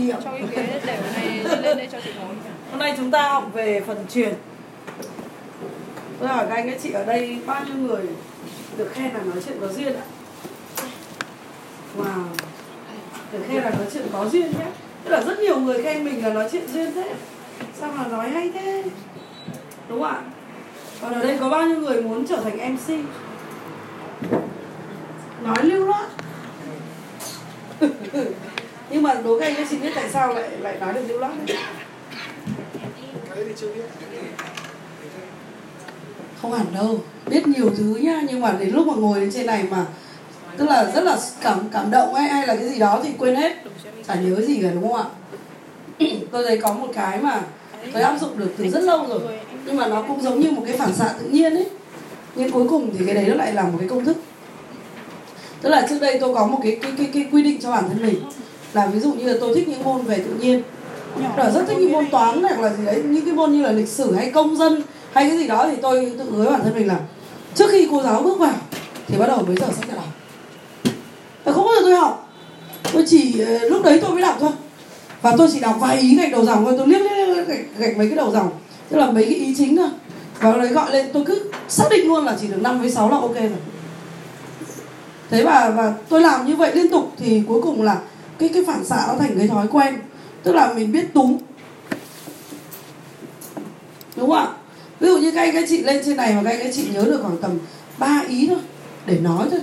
nghiệm cho cái ghế để này lên đây cho chị ngồi. Hôm nay chúng ta học về phần truyền. Tôi hỏi các anh các chị ở đây bao nhiêu người được khen là nói chuyện có duyên ạ? Wow. Được khen là nói chuyện có duyên nhé. Tức là rất nhiều người khen mình là nói chuyện duyên thế. Sao mà nói hay thế? Đúng không ạ? Còn ở đây có bao nhiêu người muốn trở thành mc nói lưu loát nhưng mà đố các anh các chị biết tại sao lại lại nói được lưu loát đấy cái thì chưa biết. Không hẳn đâu biết nhiều thứ nhá. Nhưng mà đến lúc mà ngồi lên trên này mà tức là rất là cảm cảm động ấy hay là cái gì đó thì quên hết. Chả nhớ gì cả đúng không ạ? Tôi thấy có một cái mà tôi áp dụng được từ rất lâu rồi. Nhưng mà nó cũng giống như một cái phản xạ tự nhiên ấy. Nhưng cuối cùng thì cái đấy nó lại là một cái công thức. Tức là trước đây tôi có một cái cái cái, cái quy định cho bản thân mình là ví dụ như là tôi thích những môn về tự nhiên. Là rất thích những môn toán hoặc là gì đấy những cái môn như là lịch sử hay công dân hay cái gì đó thì tôi tự hứa bản thân mình là trước khi cô giáo bước vào thì bắt đầu mấy giờ sách ra đọc và không bao giờ tôi học. Tôi chỉ ờ, lúc đấy tôi mới đọc thôi. Và tôi chỉ đọc vài ý gạch đầu dòng thôi. Tôi liếc liếc, liếc gạch, gạch mấy cái đầu dòng. Tức là mấy cái ý chính thôi. Và lúc đấy gọi lên tôi cứ xác định luôn là chỉ được 5 với 6 là ok rồi. Thế và và tôi làm như vậy liên tục thì cuối cùng là cái cái phản xạ nó thành cái thói quen. Tức là mình biết túm đúng không ạ? Ví dụ như các anh các chị lên trên này mà các anh các chị nhớ được khoảng tầm 3 ý thôi để nói thôi.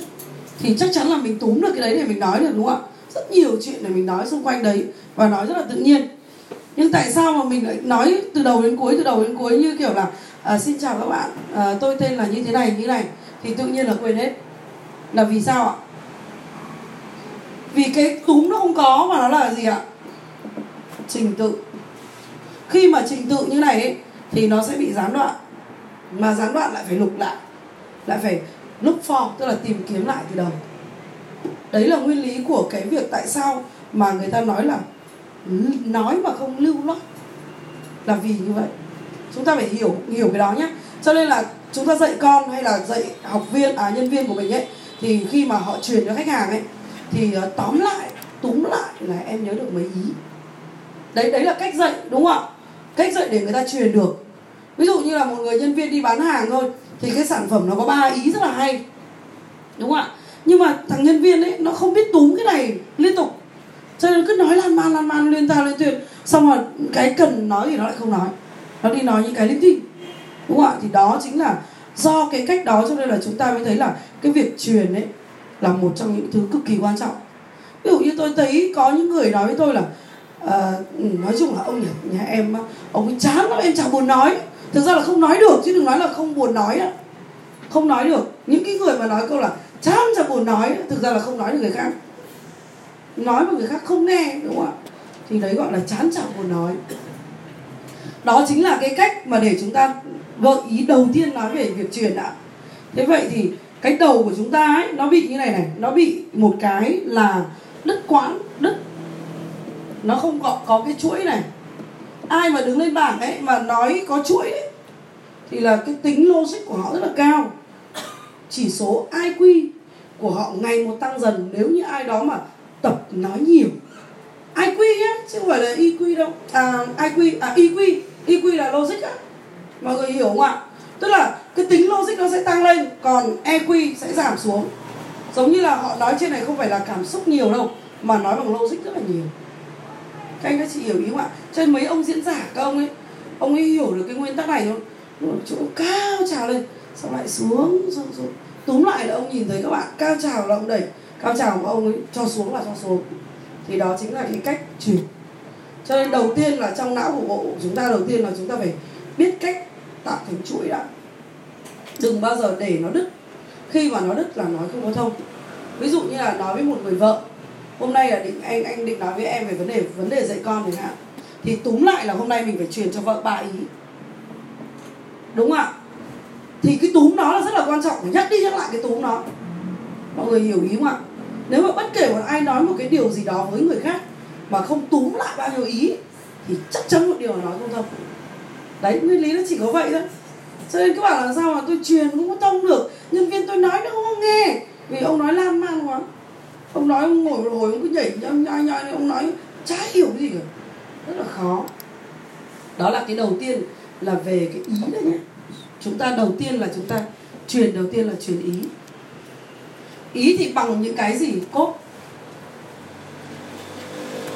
Thì chắc chắn là mình túm được cái đấy để mình nói được đúng không ạ? Rất nhiều chuyện để mình nói xung quanh đấy và nói rất là tự nhiên. Nhưng tại sao mà mình lại nói từ đầu đến cuối từ đầu đến cuối như kiểu là à, xin chào các bạn à, tôi tên là như thế này như thế này. Thì tự nhiên là quên hết. Là vì sao ạ? Vì cái túm nó không có mà nó là gì ạ? Trình tự. Khi mà trình tự như này ấy, thì nó sẽ bị gián đoạn. Mà gián đoạn lại phải lục lại. Lại phải look for tức là tìm kiếm lại từ đầu. Đấy là nguyên lý của cái việc tại sao mà người ta nói là nói mà không lưu loát. Là vì như vậy. Chúng ta phải hiểu hiểu cái đó nhé cho nên là chúng ta dạy con hay là dạy học viên à nhân viên của mình ấy thì khi mà họ truyền cho khách hàng ấy thì uh, tóm lại túm lại là em nhớ được mấy ý. Đấy đấy là cách dạy đúng không ạ? Cách dạy để người ta truyền được. Ví dụ như là một người nhân viên đi bán hàng thôi thì cái sản phẩm nó có ba ý rất là hay đúng không ạ? Nhưng mà thằng nhân viên ấy nó không biết túm cái này liên tục. Cho nên cứ nói lan man lan man liên ta liên tuyên xong rồi cái cần nói thì nó lại không nói. Nó đi nói những cái linh tinh đúng không ạ? Thì đó chính là do cái cách đó cho nên là chúng ta mới thấy là cái việc truyền ấy là một trong những thứ cực kỳ quan trọng. Ví dụ như tôi thấy có những người nói với tôi là uh, nói chung là ông nhà, nhà em ông ấy chán lắm em chả buồn nói. Thực ra là không nói được chứ đừng nói là không buồn nói á. Không nói được. Những cái người mà nói câu là chán chả buồn nói thực ra là không nói được người khác. Nói mà người khác không nghe đúng không ạ? Thì đấy gọi là chán chẳng buồn nói. Đó chính là cái cách mà để chúng ta gợi ý đầu tiên nói về việc truyền ạ. Thế vậy thì cái đầu của chúng ta ấy nó bị như này này nó bị một cái là đứt quãng đứt nó không có có cái chuỗi này. Ai mà đứng lên bảng ấy mà nói có chuỗi ấy, thì là cái tính logic của họ rất là cao. Chỉ số IQ của họ ngày một tăng dần nếu như ai đó mà tập nói nhiều. IQ nhé chứ không phải là EQ đâu. À IQ à EQ EQ là logic á. Mọi người hiểu không ạ? Tức là cái tính logic nó sẽ tăng lên, còn EQ sẽ giảm xuống. Giống như là họ nói trên này không phải là cảm xúc nhiều đâu, mà nói bằng logic rất là nhiều. Các anh các chị hiểu ý không ạ? Cho nên mấy ông diễn giả các ông ấy ông ấy hiểu được cái nguyên tắc này không chỗ cao trào lên, xong lại xuống, xong xuống. Túm lại là ông nhìn thấy các bạn, cao trào là ông đẩy, cao trào của ông ấy cho xuống là cho xuống. Thì đó chính là cái cách chuyển cho nên đầu tiên là trong não của bộ, chúng ta đầu tiên là chúng ta phải biết cách tạo thành chuỗi đã. Đừng bao giờ để nó đứt. Khi mà nó đứt là nói không có thông. Ví dụ như là nói với một người vợ, hôm nay là định, anh anh định nói với em về vấn đề vấn đề dạy con chẳng hạn. Thì túm lại là hôm nay mình phải truyền cho vợ ba ý. Đúng không ạ? Thì cái túm đó là rất là quan trọng, phải nhắc đi nhắc lại cái túm đó. Mọi người hiểu ý không ạ? Nếu mà bất kể một ai nói một cái điều gì đó với người khác mà không túm lại bao nhiêu ý, thì chắc chắn một điều là nói không thông đấy nguyên lý nó chỉ có vậy thôi. Cho nên các bạn làm sao mà tôi truyền cũng có thông được nhân viên tôi nói nó không nghe. Vì ông nói lan man quá. Ông nói ông ngồi hồi ông cứ nhảy nhoi nhoi nhoi ông nói chả hiểu cái gì cả. Rất là khó. Đó là cái đầu tiên là về cái ý đấy nhé chúng ta đầu tiên là chúng ta truyền đầu tiên là truyền ý. Ý thì bằng những cái gì? Cốt.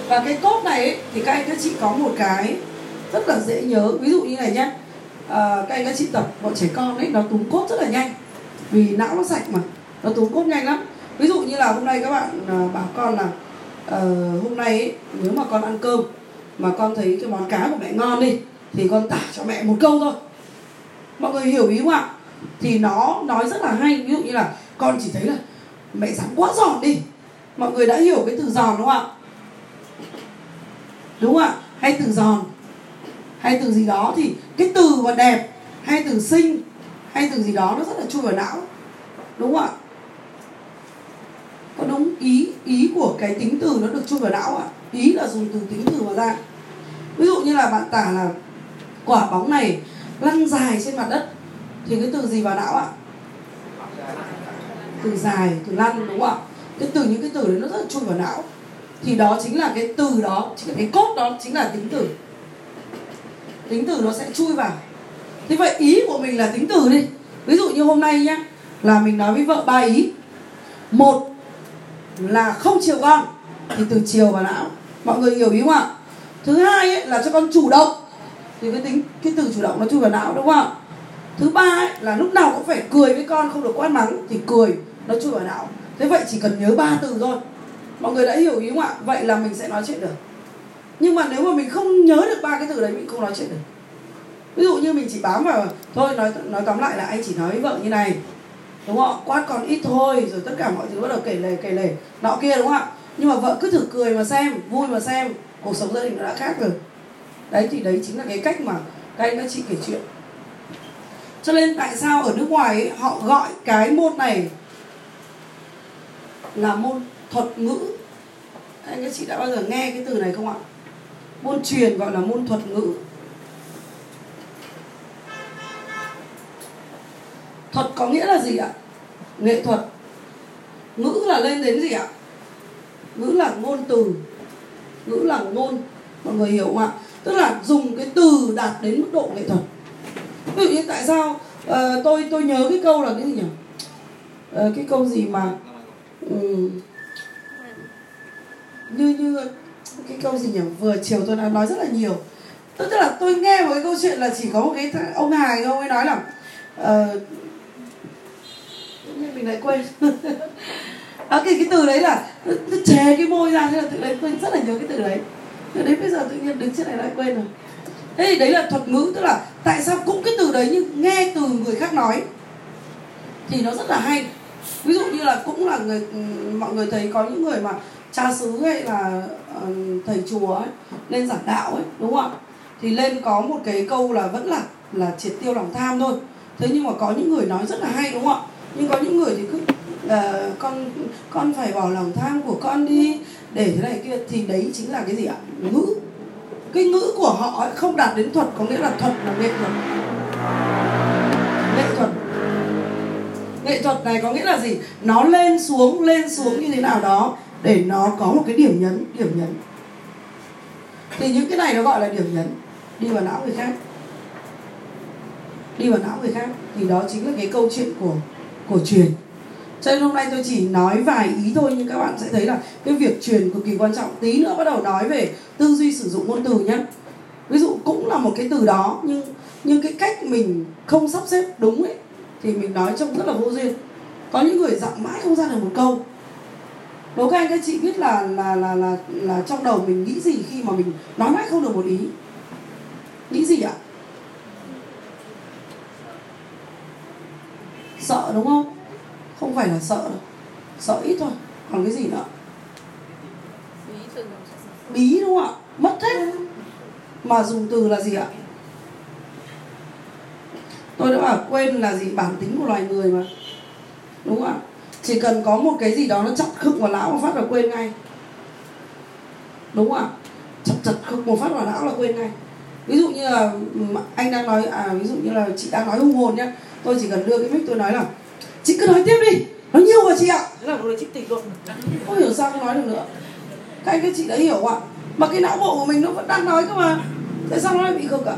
Và cái cốt này ấy, thì các anh các chị có một cái rất là dễ nhớ. Ví dụ như này nhé à, các anh các chị tập bọn trẻ con ấy nó túm cốt rất là nhanh. Vì não nó sạch mà nó túm cốt nhanh lắm. Ví dụ như là hôm nay các bạn à, bảo con là uh, hôm nay ấy, nếu mà con ăn cơm mà con thấy cái món cá của mẹ ngon đi thì con tả cho mẹ một câu thôi. Mọi người hiểu ý không ạ? Thì nó nói rất là hay. Ví dụ như là con chỉ thấy là mẹ dám quá giòn đi. Mọi người đã hiểu cái từ giòn đúng không ạ? Đúng không ạ? Hay từ giòn? Hay từ gì đó thì cái từ mà đẹp, hay từ xinh, hay từ gì đó nó rất là chui vào não. Đúng không ạ? Có đúng ý ý của cái tính từ nó được chui vào não ạ? Ý là dùng từ tính từ mà ra. Ví dụ như là bạn tả là quả bóng này lăn dài trên mặt đất, thì cái từ gì vào não ạ? Từ dài, từ lăn, đúng không ạ? Cái từ, những cái từ đấy nó rất là chui vào não. Thì đó chính là cái từ đó, chính là cái cốt đó chính là tính từ tính từ nó sẽ chui vào. Thế vậy ý của mình là tính từ đi. Ví dụ như hôm nay nhá là mình nói với vợ ba ý. Một là không chiều con thì từ chiều vào não. Mọi người hiểu ý không ạ? Thứ hai ấy, là cho con chủ động. Thì cái tính cái từ chủ động nó chui vào não đúng không ạ? Thứ ba ấy, là lúc nào cũng phải cười với con không được quát mắng thì cười nó chui vào não. Thế vậy chỉ cần nhớ ba từ thôi. Mọi người đã hiểu ý không ạ? Vậy là mình sẽ nói chuyện được nhưng mà nếu mà mình không nhớ được ba cái từ đấy mình không nói chuyện được. Ví dụ như mình chỉ bám vào thôi nói nói tóm lại là anh chỉ nói với vợ như này. Đúng không? Quát còn ít thôi rồi tất cả mọi thứ bắt đầu kể lể kể lể. Nọ kia đúng không ạ? Nhưng mà vợ cứ thử cười mà xem vui mà xem cuộc sống gia đình nó đã khác rồi. Đấy thì đấy chính là cái cách mà các anh các chị kể chuyện. Cho nên tại sao ở nước ngoài ấy, họ gọi cái môn này là môn thuật ngữ? Anh các chị đã bao giờ nghe cái từ này không ạ? Môn truyền gọi là môn thuật ngữ. Thuật có nghĩa là gì ạ? Nghệ thuật. Ngữ là lên đến gì ạ? Ngữ là ngôn từ. Ngữ là ngôn. Mọi người hiểu không ạ? Tức là dùng cái từ đạt đến mức độ nghệ thuật. Ví dụ như tại sao uh, tôi tôi nhớ cái câu là cái gì nhỉ? Uh, cái câu gì mà um, như như cái câu gì nhỉ? Vừa chiều tôi đã nói rất là nhiều. Tức là tôi nghe một cái câu chuyện là chỉ có một cái ông hài ông ấy nói là uh, mình lại quên. À, cái cái từ đấy là nó chè cái môi ra thế là tự đấy tôi rất là nhiều cái từ đấy. Từ đấy bây giờ tự nhiên đứng trên này lại quên rồi. Thế thì đấy là thuật ngữ tức là tại sao cũng cái từ đấy nhưng nghe từ người khác nói thì nó rất là hay. Ví dụ như là cũng là người mọi người thấy có những người mà cha xứ hay là uh, thầy chùa ấy lên giảng đạo ấy đúng không ạ? Thì lên có một cái câu là vẫn là là triệt tiêu lòng tham thôi. Thế nhưng mà có những người nói rất là hay đúng không ạ? Nhưng có những người thì cứ uh, con con phải bỏ lòng tham của con đi để thế này kia thì đấy chính là cái gì ạ? Ngữ. Cái ngữ của họ ấy không đạt đến thuật có nghĩa là thuật là nghệ thuật. Nghệ thuật. Nghệ thuật này có nghĩa là gì? Nó lên xuống lên xuống như thế nào đó để nó có một cái điểm nhấn điểm nhấn. Thì những cái này nó gọi là điểm nhấn. Đi vào não người khác. Đi vào não người khác. Thì đó chính là cái câu chuyện của của truyền. Cho nên hôm nay tôi chỉ nói vài ý thôi, nhưng các bạn sẽ thấy là cái việc truyền cực kỳ quan trọng. Tí nữa bắt đầu nói về tư duy sử dụng ngôn từ nhé. Ví dụ cũng là một cái từ đó, nhưng nhưng cái cách mình không sắp xếp đúng ấy, thì mình nói trông rất là vô duyên. Có những người dặn mãi không ra được một câu đố các anh các chị biết là là là là là trong đầu mình nghĩ gì khi mà mình nói mãi không được một ý? Nghĩ gì ạ? Sợ đúng không? Không phải là sợ đâu. Sợ ít thôi, còn cái gì nữa? Bí đúng không ạ? Mất hết mà dùng từ là gì ạ? Tôi đã bảo quên là gì? Bản tính của loài người mà. Đúng không ạ? Chỉ cần có một cái gì đó nó chặt khựng vào não một phát là quên ngay. Đúng không ạ? Chặt chặt khựng một phát vào não là quên ngay. Ví dụ như là anh đang nói à ví dụ như là chị đang nói hung hồn nhá. Tôi chỉ cần đưa cái mic tôi nói là chị cứ nói tiếp đi nói nhiều rồi chị ạ. Thế là lúc đấy chị tỉnh luôn. Không hiểu sao không nói được nữa. Các anh các chị đã hiểu không ạ. Mà cái não bộ của mình nó vẫn đang nói cơ mà. Tại sao nó lại bị khực ạ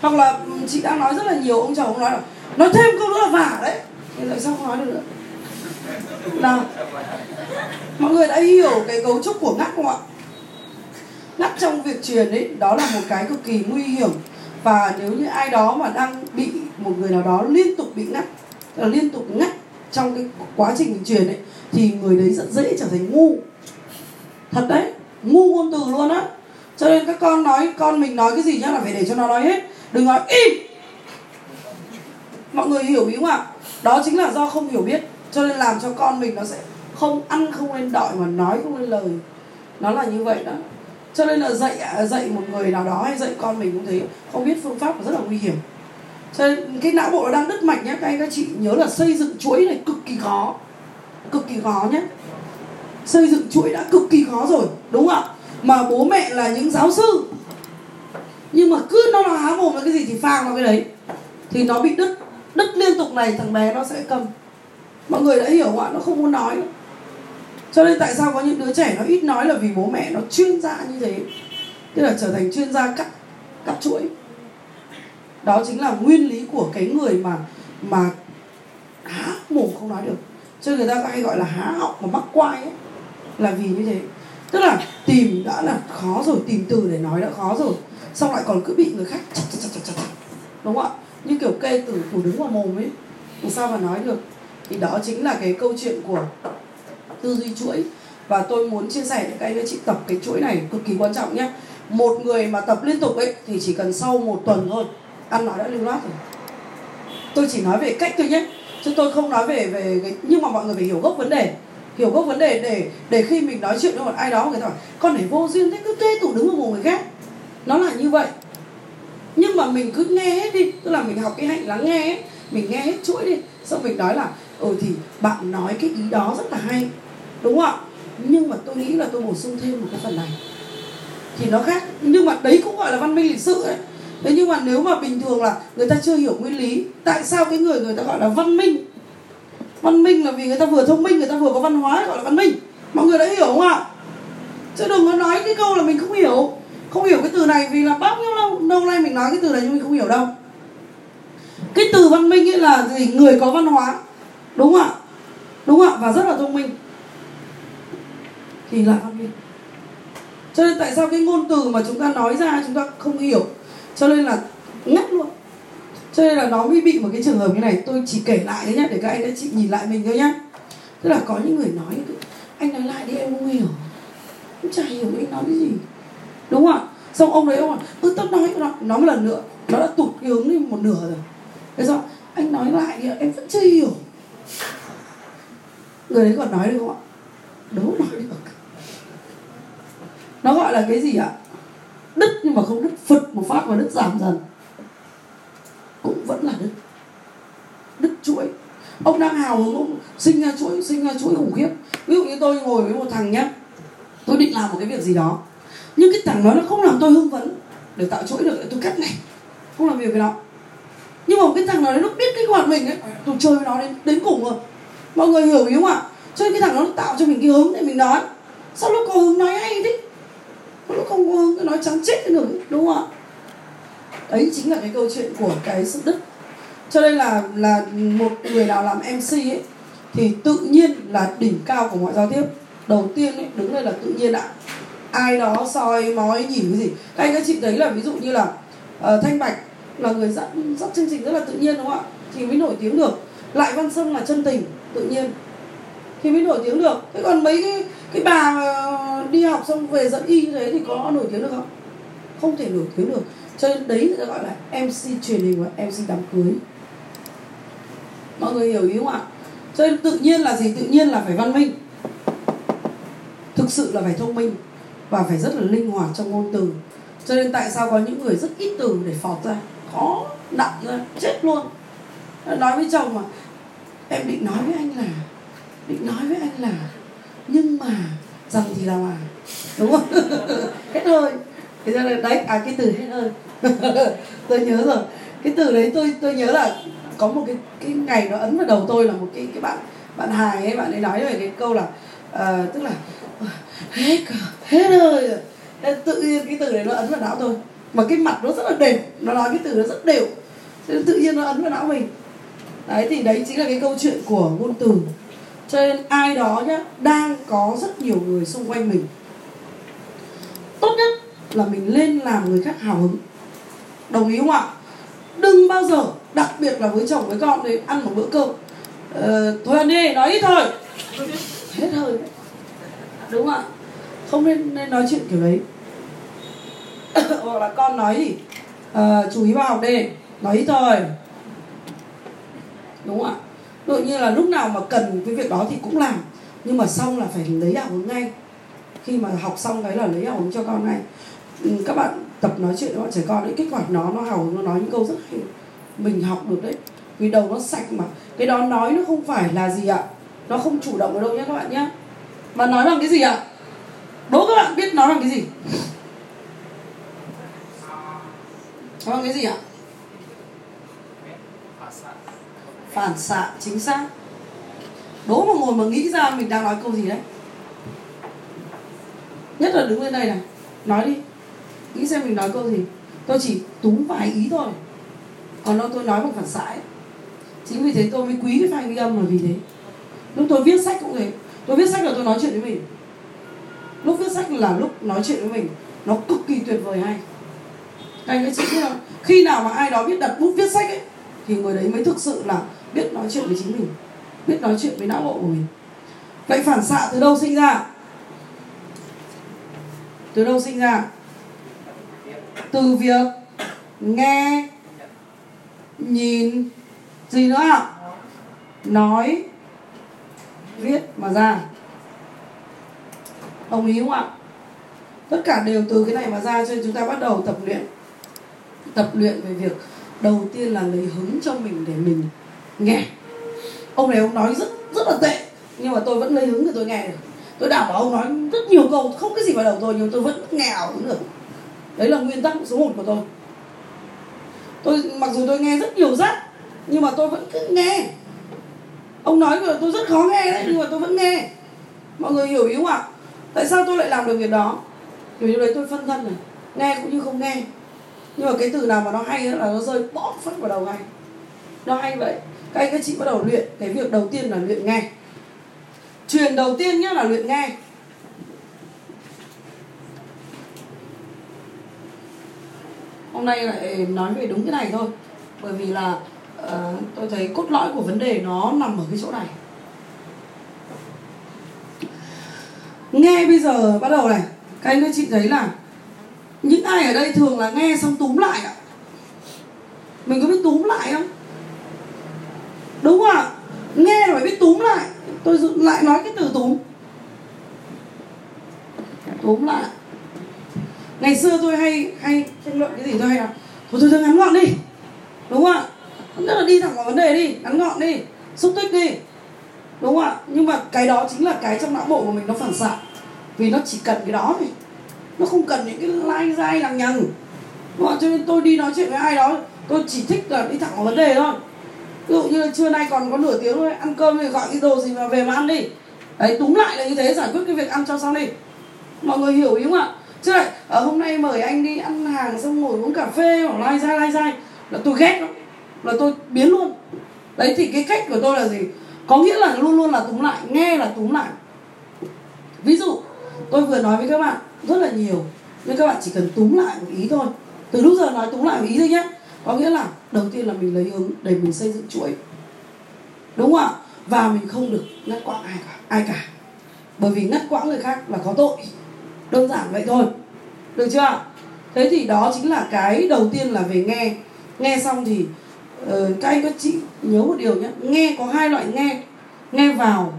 hoặc là ừ, chị đang nói rất là nhiều ông chồng ông nói là nói thêm câu nữa là vả đấy thế tại sao hóa được nào, mọi người đã hiểu cái cấu trúc của ngắt không ạ? Ngắt trong việc truyền ấy, đó là một cái cực kỳ nguy hiểm. Và nếu như ai đó mà đang bị, một người nào đó liên tục bị ngắt là liên tục ngắt trong cái quá trình mình truyền ấy, thì người đấy rất dễ trở thành ngu. Thật đấy, ngu ngôn từ luôn á. Cho nên các con nói, con mình nói cái gì nhá là phải để cho nó nói hết. Đừng nói, im! Mọi người hiểu ý không ạ? Đó chính là do không hiểu biết, cho nên làm cho con mình nó sẽ không ăn, không lên đọi mà nói không lên lời. Nó là như vậy đó. Cho nên là dạy à, dạy một người nào đó hay dạy con mình cũng thế, không biết phương pháp là rất là nguy hiểm. Cho nên cái não bộ nó đang đứt mạch nhé các anh các chị nhớ là xây dựng chuỗi này cực kỳ khó, cực kỳ khó nhé xây dựng chuỗi đã cực kỳ khó rồi, đúng không ạ? Mà bố mẹ là những giáo sư. Nhưng mà cứ nó nó há mồm với cái gì thì phang vào cái đấy, thì nó bị đứt đứt liên tục này, thằng bé nó sẽ cầm. Mọi người đã hiểu không ạ nó không muốn nói. Nữa. cho nên tại sao có những đứa trẻ nó ít nói là vì bố mẹ nó chuyên gia như thế. Tức là trở thành chuyên gia cắt cắt chuỗi. Đó chính là nguyên lý của cái người mà mà há mồm không nói được. Cho nên người ta hay gọi là há họng mà mắc quai ấy, là vì như thế. Tức là tìm đã là khó rồi, tìm từ để nói đã khó rồi. Xong lại còn cứ bị người khác chặt chặt chặt chặt chặt. Đúng không ạ? Như kiểu kê tử phủ đứng vào mồm ấy. Làm sao mà nói được? Thì đó chính là cái câu chuyện của tư duy chuỗi. Và tôi muốn chia sẻ với các anh chị tập cái chuỗi này cực kỳ quan trọng nhé một người mà tập liên tục ấy, thì chỉ cần sau một tuần thôi, ăn nói đã lưu loát rồi. Tôi chỉ nói về cách thôi nhé. Chứ tôi không nói về về cái nhưng mà mọi người phải hiểu gốc vấn đề. Hiểu gốc vấn đề để để khi mình nói chuyện với một ai đó, người ta bảo, con này vô duyên thế, cứ kê tủ đứng vào mồm người khác. Nó là như vậy nhưng mà mình cứ nghe hết đi. Tức là mình học cái hạnh lắng nghe ấy. Mình nghe hết chuỗi đi. Xong mình nói là ừ thì bạn nói cái ý đó rất là hay. Đúng không ạ? Nhưng mà tôi nghĩ là tôi bổ sung thêm một cái phần này. Thì nó khác. Nhưng mà đấy cũng gọi là văn minh lịch sự ấy. Thế nhưng mà nếu mà bình thường là người ta chưa hiểu nguyên lý, tại sao cái người người ta gọi là văn minh? Văn minh là vì người ta vừa thông minh, người ta vừa có văn hóa, gọi là văn minh. Mọi người đã hiểu không ạ? Chứ đừng có nói cái câu là mình không hiểu không hiểu cái từ này vì là bao nhiêu lâu lâu nay mình nói cái từ này nhưng mình không hiểu đâu. Cái từ văn minh ấy là gì? Người có văn hóa. Đúng không ạ? Đúng không ạ? Và rất là thông minh. Thì là văn minh. Cho nên tại sao cái ngôn từ mà chúng ta nói ra chúng ta không hiểu? Cho nên là ngắt luôn. Cho nên là nó mới bị một cái trường hợp như này. Tôi chỉ kể lại đấy nhá, để các anh các chị nhìn lại mình thôi nhá. Tức là có những người nói, anh nói lại đi, em không hiểu. Cũng chả hiểu anh nói cái gì đúng không ạ? Xong ông đấy ông ạ, ừ tao nói nó nói một lần nữa nó đã tụt cái hướng đi một nửa rồi. Thế sao anh nói lại đi em vẫn chưa hiểu. Người đấy còn nói được không ạ? Đâu nói được. Nó gọi là cái gì ạ? Đứt nhưng mà không đứt phật một phát mà đứt giảm dần. Cũng vẫn là đứt đứt chuỗi. Ông đang hào hứng ông sinh ra chuỗi sinh ra chuỗi khủng khiếp. Ví dụ như tôi ngồi với một thằng nhá tôi định làm một cái việc gì đó nhưng cái thằng đó nó không làm tôi hưng phấn. Để tạo chuỗi được tôi cắt này. Không làm việc với nó. Nhưng mà cái thằng nào nó biết kích hoạt mình ấy. Tôi chơi với nó đến đến cùng rồi. Mọi người hiểu ý không ạ? Cho nên cái thằng đó nó tạo cho mình cái hứng để mình nói. Sao lúc có hứng nói hay thế? Lúc không có hứng nói trắng chết nữa đúng không ạ? Đấy, chính là cái câu chuyện của cái sự đức cho nên là là một người nào làm mc ấy, thì tự nhiên là đỉnh cao của mọi giao tiếp. Đầu tiên ấy, đứng đây là tự nhiên ạ ai đó soi mói nhìn cái gì. Các anh các chị thấy là ví dụ như là uh, thanh bạch là người dẫn dắt chương trình rất là tự nhiên đúng không ạ? Thì mới nổi tiếng được. Lại văn sâm là chân tình tự nhiên. Thì mới nổi tiếng được. Thế còn mấy cái cái bà ờ, đi học xong về dẫn y như thế thì có nổi tiếng được không? Không thể nổi tiếng được. Cho nên đấy người ta gọi là mc truyền hình và mc đám cưới. Mọi người hiểu ý không ạ? Cho nên tự nhiên là gì? Tự nhiên là phải văn minh. Thực sự là phải thông minh và phải rất là linh hoạt trong ngôn từ. Cho nên tại sao có những người rất ít từ để phọt ra? Khó nặng ra. Chết luôn. Nói với chồng mà em định nói với anh là định nói với anh là nhưng mà rằng thì là mà. Đúng không? Hết hơi. Thế cho nên đấy à cái từ hết hơi. Tôi nhớ rồi. Cái từ đấy tôi tôi nhớ là có một cái cái ngày nó ấn vào đầu tôi là một cái cái bạn bạn hài ấy bạn ấy nói về cái câu là uh, tức là hết cả hết rồi Thế tự nhiên cái từ đấy nó ấn vào não tôi. Mà cái mặt nó rất là đều nó nói cái từ nó rất đều. Nên tự nhiên nó ấn vào não mình. Đấy thì đấy chính là cái câu chuyện của ngôn từ. Cho nên ai đó nhá đang có rất nhiều người xung quanh mình. Tốt nhất là mình lên làm người khác hào hứng. Đồng ý không ạ? Đừng bao giờ đặc biệt là với chồng với con đấy ăn một bữa cơm. Ờ, thôi ăn đi nói ít thôi. Hết hơi đúng không ạ. Không nên nên nói chuyện kiểu đấy. Hoặc là con nói gì? À, chú ý vào học đi nói ít thôi. Đúng không ạ đội như là lúc nào mà cần cái việc đó thì cũng làm. Nhưng mà xong là phải lấy đạo hướng ngay. Khi mà học xong cái là lấy đạo hướng cho con ngay. Ừ, các bạn tập nói chuyện với bọn trẻ con ấy kết quả nó nó hào nó nói những câu rất hay. Mình học được đấy. Vì đầu nó sạch mà. Cái đó nói nó không phải là gì ạ. Nó không chủ động ở đâu nhé các bạn nhé mà nói bằng cái gì ạ? Đố các bạn biết nói bằng cái gì? Nói bằng cái gì ạ? Phản xạ, chính xác. Đố mà ngồi mà nghĩ ra mình đang nói câu gì đấy. Nhất là đứng lên đây này. Nói đi. Nghĩ xem mình nói câu gì. Tôi chỉ túng vài ý thôi. Còn đâu tôi nói bằng phản xạ ấy. chính vì thế tôi mới quý cái file ghi âm là vì thế. Lúc tôi viết sách cũng thế tôi viết sách là tôi nói chuyện với mình. Lúc viết sách là lúc nói chuyện với mình. Nó cực kỳ tuyệt vời hay. Anh ấy chị biết không? Khi nào mà ai đó biết đặt bút viết sách ấy, thì người đấy mới thực sự là biết nói chuyện với chính mình, biết nói chuyện với não bộ của mình. Vậy phản xạ từ đâu sinh ra? Từ đâu sinh ra? Từ việc nghe, nhìn, gì nữa ạ? Nói viết mà ra. Đồng ý không ạ? Tất cả đều từ cái này mà ra cho nên chúng ta bắt đầu tập luyện. Tập luyện về việc đầu tiên là lấy hứng cho mình để mình nghe. Ông này ông nói rất rất là tệ, nhưng mà tôi vẫn lấy hứng để tôi nghe được. Tôi đảm bảo ông nói rất nhiều câu, không cái gì vào đầu tôi, nhưng tôi vẫn nghe ảo hứng được. Đấy là nguyên tắc số một của tôi. Tôi, mặc dù tôi nghe rất nhiều rác, nhưng mà tôi vẫn cứ nghe ông nói rồi tôi rất khó nghe đấy, nhưng mà tôi vẫn nghe. Mọi người hiểu ý không ạ? Tại sao tôi lại làm được việc đó? Vì lúc đấy, tôi phân thân này. Nghe cũng như không nghe. Nhưng mà cái từ nào mà nó hay là nó rơi bóp phát vào đầu ngay. Nó hay vậy. Các anh các chị bắt đầu luyện. Cái việc đầu tiên là luyện nghe. Truyền đầu tiên nhé là luyện nghe. Hôm nay lại nói về đúng cái này thôi. Bởi vì là Ờ, tôi thấy cốt lõi của vấn đề nó nằm ở cái chỗ này. Nghe bây giờ bắt đầu này. Các anh các chị thấy là những ai ở đây thường là nghe xong túm lại ạ. Mình có biết túm lại không? Đúng không ạ? Nghe rồi phải biết túm lại. Tôi lại nói cái từ túm. Túm lại. Ngày xưa tôi hay hay tranh luận cái gì tôi hay là thôi thôi, thôi ngắn gọn đi. Đúng không ạ? Tức là đi thẳng vào vấn đề đi, ngắn gọn đi, xúc tích đi. Đúng không ạ? Nhưng mà cái đó chính là cái trong não bộ của mình nó phản xạ. Vì nó chỉ cần cái đó thôi. Nó không cần những cái lai dai lằng nhằng. Đúng không? cho nên tôi đi nói chuyện với ai đó, tôi chỉ thích là đi thẳng vào vấn đề thôi. Ví dụ như là trưa nay còn có nửa tiếng thôi, ăn cơm thì gọi cái đồ gì mà về mà ăn đi. Đấy túng lại là như thế, giải quyết cái việc ăn cho xong đi. Mọi người hiểu ý không ạ? Chứ lại ở hôm nay mời anh đi ăn hàng xong ngồi uống cà phê hoặc lai dai lai dai. Là tôi ghét lắm là tôi biến luôn. Đấy, thì cái cách của tôi là gì? Có nghĩa là luôn luôn là túm lại, nghe là túm lại. Ví dụ, tôi vừa nói với các bạn rất là nhiều, nhưng các bạn chỉ cần túm lại một ý thôi. Từ lúc giờ nói túm lại một ý thôi nhé có nghĩa là đầu tiên là mình lấy hướng để mình xây dựng chuỗi. Đúng không ạ? Và mình không được ngắt quãng ai cả ai cả. Bởi vì ngắt quãng người khác là có tội. Đơn giản vậy thôi. Được chưa thế thì đó chính là cái đầu tiên là về nghe. Nghe xong thì Ờ, các anh các chị nhớ một điều nhé. Nghe có hai loại nghe. Nghe vào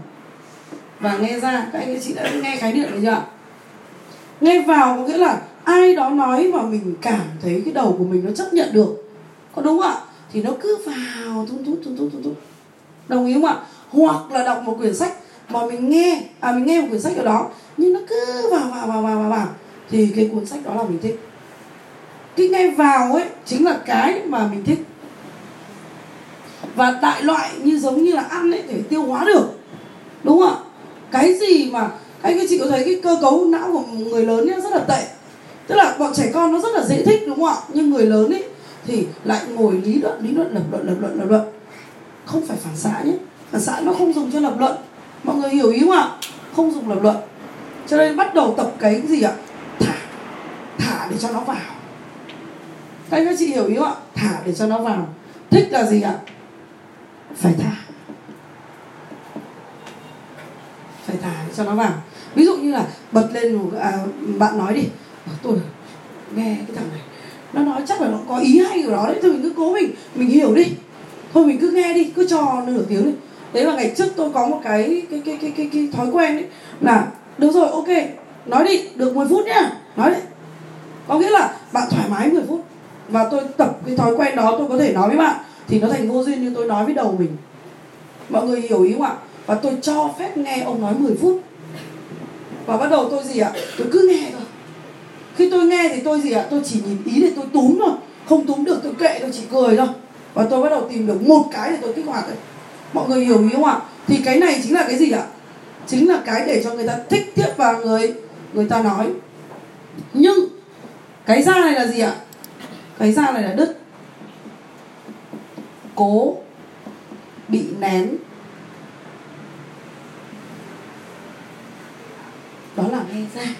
và nghe ra. Các anh các chị đã nghe khái niệm rồi chưa nghe vào có nghĩa là ai đó nói mà mình cảm thấy cái đầu của mình nó chấp nhận được. Có đúng không ạ? Thì nó cứ vào thun thút thun thút thun thút đồng ý không ạ? Hoặc là đọc một quyển sách mà mình nghe à mình nghe một quyển sách ở đó nhưng nó cứ vào vào vào vào vào, vào thì cái cuốn sách đó là mình thích. Cái nghe vào ấy chính là cái mà mình thích và đại loại như giống như là ăn ấy, để tiêu hóa được. Đúng không ạ? Cái gì mà anh các chị có thấy cái cơ cấu não của người lớn nhá rất là tệ. Tức là bọn trẻ con nó rất là dễ thích, đúng không ạ? Nhưng người lớn ấy thì lại ngồi lý luận lý luận, lập luận lập luận lập luận. Không phải phản xạ nhé. Phản xạ nó không dùng cho lập luận. Mọi người hiểu ý không ạ? Không dùng lập luận. Cho nên bắt đầu tập cái gì ạ? Thả. Thả để cho nó vào. Các anh các chị hiểu ý không ạ? Thả để cho nó vào. Thích là gì ạ? Phải thả. Phải thả cho nó vào. Ví dụ như là bật lên à, bạn nói đi. Tôi nghe cái thằng này. Nó nói chắc là nó có ý hay của nó đấy. Thôi mình cứ cố mình mình hiểu đi. Thôi mình cứ nghe đi cứ cho nửa tiếng đi. Đấy là ngày trước tôi có một cái cái cái cái cái, cái thói quen đấy là được rồi ok nói đi được 10 phút nhá nói đi có nghĩa là bạn thoải mái 10 phút và tôi tập cái thói quen đó tôi có thể nói với bạn thì nó thành vô duyên như tôi nói với đầu mình. Mọi người hiểu ý không ạ? Và tôi cho phép nghe ông nói 10 phút. Và bắt đầu tôi gì ạ? Tôi cứ nghe thôi. Khi tôi nghe thì tôi gì ạ? Tôi chỉ nhìn ý để tôi túm thôi. Không túm được tôi kệ, tôi chỉ cười thôi. Và tôi bắt đầu tìm được một cái để tôi kích hoạt đấy. Mọi người hiểu ý không ạ? Thì cái này chính là cái gì ạ? Chính là cái để cho người ta thích tiếp vào người người ta nói. Nhưng, cái da này là gì ạ? Cái da này là đứt cố bị nén. Đó là nghe ra.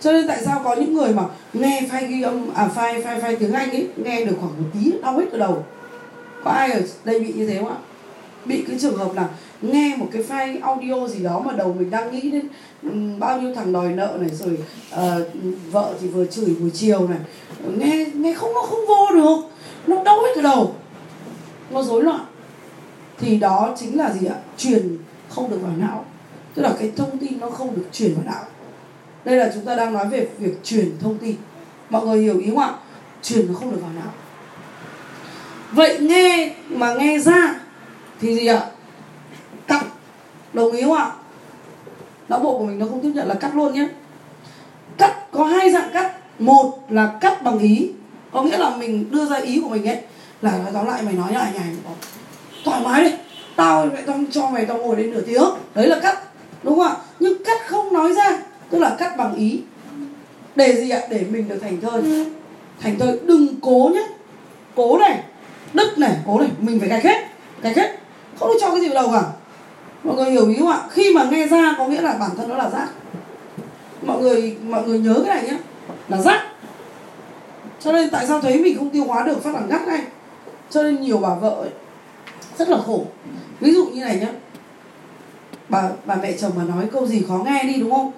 Cho nên tại sao có những người mà nghe file ghi âm à file file file tiếng anh ấy nghe được khoảng một tí đau hết cả đầu. Có ai ở đây bị như thế không ạ? Bị cái trường hợp là nghe một cái file audio gì đó mà đầu mình đang nghĩ đến bao nhiêu thằng đòi nợ này rồi uh, vợ thì vừa chửi buổi chiều này. Nghe nghe không nó không vô được. Nó đau hết cả đầu nó rối loạn, thì đó chính là gì ạ? Truyền không được vào não. Tức là cái thông tin nó không được truyền vào não. Đây là chúng ta đang nói về việc truyền thông tin. Mọi người hiểu ý không ạ? Truyền nó không được vào não. Vậy nghe, mà nghe ra thì gì ạ? Cắt. Đồng ý không ạ? Não bộ của mình nó không tiếp nhận là cắt luôn nhé. Cắt, có hai dạng cắt. Một là cắt bằng ý. Có nghĩa là mình đưa ra ý của mình ấy là nói tóm lại, mày nói nhại này thoải mái đi. Tao mẹ tao cho mày tao ngồi đến nửa tiếng. Đấy là cắt, đúng không ạ? Nhưng cắt không nói ra, tức là cắt bằng ý. Để gì ạ? Để mình được thành thơi. Thành thơi, đừng cố nhé cố này đức này, cố này. Mình phải gạch hết gạch hết. Không được cho cái gì vào đầu cả. Mọi người hiểu ý không ạ? Khi mà nghe ra có nghĩa là bản thân nó là rác. Mọi người mọi người nhớ cái này nhé là rác. Cho nên tại sao thấy mình không tiêu hóa được phát là ngắt ngay? Cho nên nhiều bà vợ ấy rất là khổ. Ví dụ như này nhé bà bà mẹ chồng mà nói câu gì khó nghe đi đúng không?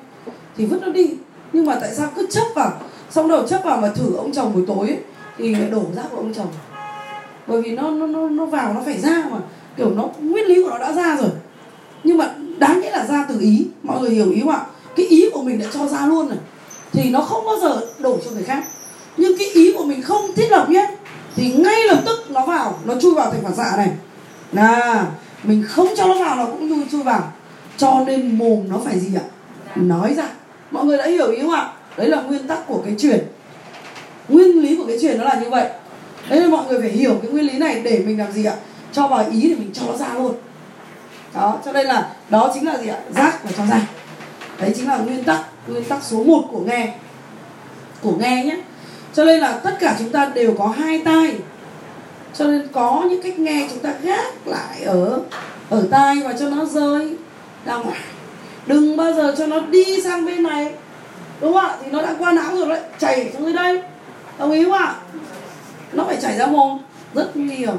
Thì vứt nó đi. Nhưng mà tại sao cứ chấp vào? Xong đầu chấp vào mà thử ông chồng buổi tối ấy, thì lại đổ rác của ông chồng. Bởi vì nó nó nó nó vào nó phải ra mà. Kiểu nó nguyên lý của nó đã ra rồi. Nhưng mà đáng nghĩa là ra từ ý. Mọi người hiểu ý không ạ? Cái ý của mình đã cho ra luôn rồi. Thì nó không bao giờ đổ cho người khác. Nhưng cái ý của mình không thiết lập nhé thì ngay lập tức nó vào, nó chui vào thành phản xạ này. Là mình không cho nó vào nó cũng chui chui vào. Cho nên mồm nó phải gì ạ? Nói ra. Mọi người đã hiểu ý không ạ? Đấy là nguyên tắc của cái chuyển nguyên lý của cái chuyển nó là như vậy. Đấy nên mọi người phải hiểu cái nguyên lý này để mình làm gì ạ? Cho vào ý thì mình cho nó ra luôn. Đó, cho nên là đó chính là gì ạ? Rác và cho ra. Đấy chính là nguyên tắc nguyên tắc số 1 của nghe. Của nghe nhé cho nên là tất cả chúng ta đều có hai tai. Cho nên có những cách nghe chúng ta gác lại ở ở tai và cho nó rơi ra ngoài. Đừng bao giờ cho nó đi sang bên này. Đúng không ạ? Thì nó đã qua não rồi đấy. Chảy xuống dưới đây. Đồng ý không ạ? Nó phải chảy ra mồm rất nguy hiểm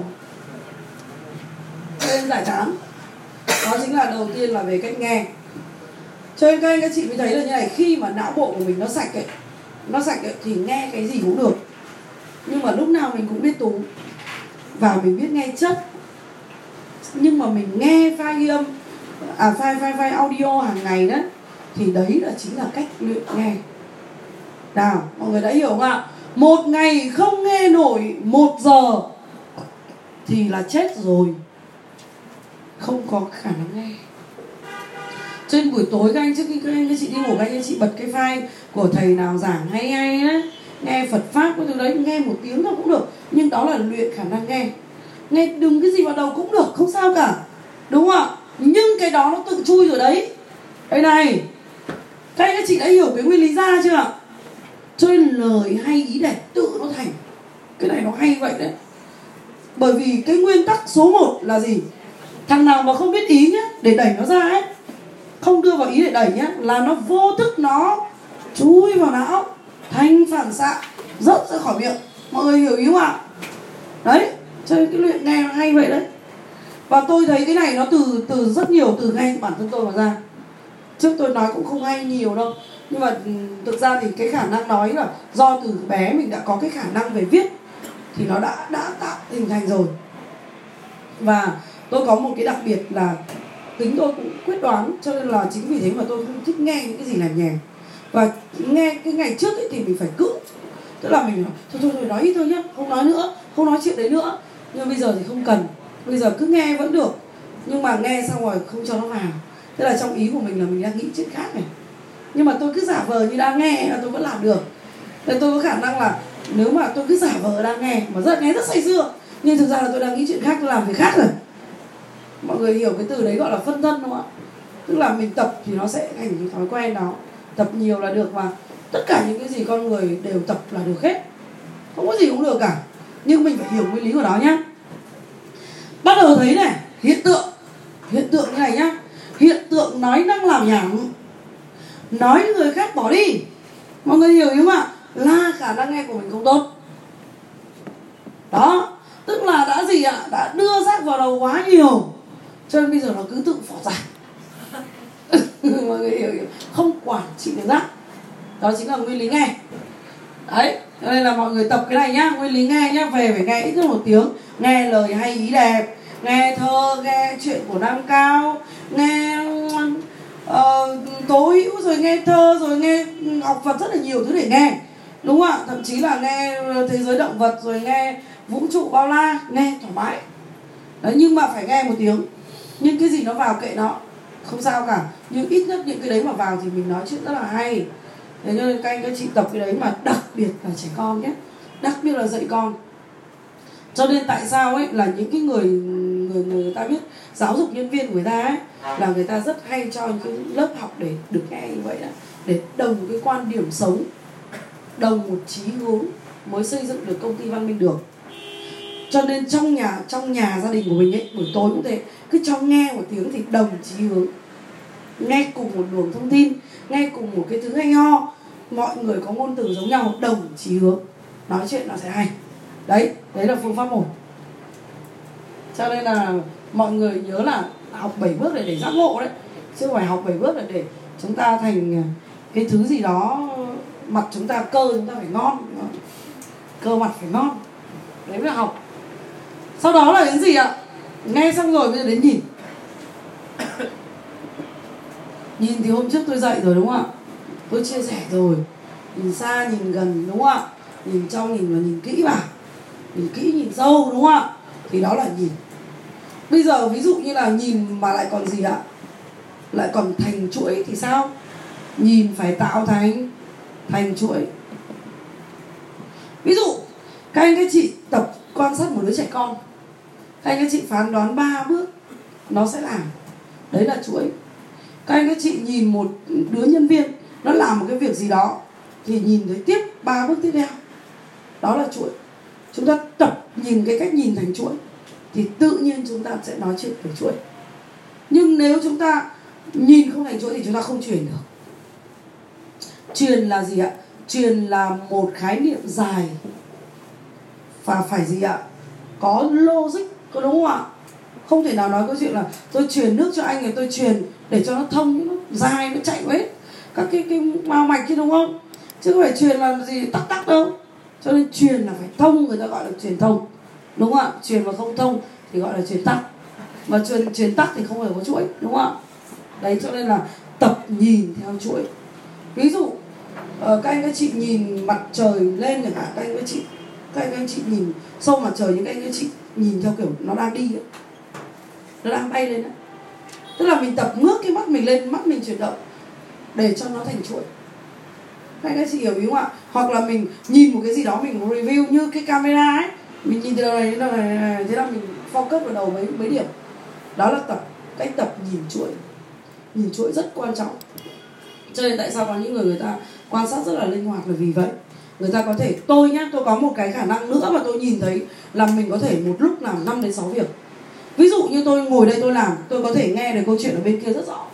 nên giải tán. Đó chính là đầu tiên là về cách nghe. Cho nên các anh các chị mới thấy là như này, khi mà não bộ của mình nó sạch ấy nó sạch thì nghe cái gì cũng được. Nhưng mà lúc nào mình cũng biết tú. Và mình biết nghe chất. Nhưng mà mình nghe file ghi âm à file file file audio hàng ngày đó, thì đấy là chính là cách luyện nghe. Nào, mọi người đã hiểu không ạ? Một ngày không nghe nổi một giờ thì là chết rồi. Không có khả năng nghe trên buổi tối các anh trước khi các anh các chị đi ngủ, các anh chị bật cái file của thầy nào giảng hay hay đấy nghe Phật pháp cái thứ đấy, nghe một tiếng thôi cũng được. Nhưng đó là luyện khả năng nghe. Nghe đừng cái gì vào đầu cũng được, không sao cả. Đúng không ạ? Nhưng cái đó nó tự chui rồi đấy. Đây này, các anh các chị đã hiểu cái nguyên lý ra chưa ạ? Cho nên lời hay, ý đẹp tự nó thành. Cái này nó hay vậy đấy. Bởi vì cái nguyên tắc số 1 là gì? Thằng nào mà không biết ý nhá, để đẩy nó ra ấy không đưa vào ý để đẩy nhá là nó vô thức, nó chui vào não, thành phản xạ, rớt ra khỏi miệng. Mọi người hiểu ý không ạ? Đấy, cho nên cái luyện nghe nó hay vậy đấy. Và tôi thấy cái này nó từ từ rất nhiều từ ngay bản thân tôi mà ra. Trước tôi nói cũng không hay nhiều đâu. Nhưng mà ừ, thực ra thì cái khả năng nói là do từ bé mình đã có cái khả năng về viết, thì nó đã đã tạo hình thành rồi. Và tôi có một cái đặc biệt là tính tôi cũng quyết đoán, cho nên là chính vì thế mà tôi không thích nghe những cái gì làm nhàng và nghe cái ngày trước ấy thì mình phải cưỡng tức là mình thôi thôi thôi, nói ít thôi nhá, không nói nữa, không nói chuyện đấy nữa. Nhưng bây giờ thì không cần. Bây giờ cứ nghe vẫn được. Nhưng mà nghe xong rồi không cho nó vào. Tức là trong ý của mình là mình đang nghĩ chuyện khác này. Nhưng mà tôi cứ giả vờ như đang nghe là tôi vẫn làm được. Nên tôi có khả năng là nếu mà tôi cứ giả vờ đang nghe, mà rất, nghe rất say sưa, nhưng thực ra là tôi đang nghĩ chuyện khác, tôi làm việc khác rồi mọi người hiểu cái từ đấy gọi là phân thân đúng không ạ? Tức là mình tập thì nó sẽ thành cái thói quen đó tập nhiều là được và tất cả những cái gì con người đều tập là được hết. Không có gì cũng được cả. Nhưng mình phải hiểu nguyên lý của nó nhá. Bắt đầu thấy này, hiện tượng. Hiện tượng như này nhá. Hiện tượng nói năng làm nhảm. Nói người khác bỏ đi. Mọi người hiểu không ạ là khả năng nghe của mình không tốt. Đó. Tức là đã gì ạ? Đã đưa rác vào đầu quá nhiều cho nên bây giờ nó cứ tự phỏ ra. Mọi người hiểu, hiểu. Không quản trị được rác. Đó chính là nguyên lý nghe. Đấy cho nên là mọi người tập cái này nhá. Nguyên lý nghe nhá về phải nghe ít nhất một tiếng. Nghe lời hay ý đẹp. Nghe thơ nghe chuyện của nam cao. Nghe ờ, uh, tố hữu rồi nghe thơ rồi nghe học vật rất là nhiều thứ để nghe. Đúng không ạ? Thậm chí là nghe thế giới động vật rồi nghe vũ trụ bao la nghe thoải mái. Đấy nhưng mà phải nghe một tiếng nhưng cái gì nó vào kệ nó, không sao cả. Nhưng ít nhất những cái đấy mà vào thì mình nói chuyện rất là hay. Thế nên các anh, các chị tập cái đấy mà đặc biệt là trẻ con nhé. Đặc biệt là dạy con. Cho nên tại sao ấy là những cái người người người ta biết, giáo dục nhân viên của người ta ấy, là người ta rất hay cho những cái lớp học để được nghe như vậy đó. Để đồng cái quan điểm sống, đồng một chí hướng mới xây dựng được công ty văn minh được. Cho nên trong nhà trong nhà gia đình của mình ấy, buổi tối cũng thế cứ cho nghe một tiếng thì đồng chí hướng nghe cùng một luồng thông tin nghe cùng một cái thứ hay ho, mọi người có ngôn từ giống nhau, đồng chí hướng nói chuyện nó sẽ hay. Đấy đấy là phương pháp một. Cho nên là mọi người nhớ là học 7 bước để để giác ngộ đấy. Chứ không phải học 7 bước là để chúng ta thành à, cái thứ gì đó, mặt chúng ta cơ, chúng ta phải ngon. Cơ mặt phải ngon. Đấy mới là học. Sau đó là đến gì ạ? Nghe xong rồi bây giờ đến nhìn. Nhìn thì hôm trước tôi dạy rồi đúng không ạ? Tôi chia sẻ rồi. Nhìn xa nhìn gần đúng không ạ? Nhìn trong nhìn và nhìn kỹ vào. Nhìn kỹ nhìn sâu đúng không ạ? Thì đó là nhìn. Bây giờ ví dụ như là nhìn mà lại còn gì ạ? Lại còn thành chuỗi thì sao? Nhìn phải tạo thành thành chuỗi. Ví dụ các anh các chị tập quan sát một đứa trẻ con các anh các chị phán đoán ba bước, nó sẽ làm. Đấy là chuỗi. Các anh các chị nhìn một đứa nhân viên, nó làm một cái việc gì đó, thì nhìn thấy tiếp ba bước tiếp theo. Đó là chuỗi. Chúng ta tập nhìn cái cách nhìn thành chuỗi, thì tự nhiên chúng ta sẽ nói chuyện về chuỗi. Nhưng nếu chúng ta nhìn không thành chuỗi thì chúng ta không truyền được. Truyền là gì ạ? Truyền là một khái niệm dài. Và phải gì ạ? Có logic có đúng không ạ? Không thể nào nói câu chuyện là tôi truyền nước cho anh rồi tôi truyền để cho nó thông nó dài, nó chạy hết các cái cái mao mạch chứ đúng không? Chứ không phải truyền làm gì tắc tắc đâu. Cho nên truyền là phải thông, người ta gọi là truyền thông. Đúng không ạ? Truyền mà không thông thì gọi là truyền tắc. Mà truyền truyền tắc thì không phải có chuỗi, đúng không ạ? Đấy, cho nên là tập nhìn theo chuỗi. Ví dụ ờ, các anh, các chị nhìn mặt trời lên chẳng hạn, các anh, các chị, các anh, các chị nhìn sâu mặt trời những các anh, các chị nhìn theo kiểu nó đang đi ấy. nó đang bay lên ấy. tức là mình tập ngước cái mắt mình lên, mắt mình chuyển động để cho nó thành chuỗi. Các anh chị hiểu ý không ạ? Hoặc là mình nhìn một cái gì đó mình review như cái camera ấy. Mình nhìn từ đầu này đến đầu này, thế là mình focus vào đầu mấy mấy điểm. Đó là tập, cách tập nhìn chuỗi. Nhìn chuỗi rất quan trọng. Cho nên tại sao có những người người ta quan sát rất là linh hoạt là vì vậy người ta có thể, tôi nhá, tôi có một cái khả năng nữa mà tôi nhìn thấy là mình có thể một lúc làm 5 đến 6 việc. Ví dụ như tôi ngồi đây tôi làm, tôi có thể nghe được câu chuyện ở bên kia rất rõ.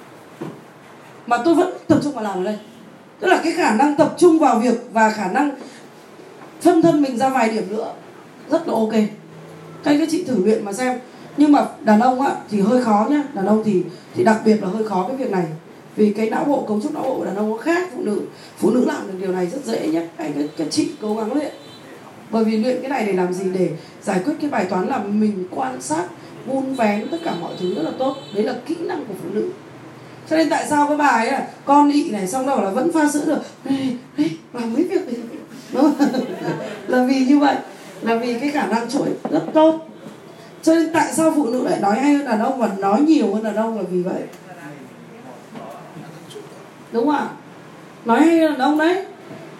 Mà tôi vẫn tập trung vào làm ở đây. Tức là cái khả năng tập trung vào việc và khả năng phân thân mình ra vài điểm nữa, rất là ok. Các anh các chị thử luyện mà xem. Nhưng mà đàn ông á, thì hơi khó nhá. Đàn ông thì thì đặc biệt là hơi khó cái việc này vì cái não bộ cấu trúc não bộ đàn ông nó khác phụ nữ. Phụ nữ làm được điều này rất dễ nhé. Anh các, các chị cố gắng luyện. Bởi vì luyện cái này để làm gì? Để giải quyết cái bài toán là mình quan sát vun vén tất cả mọi thứ rất là tốt. Đấy là kỹ năng của phụ nữ. Cho nên tại sao cái bài ấy là con ị này xong đâu là vẫn pha sữa được. Đây, đấy làm mấy việc này đúng không? là vì như vậy. Là vì cái khả năng trội rất tốt. Cho nên tại sao phụ nữ lại nói hay hơn đàn ông và nói nhiều hơn đàn ông là vì vậy? Đúng không ạ? Nói hay là ông đấy,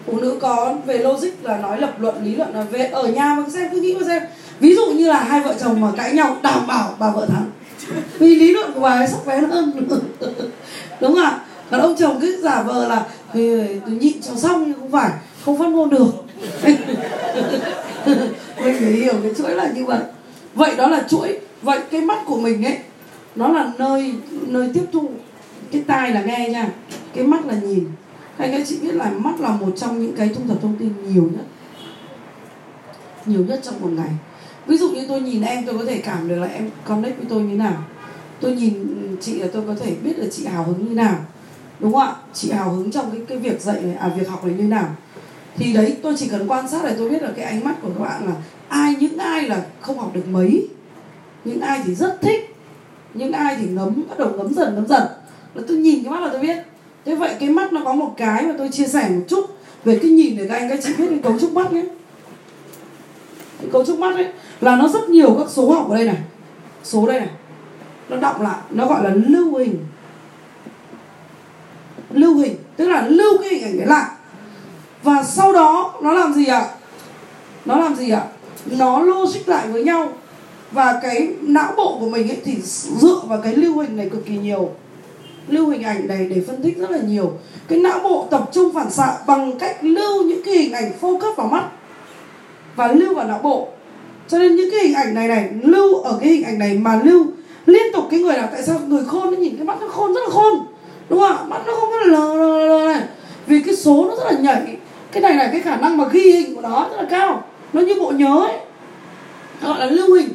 phụ nữ có về logic là nói lập luận, lý luận là về ở nhà mà xem, cứ nghĩ mà xem. Ví dụ như là hai vợ chồng mà cãi nhau đảm bảo bà vợ thắng. Vì lý luận của bà ấy sắc bén hơn. Đúng không ạ? Còn ông chồng cứ giả vờ là tôi nhịn cho xong nhưng không phải, không phát ngôn được. Mình phải hiểu cái chuỗi là như vậy. Vậy đó là chuỗi. Vậy cái mắt của mình ấy, nó là nơi nơi tiếp thu. Cái tai là nghe nha cái mắt là nhìn. Hay các chị biết là mắt là một trong những cái thu thập thông tin nhiều nhất nhiều nhất trong một ngày. Ví dụ như tôi nhìn em, tôi có thể cảm được là em connect với tôi như nào. Tôi nhìn chị là tôi có thể biết là chị hào hứng như nào. Đúng không ạ? Chị hào hứng trong cái cái việc dạy này à việc học này như nào. Thì đấy, tôi chỉ cần quan sát là tôi biết là cái ánh mắt của các bạn là ai, những ai là không học được mấy. Những ai thì rất thích, những ai thì ngấm, bắt đầu ngấm dần ngấm dần. Là tôi nhìn cái mắt là tôi biết thế vậy cái mắt nó có một cái mà tôi chia sẻ một chút về cái nhìn để các anh, các chị biết cái cấu trúc mắt nhé. Cái cấu trúc mắt ấy là nó rất nhiều các số học ở đây này. Số đây này. Nó đọng lại, nó gọi là lưu hình. Lưu hình, tức là lưu cái hình ảnh đấy lại. Và sau đó, nó làm gì ạ? Nó làm gì ạ? Nó logic lại với nhau. Và cái não bộ của mình ấy thì dựa vào cái lưu hình này cực kỳ nhiều lưu hình ảnh này để phân tích rất là nhiều. Cái não bộ tập trung phản xạ bằng cách lưu những cái hình ảnh focus vào mắt và lưu vào não bộ. Cho nên những cái hình ảnh này này, lưu ở cái hình ảnh này mà lưu liên tục cái người nào, tại sao người khôn nó nhìn cái mắt nó khôn, rất là khôn, đúng không ạ? Mắt nó không có lờ lờ lờ này. Vì cái số nó rất là nhảy. Cái này là cái khả năng mà ghi hình của nó rất là cao. Nó như bộ nhớ ấy. Gọi là lưu hình.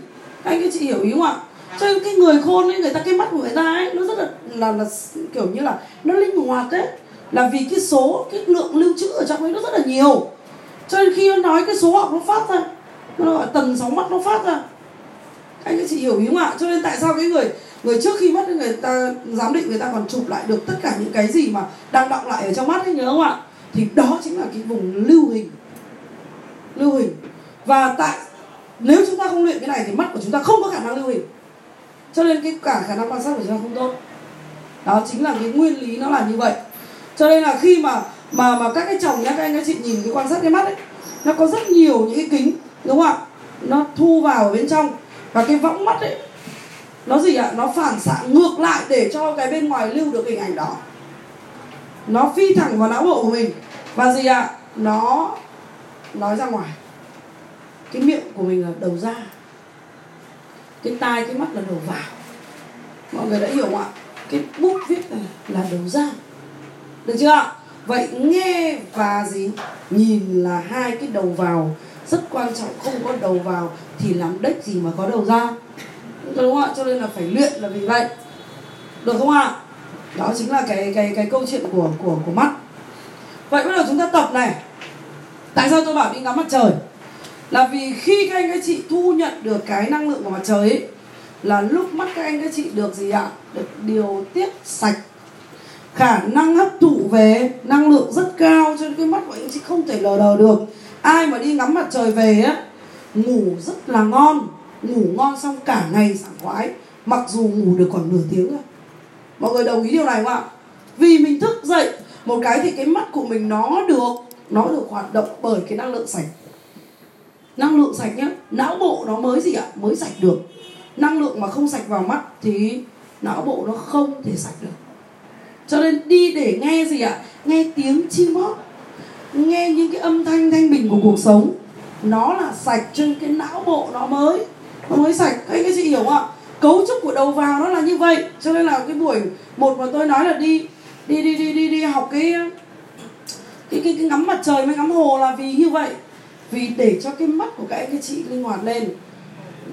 Anh các chị hiểu ý không ạ? Cho nên cái người khôn ấy người ta cái mắt của người ta ấy nó rất là là, là kiểu như là nó linh hoạt đấy là vì cái số cái lượng lưu trữ ở trong ấy nó rất là nhiều. Cho nên khi nó nói cái số học nó phát ra nó gọi tần sóng mắt nó phát ra. Anh các chị hiểu ý không ạ? Cho nên tại sao cái người người trước khi mất người ta giám định người ta còn chụp lại được tất cả những cái gì mà đang đọng lại ở trong mắt ấy nhớ không ạ? Thì đó chính là cái vùng lưu hình. Lưu hình. Và tại nếu chúng ta không luyện cái này thì mắt của chúng ta không có khả năng lưu hình cho nên cái cả khả năng quan sát của chúng ta không tốt. Đó chính là cái nguyên lý nó là như vậy. Cho nên là khi mà mà mà các cái chồng nhá, các anh các chị nhìn cái quan sát cái mắt ấy, nó có rất nhiều những cái kính, đúng không ạ? Nó thu vào ở bên trong. Và cái võng mắt ấy, nó gì ạ? Nó phản xạ ngược lại để cho cái bên ngoài lưu được hình ảnh đó. Nó phi thẳng vào não bộ của mình. Và gì ạ? Nó nói ra ngoài. Cái miệng của mình là đầu ra cái tai, cái mắt là đầu vào. Mọi người đã hiểu không ạ? Cái bút viết này là đầu ra. Được chưa? Vậy nghe và gì? Nhìn là hai cái đầu vào. Rất quan trọng, không có đầu vào thì làm đếch gì mà có đầu ra. Đúng không ạ? Cho nên là phải luyện là vì vậy. Được không ạ? Đó chính là cái cái cái câu chuyện của của của mắt. Vậy bắt đầu chúng ta tập này. Tại sao tôi bảo đi ngắm mặt trời? Là vì khi các anh các chị thu nhận được cái năng lượng của mặt trời ấy, là lúc mắt các anh các chị được gì ạ? Được điều tiết sạch. Khả năng hấp thụ về năng lượng rất cao cho nên cái mắt của anh chị không thể lờ đờ được. Ai mà đi ngắm mặt trời về á, ngủ rất là ngon. Ngủ ngon xong cả ngày sảng khoái, mặc dù ngủ được còn nửa tiếng thôi. Mọi người đồng ý điều này không ạ? Vì mình thức dậy, một cái thì cái mắt của mình nó được nó được hoạt động bởi cái năng lượng sạch năng lượng sạch nhá não bộ nó mới gì ạ? Mới sạch được. Năng lượng mà không sạch vào mắt thì não bộ nó không thể sạch được. Cho nên đi để nghe gì ạ? Nghe tiếng chim hót nghe những cái âm thanh thanh bình của cuộc sống. Nó là sạch trên cái não bộ nó mới. Nó mới sạch. Các anh chị hiểu không ạ? Cấu trúc của đầu vào nó là như vậy. Cho nên là cái buổi một mà tôi nói là đi đi đi đi đi đi học cái cái cái, cái ngắm mặt trời với ngắm hồ là vì như vậy vì để cho cái mắt của các anh, các chị linh hoạt lên,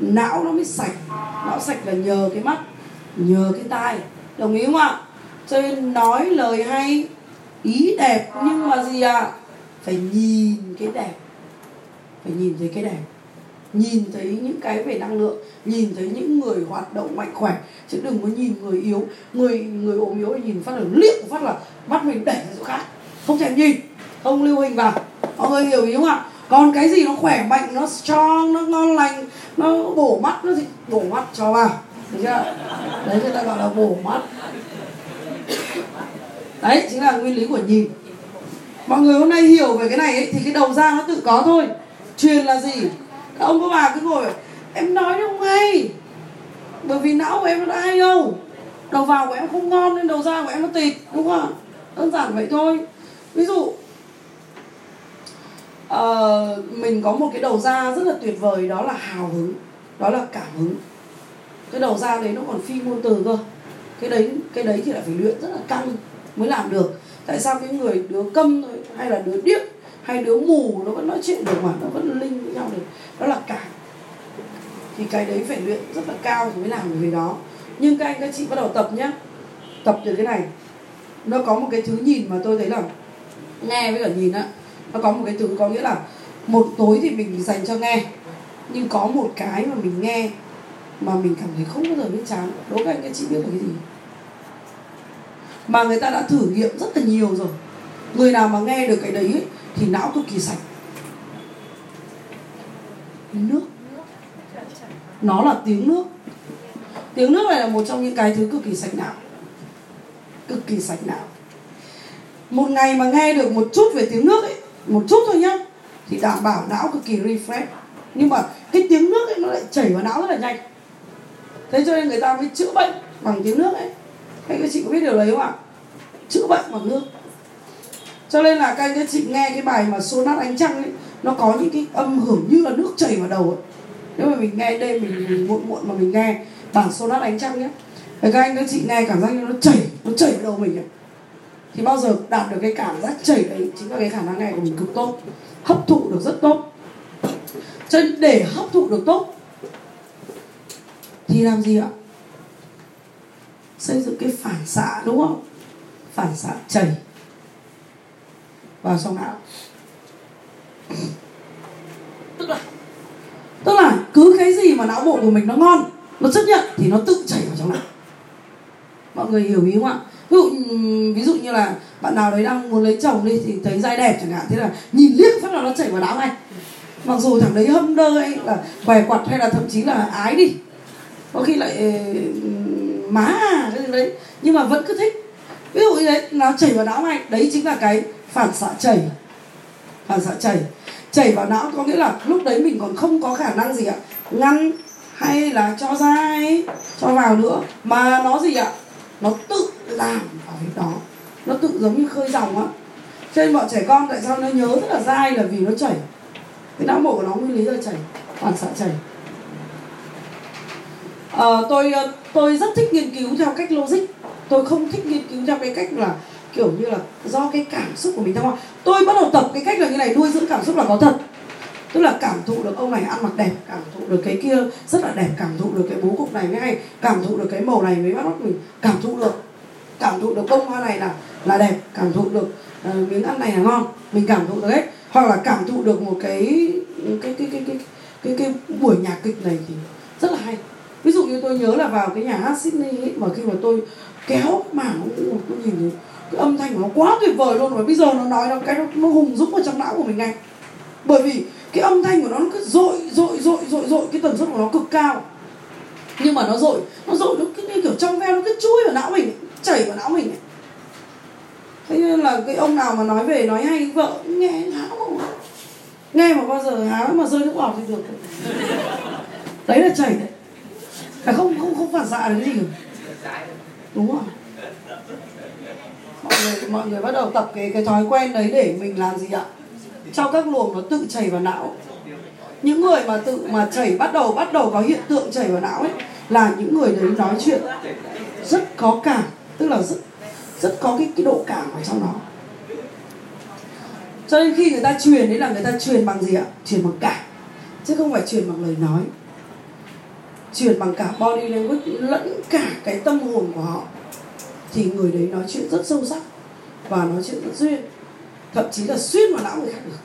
não nó mới sạch. Não sạch là nhờ cái mắt, nhờ cái tai. Đồng ý không ạ? Cho nên nói lời hay, ý đẹp, nhưng mà gì ạ? À? phải nhìn cái đẹp. Phải nhìn thấy cái đẹp. Nhìn thấy những cái về năng lượng, nhìn thấy những người hoạt động mạnh khỏe. Chứ đừng có nhìn người yếu. Người người ốm yếu nhìn phát là liếc phát là bắt mình đẩy ra chỗ khác. Không thèm nhìn, không lưu hình vào. Mọi người hiểu ý không ạ? Còn cái gì nó khỏe mạnh nó strong nó ngon lành nó bổ mắt nó gì? Bổ mắt cho vào. Được chưa? Đấy người ta gọi là bổ mắt. Đấy chính là nguyên lý của nhìn mọi người hôm nay hiểu về cái này ấy, thì cái đầu ra nó tự có thôi. Truyền là gì? Các ông có bà cứ ngồi em nói nó không hay. Bởi vì não của em nó đã hay đâu. Đầu vào của em không ngon nên đầu ra của em nó tịt đúng không ạ? Đơn giản vậy thôi. Ví dụ uh, mình có một cái đầu ra rất là tuyệt vời đó là hào hứng đó là cảm hứng. Cái đầu ra đấy nó còn phi ngôn từ cơ. Cái đấy cái đấy thì lại phải luyện rất là căng mới làm được. Tại sao cái người đứa câm thôi hay là đứa điếc hay đứa mù nó vẫn nói chuyện được mà nó vẫn linh với nhau được. Đó là cảm. Thì cái đấy phải luyện rất là cao thì mới làm được cái đó. Nhưng các anh các chị bắt đầu tập nhé tập từ cái này. Nó có một cái thứ nhìn mà tôi thấy là nghe với cả nhìn á nó có một cái từ có nghĩa là một tối thì mình dành cho nghe nhưng có một cái mà mình nghe mà mình cảm thấy không bao giờ biết chán. Đố các anh các chị biết là cái gì? Mà người ta đã thử nghiệm rất là nhiều rồi. Người nào mà nghe được cái đấy ấy, thì não cực kỳ sạch. Nước. Nó là tiếng nước. Tiếng nước này là một trong những cái thứ cực kỳ sạch não. Cực kỳ sạch não. Một ngày mà nghe được một chút về tiếng nước ấy một chút thôi nhá. Thì đảm bảo não cực kỳ refresh. Nhưng mà cái tiếng nước ấy nó lại chảy vào não rất là nhanh. Thế cho nên người ta mới chữa bệnh bằng tiếng nước ấy. Các anh chị có biết điều đấy không ạ? Chữa bệnh bằng nước. Cho nên là các anh các chị nghe cái bài mà sonat ánh trăng ấy nó có những cái âm hưởng như là nước chảy vào đầu ấy nếu mà mình nghe đêm mình, mình muộn muộn mà mình nghe bản sonat ánh trăng nhé các anh các chị nghe cảm giác như nó chảy nó chảy vào đầu mình ấy thì bao giờ đạt được cái cảm giác chảy đấy chính là cái khả năng này của mình cực tốt. Hấp thụ được rất tốt. Cho nên để hấp thụ được tốt, thì làm gì ạ? Xây dựng cái phản xạ, đúng không? Phản xạ chảy. Vào trong não. Tức là tức là cứ cái gì mà não bộ của mình nó ngon, nó chấp nhận, thì nó tự chảy vào trong não. Mọi người hiểu ý không ạ? Ví dụ ví dụ như là bạn nào đấy đang muốn lấy chồng đi thì thấy dai đẹp chẳng hạn. Thế là nhìn liếc phát là nó chảy vào não ngay. Mặc dù thằng đấy hâm đơ ấy là què quặt hay là thậm chí là ái đi. Có khi lại ừ, má à, cái gì đấy. Nhưng mà vẫn cứ thích. Ví dụ như đấy nó chảy vào não ngay. Đấy chính là cái phản xạ chảy. Phản xạ chảy. Chảy vào não có nghĩa là lúc đấy mình còn không có khả năng gì ạ. Ngăn hay là cho ra ấy, cho vào nữa. Mà nó gì ạ? Nó tự làm cái đó. Nó tự giống như khơi dòng á. Cho nên bọn trẻ con tại sao nó nhớ rất là dai là vì nó chảy. Cái não bộ của nó nguyên lý là chảy phản xạ chảy. À, tôi ờ, tôi rất thích nghiên cứu theo cách logic. Tôi không thích nghiên cứu theo cái cách là kiểu như là do cái cảm xúc của mình thôi tôi bắt đầu tập cái cách là như này nuôi dưỡng cảm xúc là có thật tức là cảm thụ được ông này ăn mặc đẹp cảm thụ được cái kia rất là đẹp cảm thụ được cái bố cục này mới hay cảm thụ được cái màu này mới bắt mắt mình cảm thụ được. Cảm thụ được bông hoa này là là đẹp cảm thụ được uh, miếng ăn này là ngon mình cảm thụ được hết. Hoặc là cảm thụ được một cái cái cái cái cái cái, cái, cái buổi nhạc kịch này thì rất là hay. Ví dụ như tôi nhớ là vào cái nhà hát Sydney ấy, mà khi mà tôi kéo mảng tôi nhìn thấy cái âm thanh của nó quá tuyệt vời luôn. Và bây giờ nó nói nó cái nó, nó hùng dũng ở trong não của mình ngay. Bởi vì cái âm thanh của nó nó cứ dội dội dội dội dội. Cái tần suất của nó cực cao. Nhưng mà nó dội nó dội nó cứ như kiểu trong veo nó cứ chui vào não mình, chảy vào não mình ấy. thế nên là cái ông nào mà nói về, nói hay, vợ nghe háo nghe mà bao giờ háo mà rơi nước bọt thì được. Đấy là chảy đấy. Là không không không phản xạ được cái gì đúng không mọi người mọi người bắt đầu tập cái cái thói quen đấy để mình làm gì ạ? Cho các luồng nó tự chảy vào não. Những người mà tự, mà chảy bắt đầu bắt đầu có hiện tượng chảy vào não ấy, là những người đấy nói chuyện rất có cảm, tức là rất rất có cái cái độ cảm ở trong đó cho nên khi người ta truyền, đấy là người ta truyền bằng gì ạ? Truyền bằng cảm, chứ không phải truyền bằng lời nói. Truyền bằng cả body language, lẫn cả cái tâm hồn của họ. Thì người đấy nói chuyện rất sâu sắc và nói chuyện rất duyên thậm chí là xuyên vào não người khác được.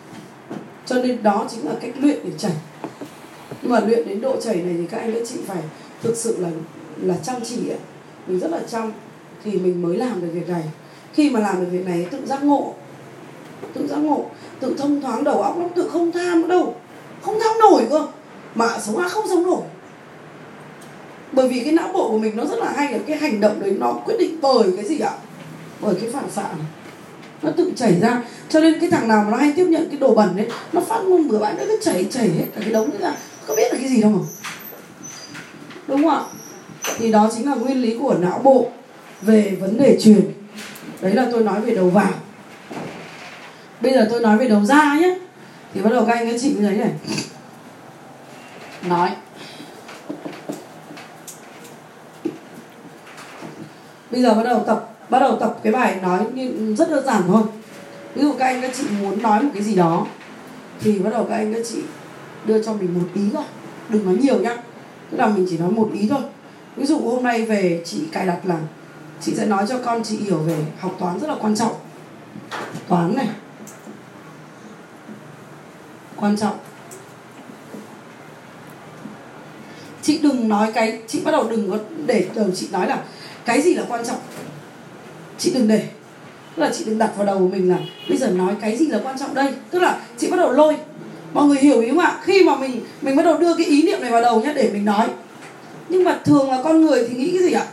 Cho nên đó chính là cách luyện để chảy. Nhưng mà luyện đến độ chảy này thì các anh các chị phải thực sự là là chăm chỉ ấy. mình rất là chăm thì mình mới làm được việc này. Khi mà làm được việc này, tự giác ngộ. Tự giác ngộ. Tự thông thoáng đầu óc lắm, tự không tham nữa đâu. Không tham nổi cơ. Mà sống ác không sống nổi. Bởi vì cái não bộ của mình nó rất là hay là cái hành động đấy nó quyết định bởi cái gì ạ? Bởi cái phản xạ này nó tự chảy ra. Cho nên cái thằng nào mà nó hay tiếp nhận cái đồ bẩn đấy nó phát ngôn bừa bãi, nó cứ chảy chảy hết cả cái đống ấy ra. Không biết là cái gì đâu mà. Đúng không ạ? Thì đó chính là nguyên lý của não bộ về vấn đề truyền. Đấy là tôi nói về đầu vào. Bây giờ tôi nói về đầu ra nhé thì bắt đầu các anh các chị mới thấy này. Nói. Bây giờ bắt đầu tập bắt đầu tập cái bài nói như rất đơn giản thôi. Ví dụ các anh các chị muốn nói một cái gì đó, thì bắt đầu các anh các chị đưa cho mình một ý thôi. Đừng nói nhiều nhá. Tức là mình chỉ nói một ý thôi. Ví dụ hôm nay về chị cài đặt là, chị sẽ nói cho con chị hiểu về học toán rất là quan trọng. Toán này. Quan trọng. Chị đừng nói cái, chị bắt đầu đừng có để đầu chị nói là cái gì là quan trọng chị đừng để. Tức là chị đừng đặt vào đầu của mình là bây giờ nói cái gì là quan trọng đây? Tức là chị bắt đầu lôi. Mọi người hiểu ý không ạ? Khi mà mình mình bắt đầu đưa cái ý niệm này vào đầu nhé để mình nói. Nhưng mà thường là con người thì nghĩ cái gì ạ?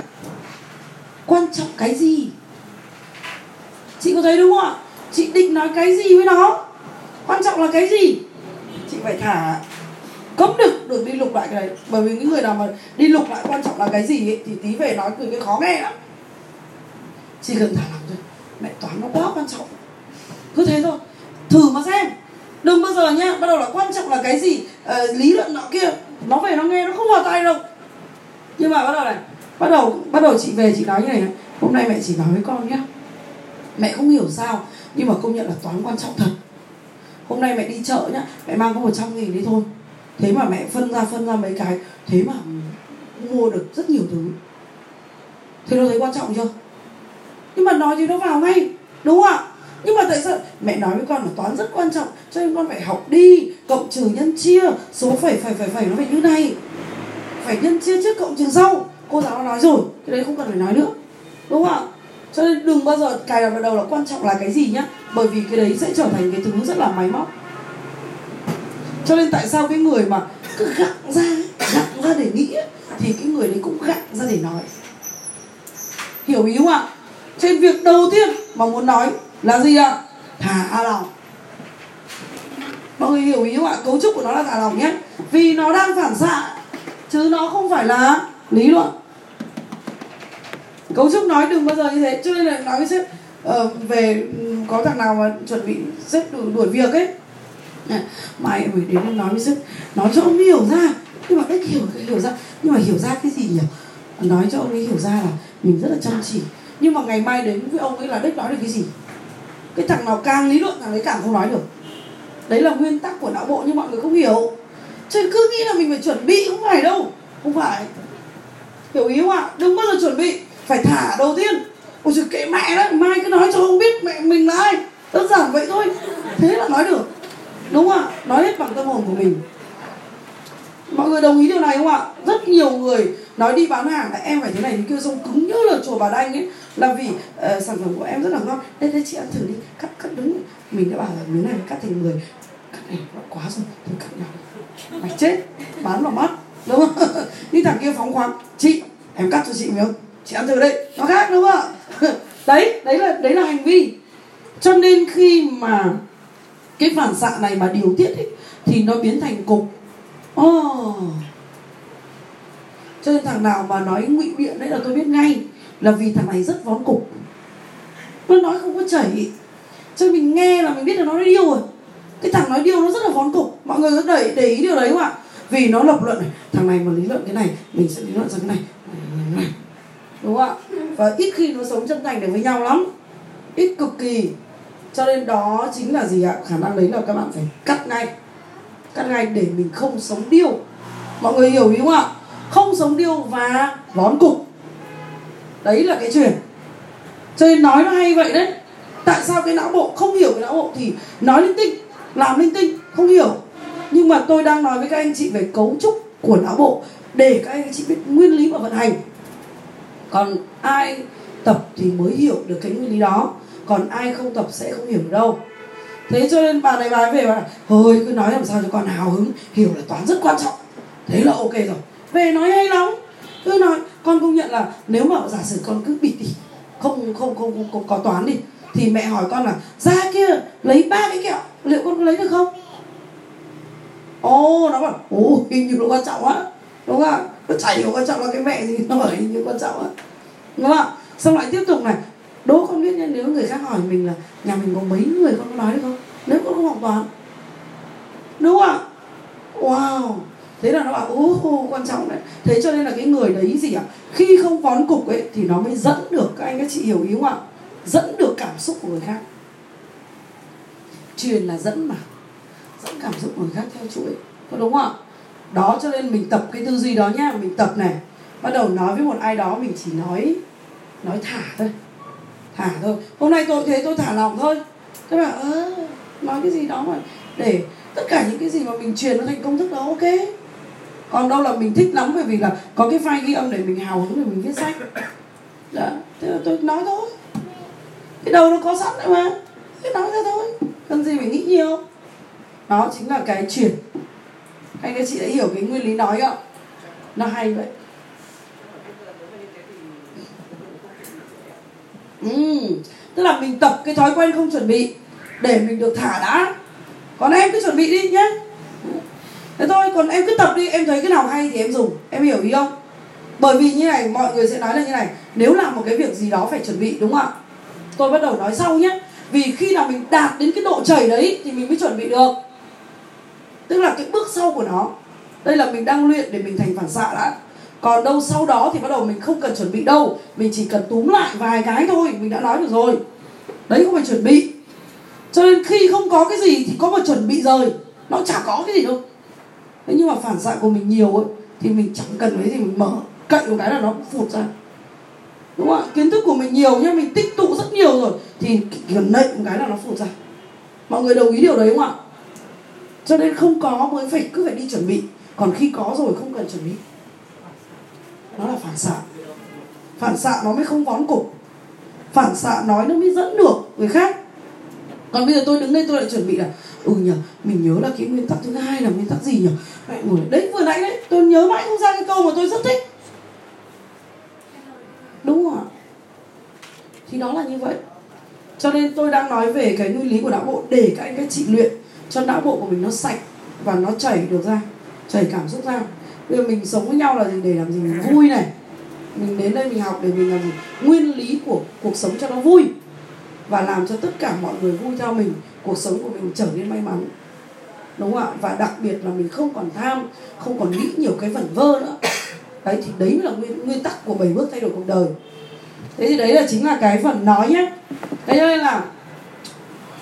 Quan trọng cái gì? Chị có thấy đúng không ạ? Chị định nói cái gì với nó? Quan trọng là cái gì? Chị phải thả cấm được được đi lục lại cái đấy. Bởi vì những người nào mà đi lục lại quan trọng là cái gì ấy, thì tí về nói cười cái khó nghe lắm chỉ cần thả lỏng thôi. Mẹ toán nó quá quan trọng. Cứ thế thôi. Thử mà xem. Đừng bao giờ nhá. Bắt đầu là quan trọng là cái gì? Uh, lý luận nọ kia. Nó về nó nghe nó không vào tay đâu. Nhưng mà bắt đầu này. Bắt đầu bắt đầu chị về chị nói như này này. Hôm nay mẹ chỉ nói với con nhá. Mẹ không hiểu sao nhưng mà công nhận là toán quan trọng thật. Hôm nay mẹ đi chợ nhá. Mẹ mang có một trăm nghìn đi thôi. Thế mà mẹ phân ra phân ra mấy cái. Thế mà mua được rất nhiều thứ. Thế nó thấy quan trọng chưa? Nhưng mà nói thì nó vào ngay, đúng không ạ? Nhưng mà tại sao mẹ nói với con là toán rất quan trọng, cho nên con phải học đi, cộng trừ nhân chia, số phẩy phẩy phẩy phẩy nó phải như này. Phải nhân chia trước, cộng trừ sau. Cô giáo nó nói rồi, cái đấy không cần phải nói nữa, đúng không ạ? Cho nên đừng bao giờ, cài đặt vào đầu là quan trọng là cái gì nhá. Bởi vì cái đấy sẽ trở thành cái thứ rất là máy móc. Cho nên tại sao cái người mà cứ gặng ra gặng ra để nghĩ thì cái người đấy cũng gặng ra để nói. Hiểu ý không ạ? Trên việc đầu tiên mà muốn nói là gì ạ? Thả lòng mọi người hiểu ý không ạ? Cấu trúc của nó là thả lòng nhé. Vì nó đang phản xạ chứ nó không phải là lý luận. Cấu trúc nói đừng bao giờ như thế. Cho nên là nói với sếp uh, về ừ, có thằng nào mà chuẩn bị sếp đuổi, đuổi việc ấy. Mai phải đến nói với sếp nói cho ông hiểu ra. Nhưng mà cách hiểu hiểu ra nhưng mà hiểu ra cái gì nhỉ? Nói cho ông ấy hiểu ra là mình rất là chăm chỉ nhưng mà ngày mai đến với ông ấy là đích nói được cái gì? Cái thằng nào càng lý luận thằng ấy càng không nói được. Đấy là nguyên tắc của não bộ nhưng mọi người không hiểu. Cho nên cứ nghĩ là mình phải chuẩn bị, không phải đâu. Không phải. Hiểu ý không ạ? Đừng bao giờ chuẩn bị. Phải thả đầu tiên. Ôi trời kệ mẹ đấy. Mai cứ nói cho ông biết mẹ mình là ai. Đơn giản vậy thôi. Thế là nói được. Đúng không ạ? Nói hết bằng tâm hồn của mình. Mọi người đồng ý điều này không ạ? Rất nhiều người nói đi bán hàng là em phải thế này thế kia xong cứng như là chùa bà đanh ấy. Là vì uh, sản phẩm của em rất là ngon. Đây đây chị ăn thử đi. Cắt cắt đúng. Mình đã bảo là miếng này cắt thành 10 cắt này nó quá rồi thôi cắt nhỏ mày chết. Bán vào mắt. Đúng không? Đi thằng kia phóng khoáng. Chị em cắt cho chị miếng. Chị ăn thử đây nó khác đúng không ạ? Đấy đấy là đấy là hành vi. Cho nên khi mà cái phản xạ này mà điều tiết ấy, thì nó biến thành cục. Oh cho nên thằng nào mà nói ngụy biện đấy là tôi biết ngay là vì thằng này rất vón cục. Nó nói không có chảy. Cho nên mình nghe là mình biết là nó nói điêu rồi. Cái thằng nói điêu nó rất là vón cục. Mọi người rất để, để ý điều đấy không ạ? Vì nó lập luận này thằng này mà lý luận cái này mình sẽ lý luận ra cái này. Đúng không ạ? Và ít khi nó sống chân thành được với nhau lắm. Ít cực kỳ. Cho nên đó chính là gì ạ? Khả năng đấy là các bạn phải cắt ngay. Cắt ngay để mình không sống điêu. Mọi người hiểu ý không ạ? Không sống điêu và vón cục. Đấy là cái chuyện. Cho nên nói nó hay vậy đấy. Tại sao cái não bộ không hiểu cái não bộ? Thì nói linh tinh, làm linh tinh, không hiểu. Nhưng mà tôi đang nói với các anh chị về cấu trúc của não bộ để các anh chị biết nguyên lý và vận hành. Còn ai tập thì mới hiểu được cái nguyên lý đó. Còn ai không tập sẽ không hiểu được đâu. Thế cho nên bà này bà ấy về bà thôi cứ nói làm sao cho con hào hứng, hiểu là toán rất quan trọng. Thế là ok rồi về nói hay lắm. Cứ nói con công nhận là nếu mà giả sử con cứ bịt đi không không không không, không có toán đi thì mẹ hỏi con là ra kia lấy ba cái kẹo liệu con có lấy được không? Ồ nó bảo ồ hình như nó quan trọng á đúng không ạ? Nó chả hiểu quan trọng là cái mẹ gì nó bảo hình như quan trọng á đúng không ạ? Xong lại tiếp tục này đố con biết nha nếu người khác hỏi mình là nhà mình có mấy người con có nói được không? Nếu con không học toán. Đúng không ạ? Wow thế là nó bảo ô quan trọng đấy thế cho nên là cái người đấy gì ạ? Khi không vón cục ấy, thì nó mới dẫn được các anh các chị hiểu ý không ạ? Dẫn được cảm xúc của người khác. Truyền là dẫn mà. Dẫn cảm xúc của người khác theo chuỗi. Có đúng không ạ? Đó, cho nên mình tập cái tư duy đó nhá mình tập này. Bắt đầu nói với một ai đó, mình chỉ nói nói thả thôi. Thả thôi. Hôm nay tôi thế, tôi thả lòng thôi. Các bạn, ơ, nói cái gì đó mà để tất cả những cái gì mà mình truyền nó thành công thức đó, ok? Còn đâu là mình thích lắm bởi vì là có cái file ghi âm để mình hào hứng để mình viết sách. Đó thế là tôi nói thôi. Cái đầu nó có sẵn đấy mà. Cứ nói ra thôi. Cần gì phải nghĩ nhiều. Đó chính là cái chuyển. Anh các chị đã hiểu cái nguyên lý nói không? Nó hay vậy. Ừ. tức là mình tập cái thói quen không chuẩn bị để mình được thả đã. Còn em cứ chuẩn bị đi nhé thế thôi, còn em cứ tập đi, em thấy cái nào hay thì em dùng. Em hiểu ý không? Bởi vì như này, mọi người sẽ nói là như này. Nếu làm một cái việc gì đó phải chuẩn bị, đúng không ạ? Tôi bắt đầu nói sau nhé. Vì khi nào mình đạt đến cái độ chảy đấy thì mình mới chuẩn bị được. Tức là cái bước sau của nó. Đây là mình đang luyện để mình thành phản xạ đã. Còn đâu sau đó thì bắt đầu mình không cần chuẩn bị đâu. Mình chỉ cần túm lại vài cái thôi, mình đã nói được rồi. Đấy, không phải chuẩn bị. Cho nên khi không có cái gì thì có một chuẩn bị rồi nó chả có cái gì đâu thế nhưng mà phản xạ của mình nhiều ấy, thì mình chẳng cần cái gì, mình mở cậy một cái là nó cũng phụt ra. Đúng không ạ? Kiến thức của mình nhiều nhưng mình tích tụ rất nhiều rồi, thì gần nậy một cái là nó phụt ra. Mọi người đồng ý điều đấy không ạ? Cho nên không có mới phải, cứ phải đi chuẩn bị. Còn khi có rồi không cần chuẩn bị. Nó là phản xạ. Phản xạ nó mới không vón cục. Phản xạ nói nó mới dẫn được người khác. Còn bây giờ tôi đứng đây tôi lại chuẩn bị là ừ nhở, mình nhớ là cái nguyên tắc thứ hai là nguyên tắc gì nhỉ mẹ ngồi đấy vừa nãy đấy tôi nhớ mãi không ra cái câu mà tôi rất thích. Đúng không ạ? Thì đó là như vậy. Cho nên tôi đang nói về cái nguyên lý của não bộ để các anh các chị luyện cho não bộ của mình nó sạch và nó chảy được ra chảy cảm xúc ra. Bây giờ mình sống với nhau là gì? Để làm gì? Mình vui này. Mình đến đây mình học để mình làm gì? Nguyên lý của cuộc sống cho nó vui và làm cho tất cả mọi người vui theo mình, cuộc sống của mình trở nên may mắn. Đúng không ạ? Và đặc biệt là mình không còn tham, không còn nghĩ nhiều cái vẩn vơ nữa. Đấy, thì đấy là nguyên nguyên tắc của bảy bước thay đổi cuộc đời. Thế thì đấy là chính là cái phần nói nhé. Thế cho nên là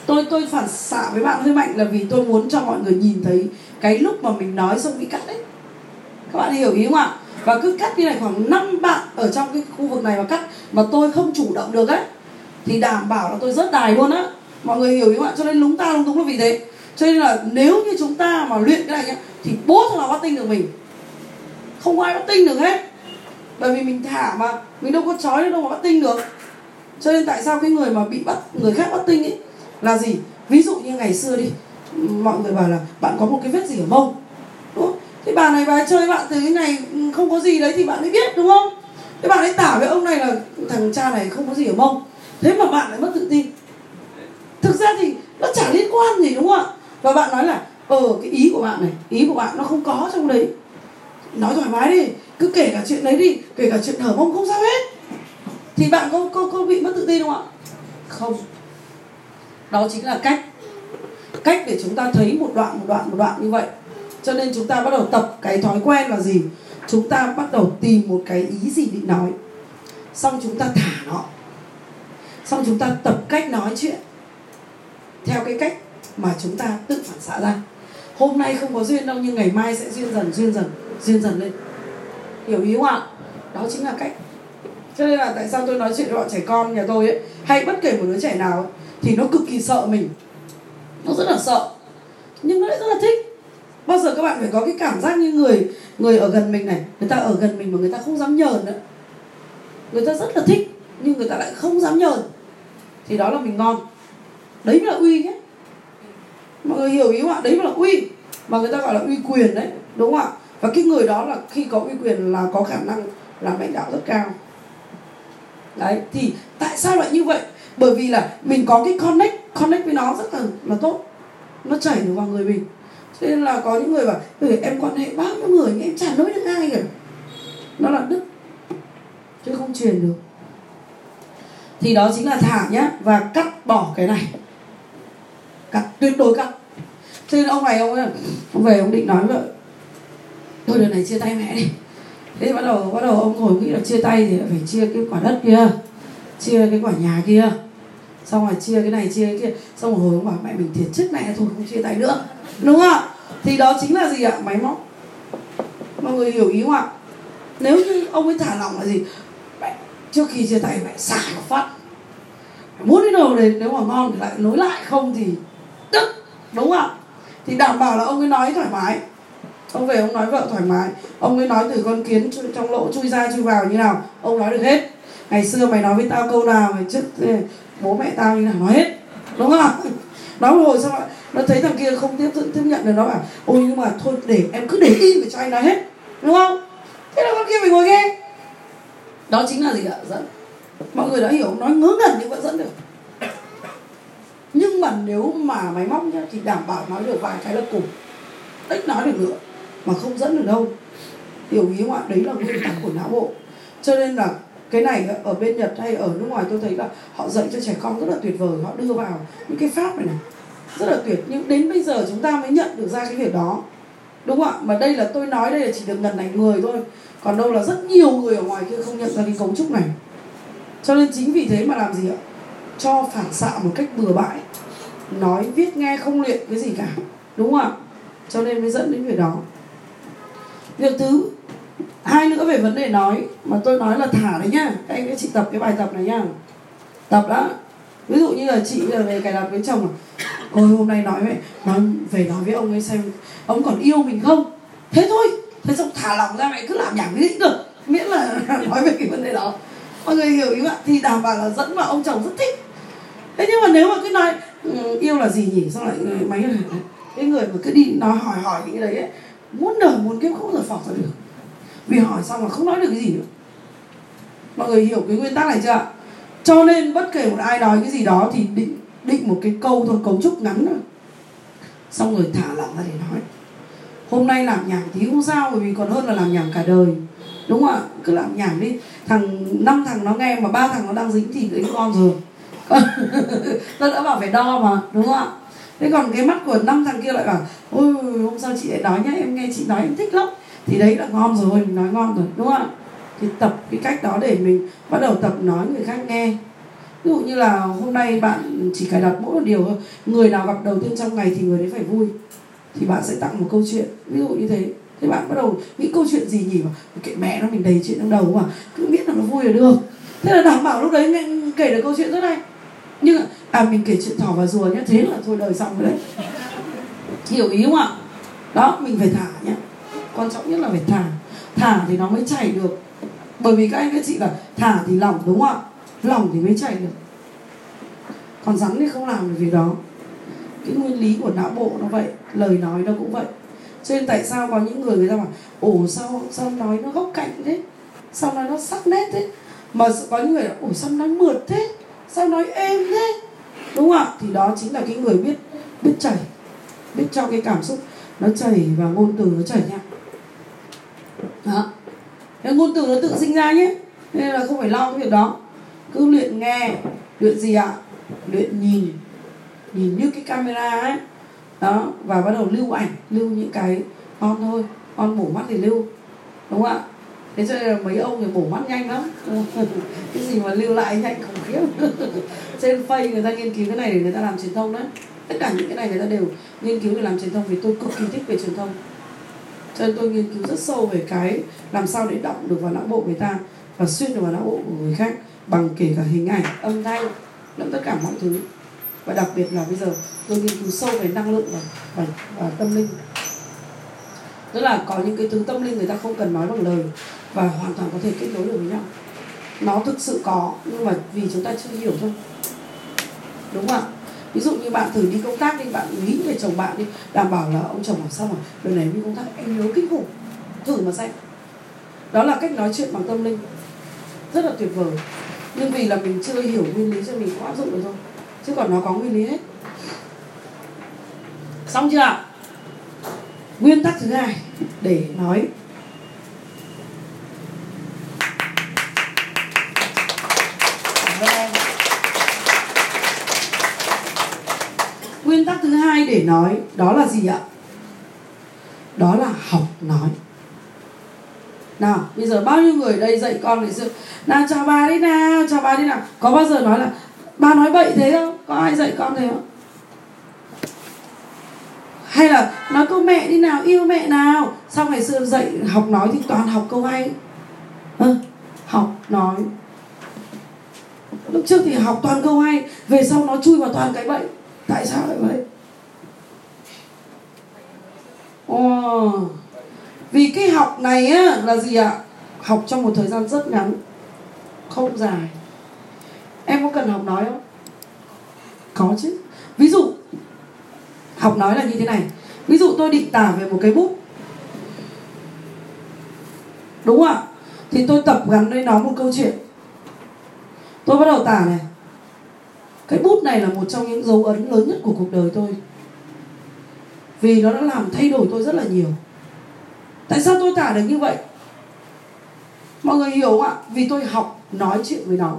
tôi tôi phản xạ với bạn hơi mạnh là vì tôi muốn cho mọi người nhìn thấy cái lúc mà mình nói xong bị cắt đấy. Các bạn hiểu ý không ạ? Và cứ cắt như này khoảng 5 bạn ở trong cái khu vực này mà cắt mà tôi không chủ động được ấy thì đảm bảo là tôi rất đài luôn á. Mọi người hiểu ý không ạ? Cho nên lúng ta lúng túng là vì thế. Cho nên là nếu như chúng ta mà luyện cái này nhá, thì bố thằng nào bắt tinh được mình? Không ai bắt tinh được hết. Bởi vì mình thả mà, mình đâu có chói đâu mà bắt tinh được. Cho nên tại sao cái người mà bị bắt, người khác bắt tinh ấy, là gì? Ví dụ như ngày xưa đi, mọi người bảo là bạn có một cái vết gì ở mông, đúng không? Bà này bà ấy chơi bạn từ cái ngày ừ, không có gì đấy thì bạn ấy biết, đúng không? Thế bạn ấy tả với ông này là thằng cha này không có gì ở mông thế mà bạn lại mất tự tin. Thực ra thì nó chả liên quan gì, đúng không ạ? Và bạn nói là ờ cái ý của bạn này, ý của bạn nó không có trong đấy. Nói thoải mái đi, cứ kể cả chuyện đấy đi, kể cả chuyện hở mông không sao hết. Thì bạn có có có bị mất tự tin không ạ? Không. Đó chính là cách. Cách để chúng ta thấy một đoạn một đoạn một đoạn như vậy. Cho nên chúng ta bắt đầu tập cái thói quen là gì? Chúng ta bắt đầu tìm một cái ý gì định nói. Xong chúng ta thả nó xong chúng ta tập cách nói chuyện theo cái cách mà chúng ta tự phản xạ ra. Hôm nay không có duyên đâu nhưng ngày mai sẽ duyên dần duyên dần duyên dần lên. Hiểu ý không ạ? Đó chính là cách. Cho nên là tại sao tôi nói chuyện với bọn trẻ con nhà tôi ấy hay bất kể một đứa trẻ nào ấy, thì nó cực kỳ sợ mình. Nó rất là sợ. Nhưng nó lại rất là thích. Bao giờ các bạn phải có cái cảm giác như người người ở gần mình này người ta ở gần mình mà người ta không dám nhờn nữa. Người ta rất là thích nhưng người ta lại không dám nhờn thì đó là mình ngon. Đấy mới là uy nhé. Mọi người hiểu ý không ạ? Đấy mới là uy. Mà người ta gọi là uy quyền đấy đúng không ạ? Và cái người đó là khi có uy quyền là có khả năng làm lãnh đạo rất cao. Đấy thì tại sao lại như vậy? Bởi vì là mình có cái connect connect với nó rất là là tốt. Nó chảy được vào người mình. Cho nên là có những người bảo ừ, em quan hệ bao nhiêu người nhưng em chả nói được ai cả. Nó là đức chứ không truyền được thì đó chính là thả nhá và cắt bỏ cái này. Cắt tuyệt đối cắt. Cho nên ông này ông ấy, ông về ông định nói vợ thôi đợt này chia tay mẹ đi. Thế thì bắt đầu bắt đầu ông ngồi nghĩ là chia tay thì phải chia cái quả đất kia chia cái quả nhà kia. Xong rồi chia cái này chia cái kia. Xong rồi hồi ông bảo mẹ mình thiệt chết mẹ thôi không chia tay nữa. Đúng không ạ? Thì đó chính là gì ạ? Máy móc. Mọi người hiểu ý không ạ? Nếu như ông ấy thả lỏng là gì? Trước khi chia tay mẹ xả một phát. Muốn đến đâu đấy, nếu mà ngon thì lại nối lại, không thì tức, đúng không ạ? Thì đảm bảo là ông ấy nói thoải mái. Ông về, ông nói vợ thoải mái. Ông ấy nói từ con kiến trong lỗ chui ra, chui vào như nào, ông nói được hết. Ngày xưa mày nói với tao câu nào mày trước bố mẹ tao như nào, nói hết, đúng không nói một hồi xong lại, nó thấy thằng kia không tiếp tiếp nhận được, nó bảo, ôi, nhưng mà thôi, để, em cứ để im để cho anh nói hết đúng không? Thế là con kia phải ngồi nghe đó chính là gì ạ? Dẫn. Mọi người đã hiểu, nói ngớ ngẩn nhưng vẫn dẫn được. Nhưng mà nếu mà máy móc nhá, thì đảm bảo nói được vài cái là cùng. Ít nói được nữa mà không dẫn được đâu. Hiểu ý không ạ? Đấy là nguyên tắc của não bộ. Cho nên là cái này ở bên Nhật hay ở nước ngoài tôi thấy là họ dạy cho trẻ con rất là tuyệt vời. Họ đưa vào những cái pháp này này. Rất là tuyệt. Nhưng đến bây giờ chúng ta mới nhận được ra cái việc đó. Đúng không ạ? Mà đây là tôi nói đây là chỉ được ngần này người thôi còn đâu là rất nhiều người ở ngoài kia không nhận ra cái cấu trúc này. Cho nên chính vì thế mà làm gì ạ? Cho phản xạ một cách bừa bãi. Nói, viết, nghe không luyện cái gì cả. Đúng không ạ? Cho nên mới dẫn đến việc đó. Việc thứ hai nữa về vấn đề nói, mà tôi nói là thả đấy nhá các anh các chị tập cái bài tập này nhá tập đó ví dụ như là chị là về cài đặt với chồng à. ôi, hôm nay nói vậy nói về nói với ông ấy xem, ông còn yêu mình không? Thế thôi thế xong thả lỏng ra mẹ cứ làm nhảm cái được miễn là nói về cái vấn đề đó. Mọi người hiểu ý không ạ? Thì đảm bảo là dẫn vào ông chồng rất thích. Thế nhưng mà nếu mà cứ nói ừ, yêu là gì nhỉ? Xong lại mấy cái người mà cứ đi nói hỏi hỏi những cái đấy ấy, muốn đời muốn kiếp không bao giờ phỏng ra được. Vì hỏi xong là không nói được cái gì nữa. Mọi người hiểu cái nguyên tắc này chưa cho nên bất kể một ai nói cái gì đó thì định định một cái câu thôi cấu trúc ngắn thôi. Xong rồi thả lỏng ra để nói hôm nay làm nhảm tí không sao, bởi vì còn hơn là làm nhảm cả đời. Đúng không ạ? Cứ làm nhảm đi. Thằng, năm thằng nó nghe mà ba thằng nó đang dính thì đấy con rồi. Tôi đã bảo phải đo mà, đúng không ạ? Thế còn cái mắt của năm thằng kia lại bảo, ôi, hôm sau chị lại nói nhá, em nghe chị nói em thích lắm. Thì đấy là ngon rồi, mình nói ngon rồi, đúng không ạ? Thì tập cái cách đó để mình bắt đầu tập nói người khác nghe. Ví dụ như là hôm nay bạn chỉ cài đặt mỗi một điều thôi. Người nào gặp đầu tiên trong ngày thì người đấy phải vui thì bạn sẽ tặng một câu chuyện. Ví dụ như thế. Thì bạn bắt đầu nghĩ câu chuyện gì nhỉ? Mà kệ mẹ nó, mình đầy chuyện trong đầu mà. Cứ biết là nó vui là được. Thế là đảm bảo lúc đấy kể được câu chuyện rất hay. Nhưng à mình kể chuyện thỏ và rùa nhá, thế là thôi đời xong rồi đấy. Hiểu ý không ạ? Đó, mình phải thả nhá. Quan trọng nhất là phải thả. Thả thì nó mới chảy được. Bởi vì các anh các chị là thả thì lỏng đúng không ạ? Lỏng thì mới chảy được. Còn rắn thì không làm được việc đó cái nguyên lý của não bộ nó vậy, lời nói nó cũng vậy. Cho nên tại sao có những người người ta bảo, ồ, sao sao nói nó góc cạnh thế? Sao nói nó sắc nét thế? Mà có những người ồ, sao nói mượt thế? Sao nói êm thế? Đúng không ạ? Thì đó chính là cái người biết biết chảy, biết cho cái cảm xúc nó chảy và ngôn từ nó chảy nha. Đó. Cái ngôn từ nó tự sinh ra nhé. Nên là không phải lo cái việc đó. Cứ luyện nghe, luyện gì ạ? Luyện nhìn nhìn như cái camera ấy. Đó, và bắt đầu lưu ảnh, lưu những cái on thôi. On bổ mắt thì lưu, đúng không ạ? Thế cho nên là mấy ông thì bổ mắt nhanh lắm. Cái gì mà lưu lại nhanh khủng khiếp. Trên face người ta nghiên cứu cái này để người ta làm truyền thông đấy. Tất cả những cái này người ta đều nghiên cứu để làm truyền thông vì tôi cực kỳ thích về truyền thông. Cho nên tôi nghiên cứu rất sâu về cái làm sao để động được vào não bộ người ta và xuyên được vào não bộ của người khác bằng kể cả hình ảnh, âm thanh, lẫn tất cả mọi thứ và đặc biệt là bây giờ tôi nghiên cứu sâu về năng lượng và, và, và tâm linh. Tức là có những cái thứ tâm linh người ta không cần nói bằng lời và hoàn toàn có thể kết nối được với nhau. Nó thực sự có nhưng mà vì chúng ta chưa hiểu thôi. Đúng không ạ? Ví dụ như bạn thử đi công tác đi bạn nghĩ về chồng bạn đi đảm bảo là ông chồng làm sao mà lần này đi công tác em nhớ kinh khủng thử mà xem. Đó là cách nói chuyện bằng tâm linh. Rất là tuyệt vời. Nhưng vì là mình chưa hiểu nguyên lý cho mình có áp dụng được thôi chứ còn nó có nguyên lý hết xong chưa nguyên tắc thứ hai, để nói. Nguyên tắc thứ hai để nói, đó là gì ạ? Đó là học nói. Nào, bây giờ bao nhiêu người đây dạy con ngày xưa nào, chào bà đi nào, chào bà đi nào. Có bao giờ nói là bà nói bậy thế không? Có ai dạy con thế không? Hay là nói câu mẹ đi nào yêu mẹ nào? Sau ngày xưa dạy học nói thì toàn học câu hay? Ừ, học nói. Lúc trước thì học toàn câu hay về sau nó chui vào toàn cái bậy tại sao lại vậy? Ồ, vì cái học này á là gì ạ? Học trong một thời gian rất ngắn không dài em có cần học nói không? Có chứ. Ví dụ, học nói là như thế này. Ví dụ tôi định tả về một cái bút. Đúng không ạ? Thì tôi tập gắn với nó một câu chuyện. Tôi bắt đầu tả này. Cái bút này là một trong những dấu ấn lớn nhất của cuộc đời tôi. Vì nó đã làm thay đổi tôi rất là nhiều. Tại sao tôi tả được như vậy? Mọi người hiểu không ạ? Vì tôi học nói chuyện với nó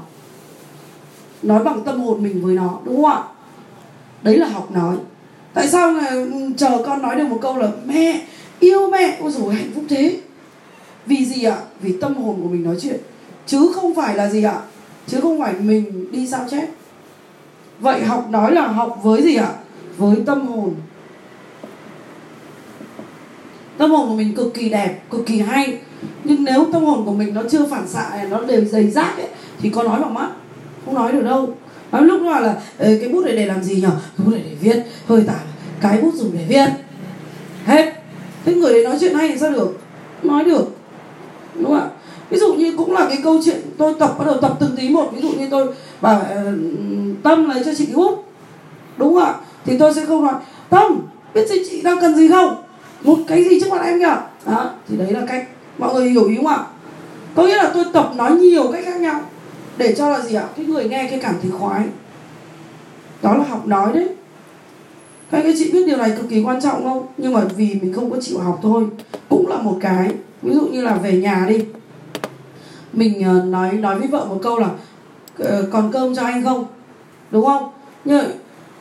nói bằng tâm hồn mình với nó, đúng không ạ? Đấy là học nói. Tại sao chờ con nói được một câu là, mẹ, yêu mẹ, ôi rồi hạnh phúc thế. Vì gì ạ? Vì tâm hồn của mình nói chuyện. Chứ không phải là gì ạ? Chứ không phải mình đi sao chép. Vậy học nói là học với gì ạ? Với tâm hồn. Tâm hồn của mình cực kỳ đẹp, cực kỳ hay. Nhưng nếu tâm hồn của mình nó chưa phản xạ, nó đều dày rác ấy, thì có nói bằng mắt không nói được đâu. Nói lúc đó là cái bút này để làm gì nhở? Cái bút này để viết. Hơi tả cái bút dùng để viết. Hết. Thế người đấy nói chuyện hay thì sao được? Nói được. Đúng không ạ? Ví dụ như cũng là cái câu chuyện tôi tập, bắt đầu tập từng tí một. Ví dụ như tôi bảo ờ, tâm lấy cho chị cái bút. Đúng không ạ? Thì tôi sẽ không nói, tâm, biết gì chị đang cần gì không? Một cái gì trước mặt em kìa đó, thì đấy là cách. Mọi người hiểu ý không ạ? Có nghĩa là tôi tập nói nhiều cách khác nhau để cho là gì ạ? Cái người nghe, cái cảm thấy khoái. Đó là học nói đấy. Các anh các chị biết điều này cực kỳ quan trọng không? Nhưng mà vì mình không có chịu học thôi. Cũng là một cái. Ví dụ như là về nhà đi. Mình ờ, nói nói với vợ một câu là ờ, còn cơm cho anh không? Đúng không? Nhưng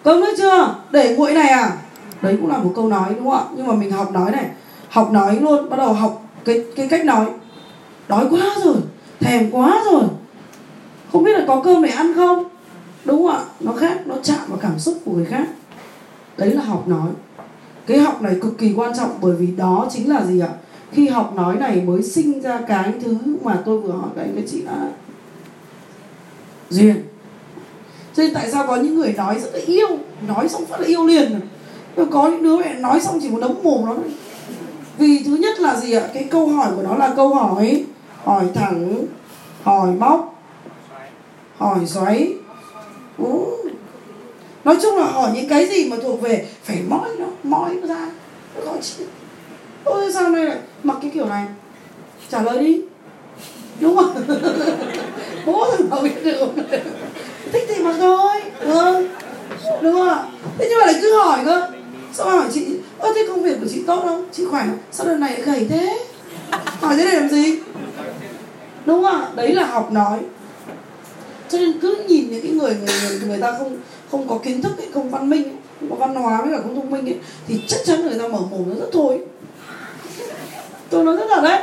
cơm nữa chưa? Để nguội này à? Đấy cũng là một câu nói, đúng không ạ? Nhưng mà mình học nói này. Học nói luôn, bắt đầu học cái cái cách nói. Đói quá rồi. Thèm quá rồi không biết là có cơm để ăn không? Đúng không ạ? Nó khác, nó chạm vào cảm xúc của người khác. Đấy là học nói. Cái học này cực kỳ quan trọng bởi vì đó chính là gì ạ? Khi học nói này mới sinh ra cái thứ mà tôi vừa hỏi các anh các chị đã duyên. Cho nên tại sao có những người nói rất là yêu, nói xong rất là yêu liền à? rồi có những đứa mẹ nói xong chỉ một đấm mồm nó vì thứ nhất là gì ạ? Cái câu hỏi của nó là câu hỏi hỏi thẳng, hỏi móc hỏi xoáy ú, nói chung là hỏi những cái gì mà thuộc về phải moi nó moi nó ra. Khó chị ôi sao này lại mặc cái kiểu này? Trả lời đi. Đúng không? Bố thằng nào biết được? Thích thì mặc thôi. Ừ. đúng không ạ? Thế nhưng mà lại cứ hỏi cơ. Sao hỏi chị? Ơ thế công việc của chị tốt không? Chị khỏe không? Sao đợt này gầy thế? Hỏi thế này làm gì? Đúng không ạ? Đấy là học nói cho nên cứ nhìn những cái người người người, người ta không không có kiến thức ấy, không văn minh ấy, không có văn hóa với cả không thông minh ấy, thì chắc chắn người ta mở mồm nó rất thôi. Tôi nói rất là đấy.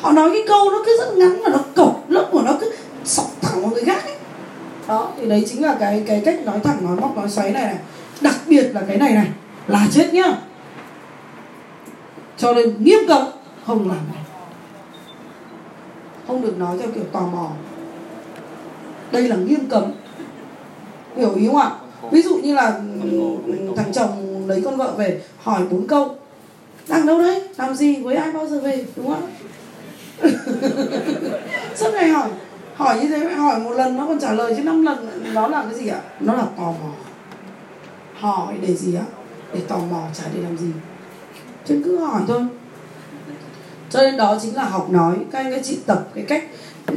Họ nói cái câu nó cứ rất ngắn mà nó cộc lốc của nó cứ sọc thẳng vào người khác ấy. Đó thì đấy chính là cái cái cách nói thẳng nói móc nói xoáy này này. Đặc biệt là cái này này là chết nhá. Cho nên nghiêm cấm không làm này. Không được nói theo kiểu tò mò đây là nghiêm cấm. Hiểu ý không ạ? Ví dụ như là ừ, thằng chồng lấy con vợ về, hỏi bốn câu. Đang đâu đấy? Làm gì? Với ai bao giờ về? Đúng không suốt ngày hỏi. Hỏi như thế, hỏi một lần nó còn trả lời, chứ năm lần, nó là cái gì ạ? Nó là tò mò. Hỏi để gì ạ? Để tò mò chả để làm gì. Chứ cứ hỏi thôi. Cho nên đó chính là học nói. Các anh các chị tập cái cách ừ,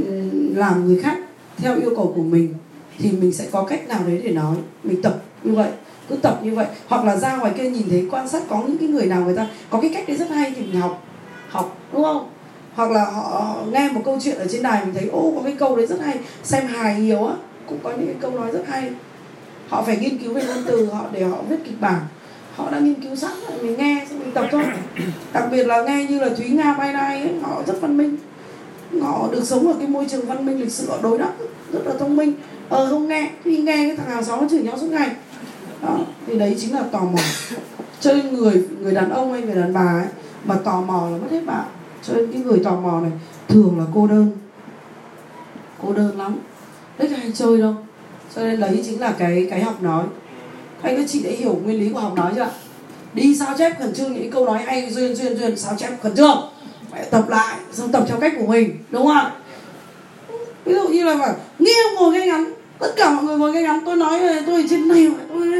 làm người khác theo yêu cầu của mình thì mình sẽ có cách nào đấy để nói. Mình tập như vậy cứ tập như vậy. Hoặc là ra ngoài kia nhìn thấy quan sát có những cái người nào người ta có cái cách đấy rất hay thì mình học. Học đúng không? Hoặc là họ nghe một câu chuyện ở trên đài mình thấy ô có cái câu đấy rất hay. Xem hài nhiều á cũng có những cái câu nói rất hay. Họ phải nghiên cứu về ngôn từ họ để họ viết kịch bản. Họ đã nghiên cứu sẵn rồi mình nghe xong mình tập thôi. Đặc biệt là nghe như là thúy nga bay nay ấy, họ rất văn minh họ được sống ở cái môi trường văn minh, lịch sử họ đối đó, rất là thông minh. Ờ không nghe, khi nghe cái thằng hàng xóm nó chửi nhau suốt ngày. Đó, thì đấy chính là tò mò. Cho nên người người đàn ông hay người đàn bà ấy mà tò mò là mất hết bạn. Cho nên cái người tò mò này thường là cô đơn. Cô đơn lắm. Đấy hay chơi đâu. Cho nên đấy chính là cái cái học nói. Anh các chị đã hiểu nguyên lý của học nói chưa đi sao chép khẩn trương những câu nói hay, duyên duyên duyên, sao chép khẩn trương? Phải tập lại xong tập theo cách của mình đúng không ví dụ như là mà nghe ngồi ngay ngắn tất cả mọi người ngồi ngay ngắn tôi nói tôi ở trên này tôi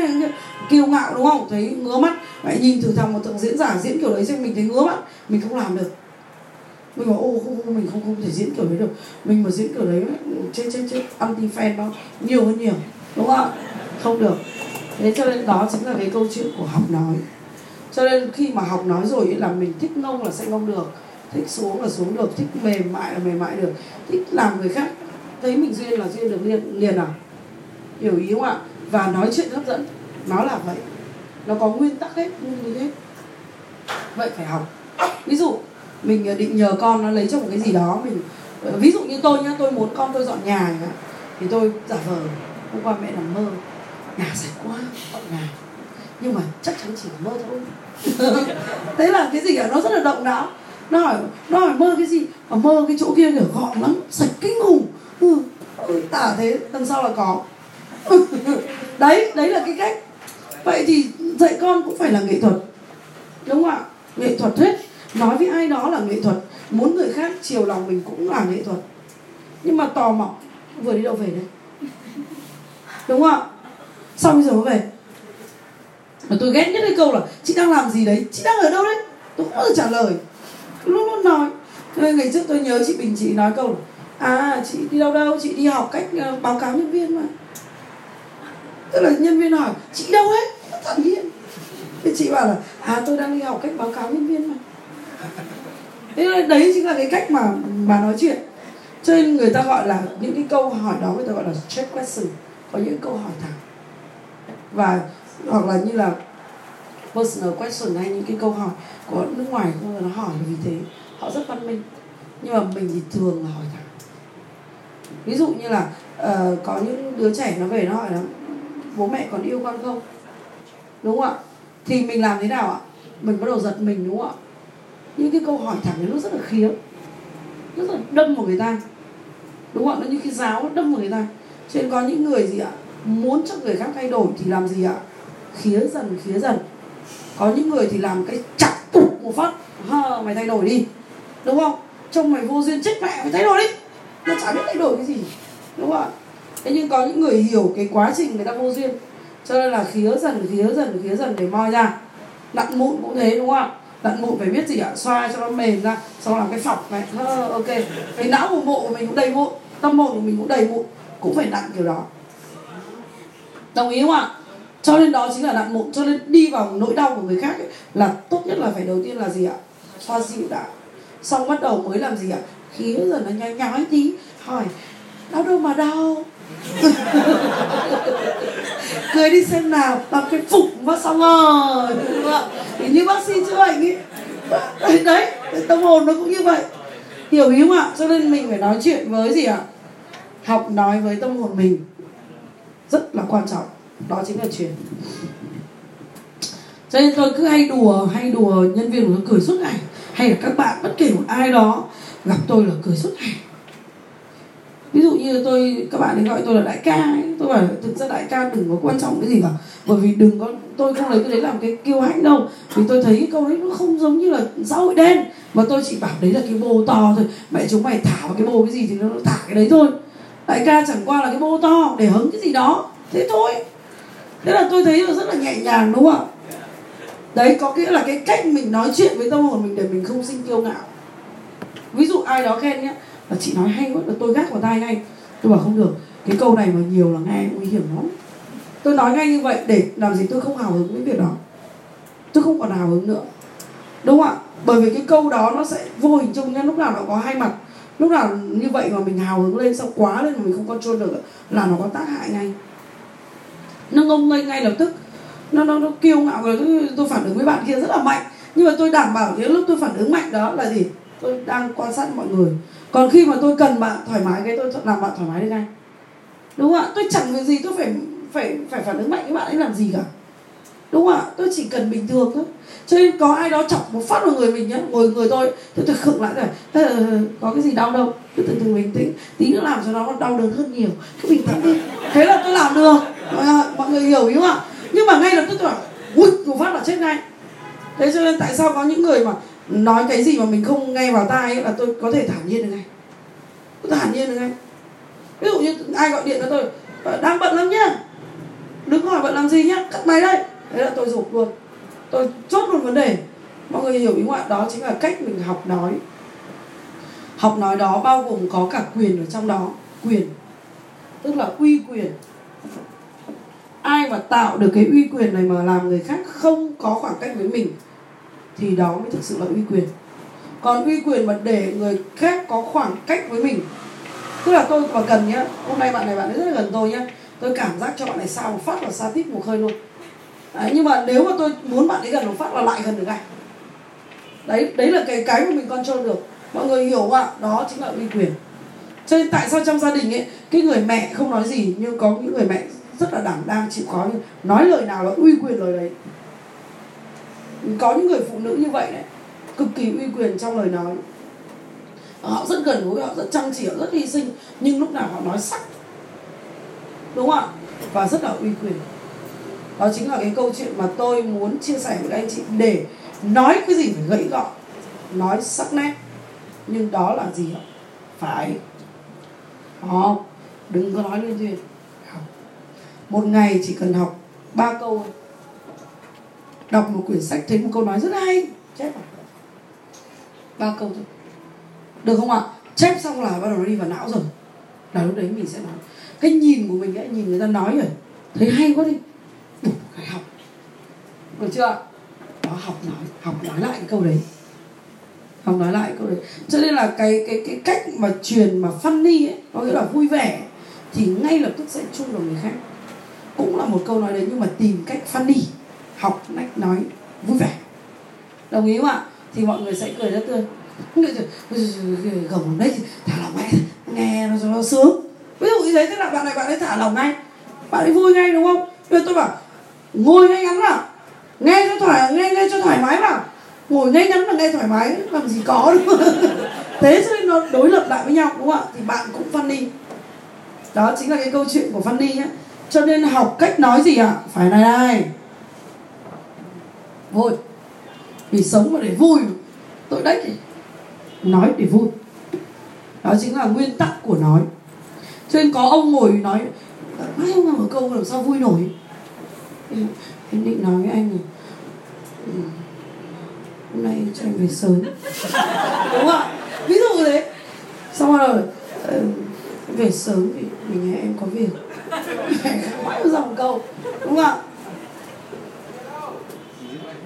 kiêu ngạo đúng không? Thấy ngứa mắt. Lại nhìn thử thằng một thằng diễn giả diễn kiểu đấy xem mình thấy ngứa mắt mình không làm được. Mình bảo ô không, không mình không không thể diễn kiểu đấy được. Mình mà diễn kiểu đấy chết chết chết anti fan nó nhiều hơn nhiều đúng không không được. Thế cho nên đó chính là cái câu chuyện của học nói. Cho nên khi mà học nói rồi là mình thích ngông là sẽ ngông được thích xuống là xuống được, thích mềm mại là mềm mại được. Thích làm người khác thấy mình duyên là duyên được liền liền à? Hiểu ý không ạ? Và nói chuyện hấp dẫn, nó là vậy. Nó có nguyên tắc hết, nguyên lý hết. Vậy phải học. Ví dụ, mình ờ, định nhờ con nó lấy cho một cái gì đó, mình ờ, ví dụ như tôi nhá, tôi muốn con tôi dọn nhà thì tôi giả vờ, hôm qua mẹ nằm mơ, nhà sạch quá, dọn nhà. Nhưng mà chắc chắn chỉ là mơ thôi. Thế là cái gì cả nó rất là động não nó hỏi nó hỏi mơ cái gì? Mà mơ cái chỗ kia kiểu gọn lắm sạch kinh khủng. Ừ, ừ tả thế đằng sau là có. Ừ. Đấy đấy là cái cách. Vậy thì dạy con cũng phải là nghệ thuật đúng không ạ? Nghệ thuật hết nói với ai đó là nghệ thuật. Muốn người khác chiều lòng mình cũng là nghệ thuật. Nhưng mà tò mò vừa đi đâu về đây? Đúng không ạ? Xong bây giờ mới về? Mà tôi ghét nhất cái câu là chị đang làm gì đấy? Chị đang ở đâu đấy? Tôi không bao giờ trả lời luôn luôn nói. Nên ngày trước tôi nhớ chị bình, chị nói câu là à chị đi đâu đâu, chị đi học cách ờ, báo cáo nhân viên mà. Tức là nhân viên hỏi, chị đâu hết? Thật nhiên. Thì chị bảo là à tôi đang đi học cách báo cáo nhân viên mà. Thế là đấy chính là cái cách mà mà nói chuyện. Cho nên người ta gọi là những cái câu hỏi đó, người ta gọi là check question. Có những câu hỏi thẳng. Và, hoặc là như là personal question hay những cái câu hỏi của nước ngoài nó hỏi vì thế họ rất văn minh. Nhưng mà mình thì thường là hỏi thẳng. Ví dụ như là uh, có những đứa trẻ nó về nó hỏi là bố mẹ còn yêu con không? Đúng không ạ? Thì mình làm thế nào ạ? Mình bắt đầu giật mình đúng không ạ? Những cái câu hỏi thẳng nó rất là khiếm. Rất là đâm vào người ta. Đúng không ạ? Nó như cái giáo đâm vào người ta. Cho nên có những người gì ạ? Muốn cho người khác thay đổi thì làm gì ạ? Khía dần khía dần có những người thì làm cái chặt tụt một phát ha mày thay đổi đi. Đúng không? Trông mày vô duyên chết mẹ mày thay đổi đi. Nó chả biết thay đổi cái gì. Đúng không ạ? Thế nhưng có những người hiểu cái quá trình người ta vô duyên. Cho nên là khía dần khía dần khía dần để moi ra. Nặn mụn cũng thế đúng không ạ? Nặn mụn phải biết gì ạ? Xoa cho nó mềm ra xong làm cái phọc này. À, ok. Cái não của mộ của mình cũng đầy mụn tâm hồn của mình cũng đầy mụn cũng phải nặn kiểu đó. Đồng ý không ạ? Cho nên đó chính là nạn mụn cho nên đi vào nỗi đau của người khác ấy, là tốt nhất là phải đầu tiên là gì ạ? Xoa dịu đã. Xong bắt đầu mới làm gì ạ? Khí rồi nó nhói nhói tí hỏi đau đâu mà đau? Cười đi xem nào làm cái phục và xong rồi đúng không ạ? thì như bác sĩ chữa bệnh ấy đấy, đấy tâm hồn nó cũng như vậy. Hiểu ý không ạ? Cho nên mình phải nói chuyện với gì ạ? Học nói với tâm hồn mình. Rất là quan trọng đó chính là truyền cho nên tôi cứ hay đùa hay đùa nhân viên của tôi cười suốt ngày. Hay là các bạn, bất kể một ai đó gặp tôi là cười suốt ngày. Ví dụ như tôi, các bạn ấy gọi tôi là đại ca ấy. tôi bảo thực ra đại ca đừng có quan trọng cái gì cả. Bởi vì đừng có, tôi không lấy cái đấy làm cái kiêu hãnh đâu. Vì tôi thấy cái câu đấy nó không giống như là xã hội đen. Mà tôi chỉ bảo đấy là cái bô to thôi. Mẹ chúng mày thả vào cái bô cái gì thì nó thả cái đấy thôi. Đại ca chẳng qua là cái bô to để hứng cái gì đó. Thế thôi thế là tôi thấy là rất là nhẹ nhàng, đúng không? Ạ đấy, có nghĩa là cái cách mình nói chuyện với tâm hồn mình để mình không sinh kiêu ngạo. Ví dụ ai đó khen nhé là chị nói hay quá là tôi gác vào tai ngay. Tôi bảo, không được, cái câu này mà nhiều là nghe nguy hiểm lắm. Tôi nói ngay như vậy để làm gì tôi không hào hứng với việc đó. Tôi không còn hào hứng nữa. Đúng không ạ? Bởi vì cái câu đó nó sẽ vô hình chung nhá, lúc nào nó có hai mặt. Lúc nào như vậy mà mình hào hứng lên xong quá lên mà mình không control được, là nó có tác hại ngay nó ngông nghênh ngay lập tức. Nó nó nó kiêu ngạo rồi tôi, tôi phản ứng với bạn kia rất là mạnh. Nhưng mà tôi đảm bảo cái lúc tôi phản ứng mạnh đó là gì? Tôi đang quan sát mọi người. Còn khi mà tôi cần bạn thoải mái cái tôi làm bạn thoải mái được ngay. Đúng không ạ? Tôi chẳng việc gì tôi phải phải phải phản ứng mạnh với bạn ấy làm gì cả đúng không ạ? Tôi chỉ cần bình thường thôi. Cho nên có ai đó chọc một phát vào người mình nhá ngồi người tôi tôi tôi khựng lại rồi ờ, có cái gì đau đâu? Cứ từ từ bình tĩnh. Tí nữa làm cho nó còn đau đớn hơn nhiều. Cứ bình tĩnh đi. Thế là tôi làm được. Mọi người hiểu ý không ạ? Nhưng mà ngay lập tức tôi bảo ui một phát là chết ngay. Thế cho nên tại sao có những người mà nói cái gì mà mình không nghe vào tai ấy là tôi có thể thản nhiên được ngay. Tôi thản nhiên được ngay. Ví dụ như ai gọi điện cho tôi đang bận lắm nhá. Đứng hỏi bận làm gì nhá? Cắt máy đây thế là tôi rụt luôn. Tôi chốt luôn vấn đề. Mọi người hiểu ý ngoại đó chính là cách mình học nói. Học nói đó bao gồm có cả quyền ở trong đó. Quyền, tức là uy quyền. Ai mà tạo được cái uy quyền này mà làm người khác không có khoảng cách với mình, thì đó mới thực sự là uy quyền. Còn uy quyền mà để người khác có khoảng cách với mình, tức là tôi mà cần nhá, hôm nay bạn này, bạn ấy rất là gần tôi nhá. Tôi cảm giác cho bạn này sao một phát là xa tít một hơi luôn đấy, nhưng mà nếu mà tôi muốn bạn ấy gần một phát là lại gần được ngay. Đấy đấy là cái cái mà mình control được. Mọi người hiểu không ạ? Đó chính là uy quyền. Cho nên tại sao trong gia đình ấy cái người mẹ không nói gì nhưng có những người mẹ rất là đảm đang chịu khó nhưng nói lời nào là uy quyền lời đấy. Có những người phụ nữ như vậy đấy cực kỳ uy quyền trong lời nói. Họ rất gần gũi họ rất chăm chỉ họ rất hy sinh nhưng lúc nào họ nói sắc. Đúng không ạ? Và rất là uy quyền đó chính là cái câu chuyện mà tôi muốn chia sẻ với các anh chị để nói cái gì phải gãy gọn, nói sắc nét. Nhưng đó là gì ạ? Phải. Đó. Đừng có nói lên duyên. Một ngày chỉ cần học ba câu đọc một quyển sách, thấy một câu nói rất hay. Chép vào. Ba câu thôi. Được không ạ? Chép xong là bắt đầu nó đi vào não rồi. Là lúc đấy mình sẽ nói. Cái nhìn của mình ấy, nhìn người ta nói rồi. Thấy hay quá đi đủ phải học. Được chưa? Đó, học nói học nói lại cái câu đấy. Học nói lại câu đấy. Cho nên là cái cái cái cách mà truyền mà funny ấy, có nghĩa là vui vẻ, thì ngay lập tức sẽ chung được người khác. Cũng là một câu nói đấy, nhưng mà tìm cách funny, học cách nói vui vẻ. Đồng ý không ạ? Thì mọi người sẽ cười rất tươi. Gồng đấy thả lòng ngay. Nghe nó cho nó sướng. Ví dụ như thế thế là bạn này, bạn ấy thả lòng ngay. Bạn ấy vui ngay, đúng không? Bây tôi bảo ngồi ngay ngắn vào nghe cho thoải, nghe nghe cho thoải mái vào ngồi ngay ngắn và nghe thoải mái, làm gì có đúng không thế cho nên nó đối lập lại với nhau, đúng không ạ? Thì bạn cũng funny đó chính là cái câu chuyện của funny nhé cho nên học cách nói gì ạ? À? phải này này. Vui. Vì sống mà để vui. Tội đấy nói để vui. Đó chính là nguyên tắc của nói. Cho nên có ông ngồi nói mãi ông làm một câu làm sao vui nổi? Em, em định nói với anh là ừ, hôm nay cho anh về sớm. Đúng không ạ? Ví dụ thế. Xong rồi uh, về sớm vì mình nghe em có việc. Mãi dòng câu. Đúng không ạ?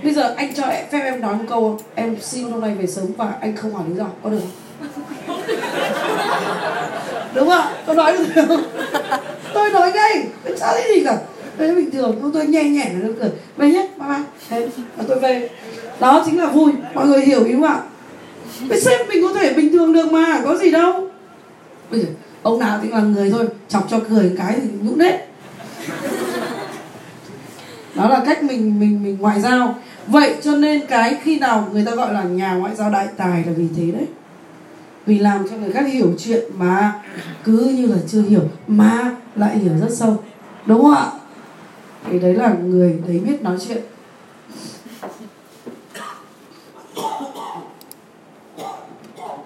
Bây giờ anh cho em phép em nói một câu em xin hôm nay về sớm và anh không hỏi lý do có được không? Đúng không ạ? Tôi nói được không? Tôi nói ngay. Không sao thế gì cả đấy bình thường, chúng tôi nhẹ nhẹ nó cười về nhé, bye bye. Thế, và tôi về. Đó chính là vui. Mọi người hiểu ý không ạ? Với sếp mình có thể bình thường được mà, có gì đâu. Bây giờ, ông nào thì là người thôi, chọc cho cười cái thì nhũn hết đó là cách mình mình mình ngoại giao. Vậy cho nên cái khi nào người ta gọi là nhà ngoại giao đại tài là vì thế đấy. Vì làm cho người khác hiểu chuyện mà cứ như là chưa hiểu mà lại hiểu rất sâu. Đúng không ạ? Thì đấy là người đấy biết nói chuyện.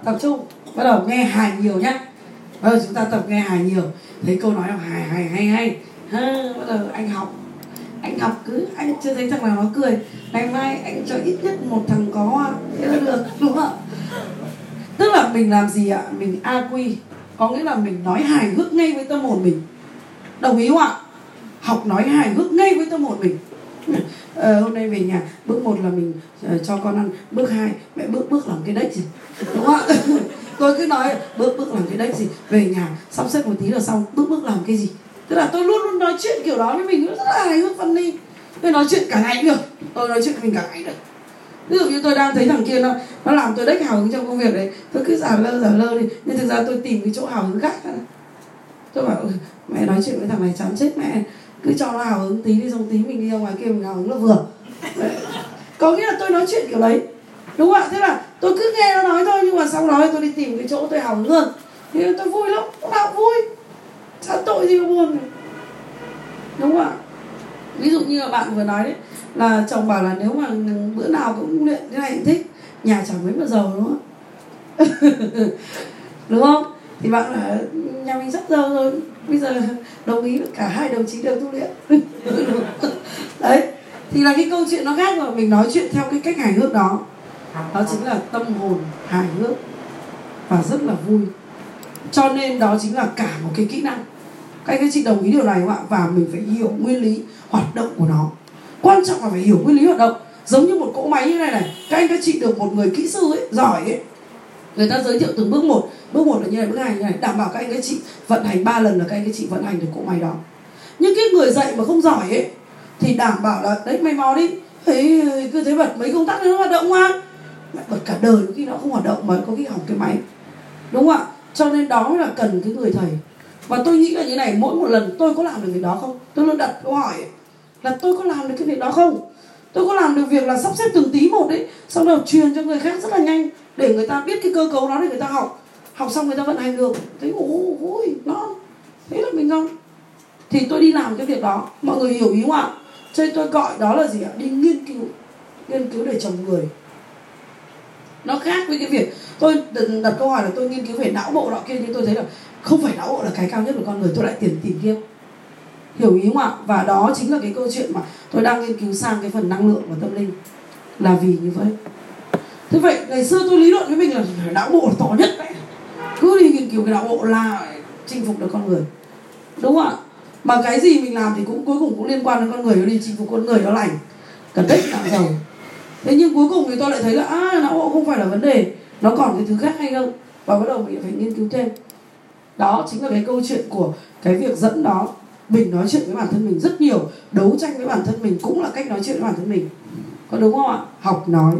Tập trung bắt đầu nghe hài nhiều nhé bắt đầu chúng ta tập nghe hài nhiều. Thấy câu nói nào hài hài hay hay. Ha, bắt đầu anh học. Anh học cứ anh chưa thấy thằng nào nó cười. Ngày mai anh cho ít nhất một thằng có thế là được đúng không ạ? Tức là mình làm gì ạ? Mình a quy có nghĩa là mình nói hài hước ngay với tâm hồn mình. Đồng ý không ạ? Học nói hài hước ngay với tâm hồn mình. Ờ, hôm nay về nhà bước một là mình uh, cho con ăn bước hai mẹ bước bước làm cái đấy gì? Đúng không ạ? Tôi cứ nói bước bước làm cái đấy gì? Về nhà sắp xếp một tí là xong bước bước làm cái gì? Tức là tôi luôn luôn nói chuyện kiểu đó với mình rất là hài hước phân đi tôi nói chuyện cả ngày cũng được tôi nói chuyện với mình cả ngày được. Ví dụ như tôi đang thấy thằng kia nó nó làm tôi đếch hào hứng trong công việc đấy tôi cứ giả lơ giả lơ đi nhưng thực ra tôi tìm cái chỗ hào hứng khác. Tôi bảo ừ, mẹ nói chuyện với thằng này chán chết mẹ cứ cho nó hào hứng tí đi, xong tí mình đi ra ngoài kia mình hào hứng là vừa. Đấy. có nghĩa là tôi nói chuyện kiểu đấy, đúng không ạ? Thế là tôi cứ nghe nó nói thôi, nhưng mà sau đó tôi đi tìm cái chỗ tôi hào hứng hơn. Thì tôi vui lắm lúc nào cũng vui. Chán tội gì mà buồn? Đúng không ạ? Ví dụ như là bạn vừa nói đấy, là chồng bảo là nếu mà bữa nào cũng luyện thế này thích, nhà chẳng mấy mà giờ đúng không đúng không? Thì bạn là nhà mình sắp giờ rồi bây giờ đồng ý cả hai đồng chí đều tu luyện. Đấy, thì là cái câu chuyện nó khác rồi mình nói chuyện theo cái cách hài hước đó. Đó chính là tâm hồn hài hước và rất là vui. Cho nên đó chính là cả một cái kỹ năng. Các anh các chị đồng ý điều này không ạ? Và mình phải hiểu nguyên lý hoạt động của nó. Quan trọng là phải hiểu nguyên lý hoạt động. Giống như một cỗ máy như này này, các anh các chị được một người kỹ sư ấy, giỏi ấy người ta giới thiệu từng bước một. Bước một là như này, bước hai như này. Đảm bảo các anh, các chị vận hành ba lần là các anh, các chị vận hành được cỗ máy đó. Nhưng cái người dạy mà không giỏi ấy, thì đảm bảo là, đấy, mày mò đi. Thấy cứ thế bật mấy công tắc nó hoạt động mà mẹ bật cả đời khi nó không hoạt động mà có khi hỏng cái máy. Đúng không ạ? Cho nên đó là cần cái người thầy. Và tôi nghĩ là như này, mỗi một lần tôi có làm được việc đó không? Tôi luôn đặt câu hỏi là tôi có làm được cái việc đó không? Tôi có làm được việc là sắp xếp từng tí một đấy sau đó truyền cho người khác rất là nhanh để người ta biết cái cơ cấu đó để người ta học. Học xong người ta vận hành được thấy, ôi ôi nó thế là mình ngon. Thì tôi đi làm cái việc đó. Mọi người hiểu ý không ạ? Cho nên tôi gọi đó là gì ạ? Đi nghiên cứu. Nghiên cứu để trồng người. Nó khác với cái việc, tôi đặt câu hỏi là tôi nghiên cứu về não bộ nọ kia, nhưng tôi thấy là không phải não bộ là cái cao nhất của con người, tôi lại tìm tìm kiếm. Hiểu ý không ạ? Và đó chính là cái câu chuyện mà tôi đang nghiên cứu sang cái phần năng lượng và tâm linh. Là vì như vậy thế vậy, ngày xưa tôi lý luận với mình là não bộ là to nhất đấy. Cứ đi nghiên cứu cái não bộ là chinh phục được con người. Đúng không ạ? Mà cái gì mình làm thì cũng cuối cùng cũng liên quan đến con người đi chinh phục con người nó lành. Cần tích làm giàu. Thế nhưng cuối cùng thì tôi lại thấy là à não bộ không phải là vấn đề. Nó còn cái thứ khác hay không? Và bắt đầu mình phải nghiên cứu thêm. Đó chính là cái câu chuyện của cái việc dẫn đó mình nói chuyện với bản thân mình rất nhiều, đấu tranh với bản thân mình cũng là cách nói chuyện với bản thân mình. Có đúng không ạ? Học nói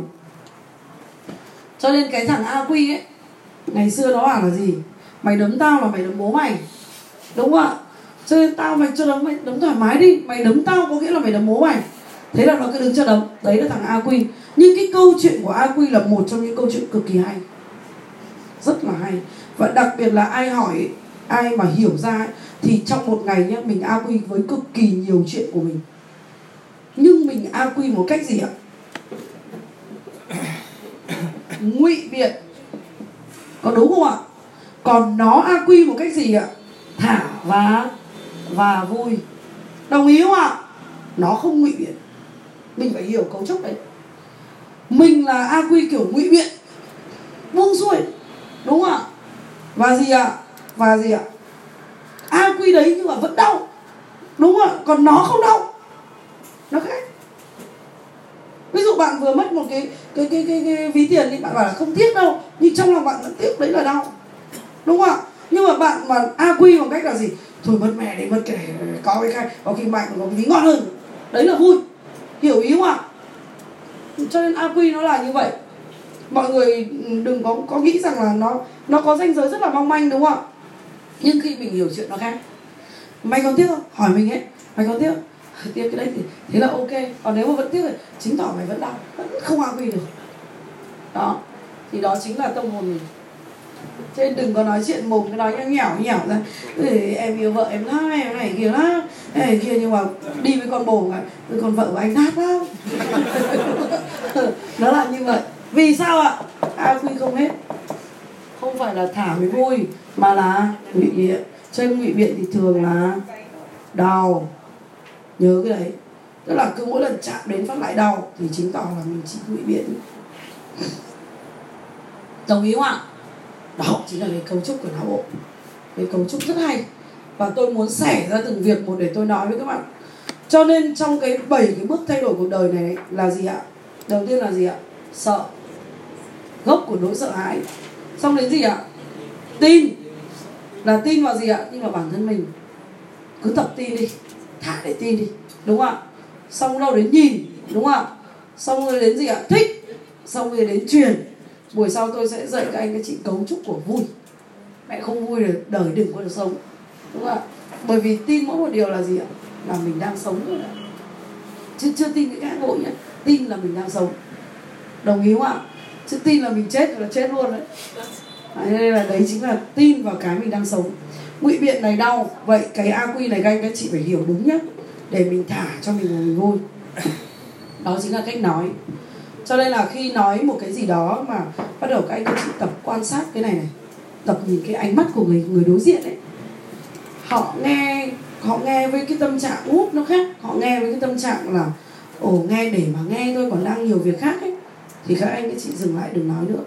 cho nên cái thằng a quy ấy ngày xưa nó bảo là gì? Mày đấm tao là mày đấm bố mày. Đúng không ạ? Cho nên tao mày cho đấm mày đấm thoải mái đi. Mày đấm tao có nghĩa là mày đấm bố mày. Thế là nó cứ đứng cho đấm. Đấy là thằng a quy nhưng cái câu chuyện của a quy là một trong những câu chuyện cực kỳ hay. Rất là hay. Và đặc biệt là ai hỏi ai mà hiểu ra ấy, thì trong một ngày nhé mình a quy với cực kỳ nhiều chuyện của mình. Nhưng mình a quy một cách gì ạ? Ngụy biện. Có đúng không ạ? Còn nó a quy một cách gì ạ? Thả và và vui. Đồng ý không ạ? Nó không ngụy biện. Mình phải hiểu cấu trúc đấy. Mình là a quy kiểu ngụy biện. Buông xuôi. Đúng không ạ? Và gì ạ? Và gì ạ? A quy đấy nhưng mà vẫn đau. Đúng không ạ? Còn nó không đau. Nó khác ví dụ bạn vừa mất một cái cái cái cái, cái ví tiền thì bạn bảo là không tiếc đâu nhưng trong lòng bạn vẫn tiếc đấy là đau. Đúng không ạ? Nhưng mà bạn mà a quy bằng cách là gì? Thôi mất mẹ đi mất kể có cái khác có khi mạnh có cái gì ngon hơn. Đấy là vui. Hiểu ý không ạ? Cho nên a quy nó là như vậy. Mọi người ừ, đừng có có nghĩ rằng là nó nó có ranh giới rất là mong manh đúng không ạ? Nhưng khi mình hiểu chuyện nó khác. Mày còn tiếc không? Hỏi mình ấy mày còn tiếc tiêm cái đấy thì, thế là ok. Còn nếu mà vẫn tiếc thì chứng tỏ mày vẫn đau. Vẫn không AQ được. Đó. Thì đó chính là tâm hồn mình. Cho nên đừng có nói chuyện mồm cái nói nhẽo nhẽo ra. Em yêu vợ em lắm, em này kia lắm. Em này kia nhưng mà đi với con bồ này với con vợ của anh nát lắm. Nó là như vậy. Vì sao ạ? A quy không hết. Không phải là thả mới vui, mà là ngụy biện. Cho nên ngụy biện thì thường là đau nhớ cái đấy. Tức là cứ mỗi lần chạm đến phát lại đau thì chứng tỏ là mình chỉ ngụy biện đồng ý không ạ? Đó chính là cái cấu trúc của não bộ. Cái cấu trúc rất hay. Và tôi muốn xẻ ra từng việc một để tôi nói với các bạn. Cho nên trong cái bảy cái bước thay đổi cuộc đời này là gì ạ? Đầu tiên là gì ạ? Sợ. Gốc của nỗi sợ hãi. Xong đến gì ạ? Tin. Là tin vào gì ạ? Tin vào bản thân mình. Cứ tập tin đi thả để tin đi, đúng không ạ? Xong đâu đến nhìn, đúng không ạ? Xong rồi đến gì ạ? Thích. Xong rồi đến truyền. Buổi sau tôi sẽ dạy các anh các chị cấu trúc của vui. Mẹ không vui được, đời đừng có được sống. Đúng không ạ? Bởi vì tin mỗi một điều là gì ạ? Là mình đang sống rồi ạ. Chứ chưa tin cái ngã ngộ nhé tin là mình đang sống. Đồng ý không ạ? Chứ tin là mình chết là chết luôn đấy. Đấy nên là đấy chính là tin vào cái mình đang sống ngụy biện này đau. Vậy cái aq này các anh các chị phải hiểu đúng nhé để mình thả cho mình mình vui. Đó chính là cách nói. Cho nên là khi nói một cái gì đó mà bắt đầu các anh các chị tập quan sát cái này này, tập nhìn cái ánh mắt của người người đối diện ấy, họ nghe họ nghe với cái tâm trạng út nó khác. Họ nghe với cái tâm trạng là, ồ, nghe để mà nghe thôi, còn đang nhiều việc khác ấy. Thì các anh các chị dừng lại đừng nói nữa.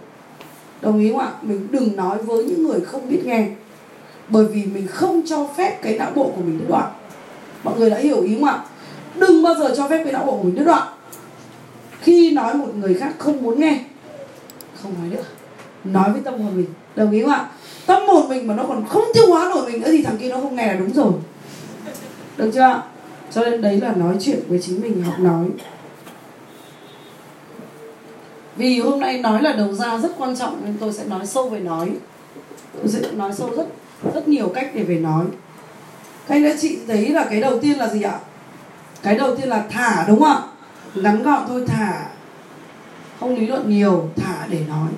Đồng ý không ạ? Mình đừng nói với những người không biết nghe bởi vì mình không cho phép cái não bộ của mình đứt đoạn. Mọi người đã hiểu ý không ạ? Đừng bao giờ cho phép cái não bộ của mình đứt đoạn. Khi nói một người khác không muốn nghe, không nói nữa. Nói với tâm hồn mình. Đồng ý không ạ? Tâm hồn mình mà nó còn không tiêu hóa nổi mình nữa thì thằng kia nó không nghe là đúng rồi. Được chưa cho nên đấy là nói chuyện với chính mình, học nói. Vì hôm nay nói là đầu ra rất quan trọng nên tôi sẽ nói sâu về nói. Tôi sẽ nói sâu rất rất nhiều cách để về nói. Các anh các chị thấy là cái đầu tiên là gì ạ? Cái đầu tiên là thả, đúng không ạ? Ngắn gọn thôi, thả. Không lý luận nhiều, thả để nói.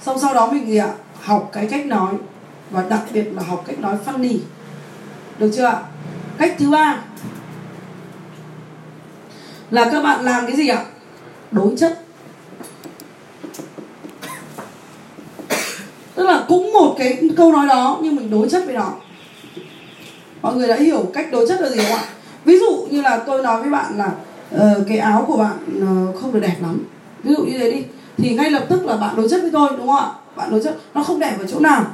Xong sau đó mình gì ạ? Học cái cách nói. Và đặc biệt là học cách nói funny. Được chưa ạ? Cách thứ ba là các bạn làm cái gì ạ? Đối chất. Tức là cũng một cái câu nói đó nhưng mình đối chất với nó. Mọi người đã hiểu cách đối chất là gì không ạ? Ví dụ như là tôi nói với bạn là uh, cái áo của bạn uh, không được đẹp lắm. Ví dụ như thế đi. Thì ngay lập tức là bạn đối chất với tôi đúng không ạ? Bạn đối chất nó không đẹp ở chỗ nào?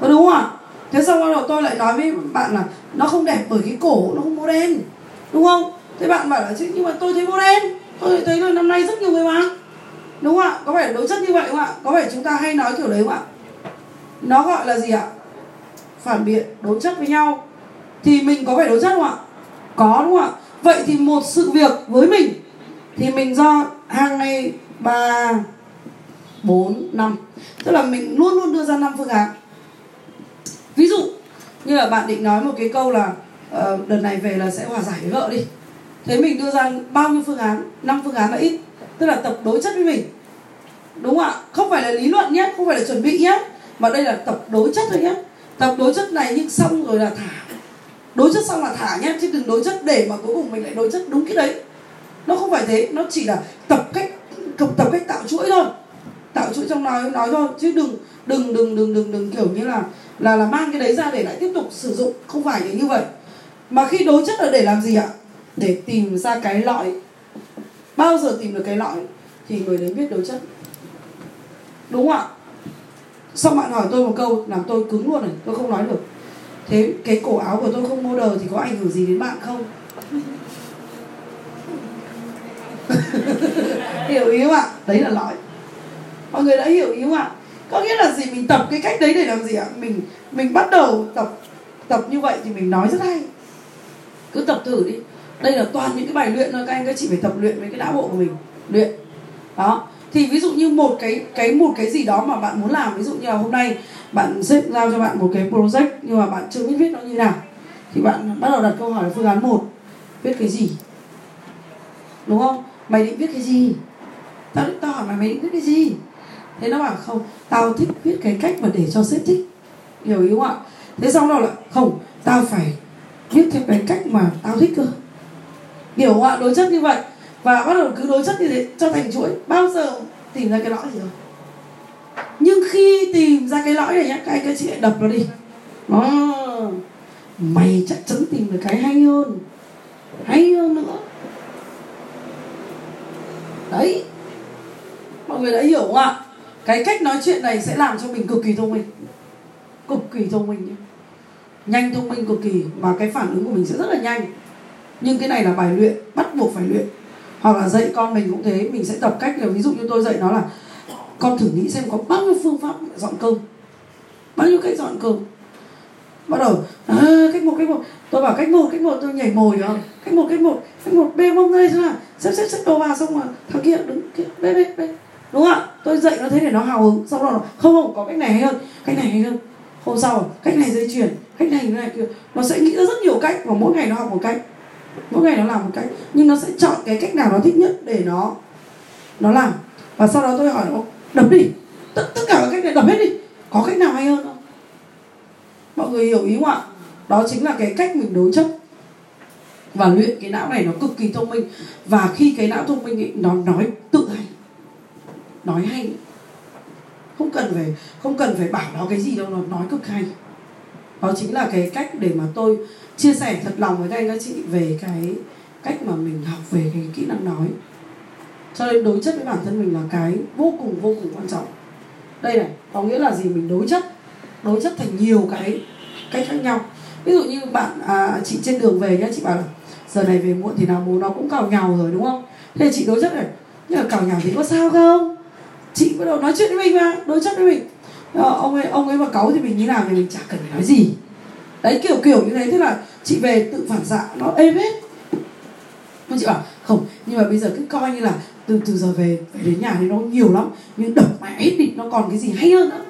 Có đúng không ạ? Thế xong bắt đầu tôi lại nói với bạn là nó không đẹp bởi cái cổ nó không màu đen. Đúng không? Thế bạn bảo là chứ nhưng mà tôi thấy màu đen. Tôi thấy là năm nay rất nhiều người mà đúng không ạ? Có phải đối chất như vậy không ạ? Có phải chúng ta hay nói kiểu đấy không ạ? Nó gọi là gì ạ? Phản biện đối chất với nhau. Thì mình có phải đối chất không ạ? Có đúng không ạ? Vậy thì một sự việc với mình thì mình do hàng ngày ba bốn năm. Tức là mình luôn luôn đưa ra năm phương án. Ví dụ như là bạn định nói một cái câu là uh, đợt này về là sẽ hòa giải với vợ đi. Thế mình đưa ra bao nhiêu phương án? Năm phương án là ít. Tức là tập đối chất với mình. Đúng không ạ? Không phải là lý luận nhé không phải là chuẩn bị nhé mà đây là tập đối chất thôi nhé tập đối chất này nhưng xong rồi là thả. Đối chất xong là thả nhé chứ đừng đối chất để mà cuối cùng mình lại đối chất đúng cái đấy. Nó không phải thế nó chỉ là tập cách tập, tập cách tạo chuỗi thôi. Tạo chuỗi trong nói nói thôi chứ đừng đừng đừng đừng đừng đừng kiểu như là là là mang cái đấy ra để lại tiếp tục sử dụng. Không phải như vậy. Mà khi đối chất là để làm gì ạ? Để tìm ra cái lõi. Bao giờ tìm được cái lõi thì người đấy biết đối chất. Đúng không ạ? Xong bạn hỏi tôi một câu làm tôi cứng luôn này? Tôi không nói được. Thế cái cổ áo của tôi không mua đời thì có ảnh hưởng gì đến bạn không? Hiểu ý không ạ? Đấy là lõi. Mọi người đã hiểu ý không ạ? Có nghĩa là gì? Mình tập cái cách đấy để làm gì ạ? Mình mình bắt đầu tập tập như vậy thì mình nói rất hay. Cứ tập thử đi. Đây là toàn những cái bài luyện thôi, các anh, các chị phải tập luyện với cái não bộ của mình. Luyện. Đó thì ví dụ như một cái cái một cái gì đó mà bạn muốn làm, ví dụ như là hôm nay bạn xếp giao cho bạn một cái project nhưng mà bạn chưa biết viết nó như nào, thì bạn bắt đầu đặt câu hỏi phương án một, viết cái gì? Đúng không? Mày định viết cái gì? Tao tao hỏi mày mày định viết cái gì? Thế nó bảo không, tao thích viết cái cách mà để cho sếp thích. Hiểu ý không ạ? Thế xong đó là không, tao phải viết theo cái cách mà tao thích cơ. Hiểu không ạ? Đối chất như vậy và bắt đầu cứ đối chất như thế, cho thành chuỗi. Bao giờ tìm ra cái lõi gì rồi nhưng khi tìm ra cái lõi này nhá, các anh các chị lại đập nó đi. Đó. Mày chắc chắn tìm được cái hay hơn. Hay hơn nữa. Đấy. Mọi người đã hiểu không ạ? Cái cách nói chuyện này sẽ làm cho mình cực kỳ thông minh. Cực kỳ thông minh nhé nhanh thông minh cực kỳ và cái phản ứng của mình sẽ rất là nhanh. Nhưng cái này là bài luyện, bắt buộc phải luyện hoặc là dạy con mình cũng thế mình sẽ tập cách là ví dụ như tôi dạy nó là con thử nghĩ xem có bao nhiêu phương pháp dọn cơm. Bao nhiêu cách dọn cơm. Bắt đầu à, cách một cách một. Tôi bảo cách một cách một. Tôi nhảy mồi được không? Cách một cách một cách một bê mông đây xem à. xếp xếp xếp đồ vào xong rồi thằng kia đứng kia bê bê bê. Đúng không ạ? Tôi dạy nó thế để nó hào hứng xong rồi nó không không có cách này hay hơn cách này hay hơn. Hôm sau cách này dây chuyền cách này cái này kia. Nó sẽ nghĩ ra rất nhiều cách và mỗi ngày nó học một cách mỗi ngày nó làm một cách nhưng nó sẽ chọn cái cách nào nó thích nhất để nó nó làm. Và sau đó tôi hỏi nó đập đi tất tất cả các cách này đập hết đi có cách nào hay hơn không? Mọi người hiểu ý không ạ? Đó chính là cái cách mình đối chất. Và luyện cái não này nó cực kỳ thông minh. Và khi cái não thông minh ấy, nó nói tự hay nói hay. Không cần phải không cần phải bảo nó cái gì đâu nó nói cực hay. Đó chính là cái cách để mà tôi chia sẻ thật lòng với các anh các chị về cái cách mà mình học về cái kỹ năng nói. Cho nên đối chất với bản thân mình là cái vô cùng vô cùng quan trọng. Đây này có nghĩa là gì? Mình đối chất đối chất thành nhiều cái cách khác nhau. Ví dụ như bạn à, chị trên đường về nhá chị bảo là giờ này về muộn thì nào bố nó cũng cào nhào rồi đúng không? Thế chị đối chất này nhưng mà cào nhào thì có sao không? Chị bắt đầu nói chuyện với mình mà đối chất với mình. Ờ, ông ấy ông ấy mà cáu thì mình như nào thì mình chả cần phải nói gì đấy, kiểu kiểu như thế. Thế là chị về tự phản xạ, nó êm hết. Nhưng chị bảo, không, nhưng mà bây giờ cứ coi như là từ từ giờ về về đến nhà thì nó nhiều lắm, nhưng đập mẹ hết đi, nó còn cái gì hay hơn nữa.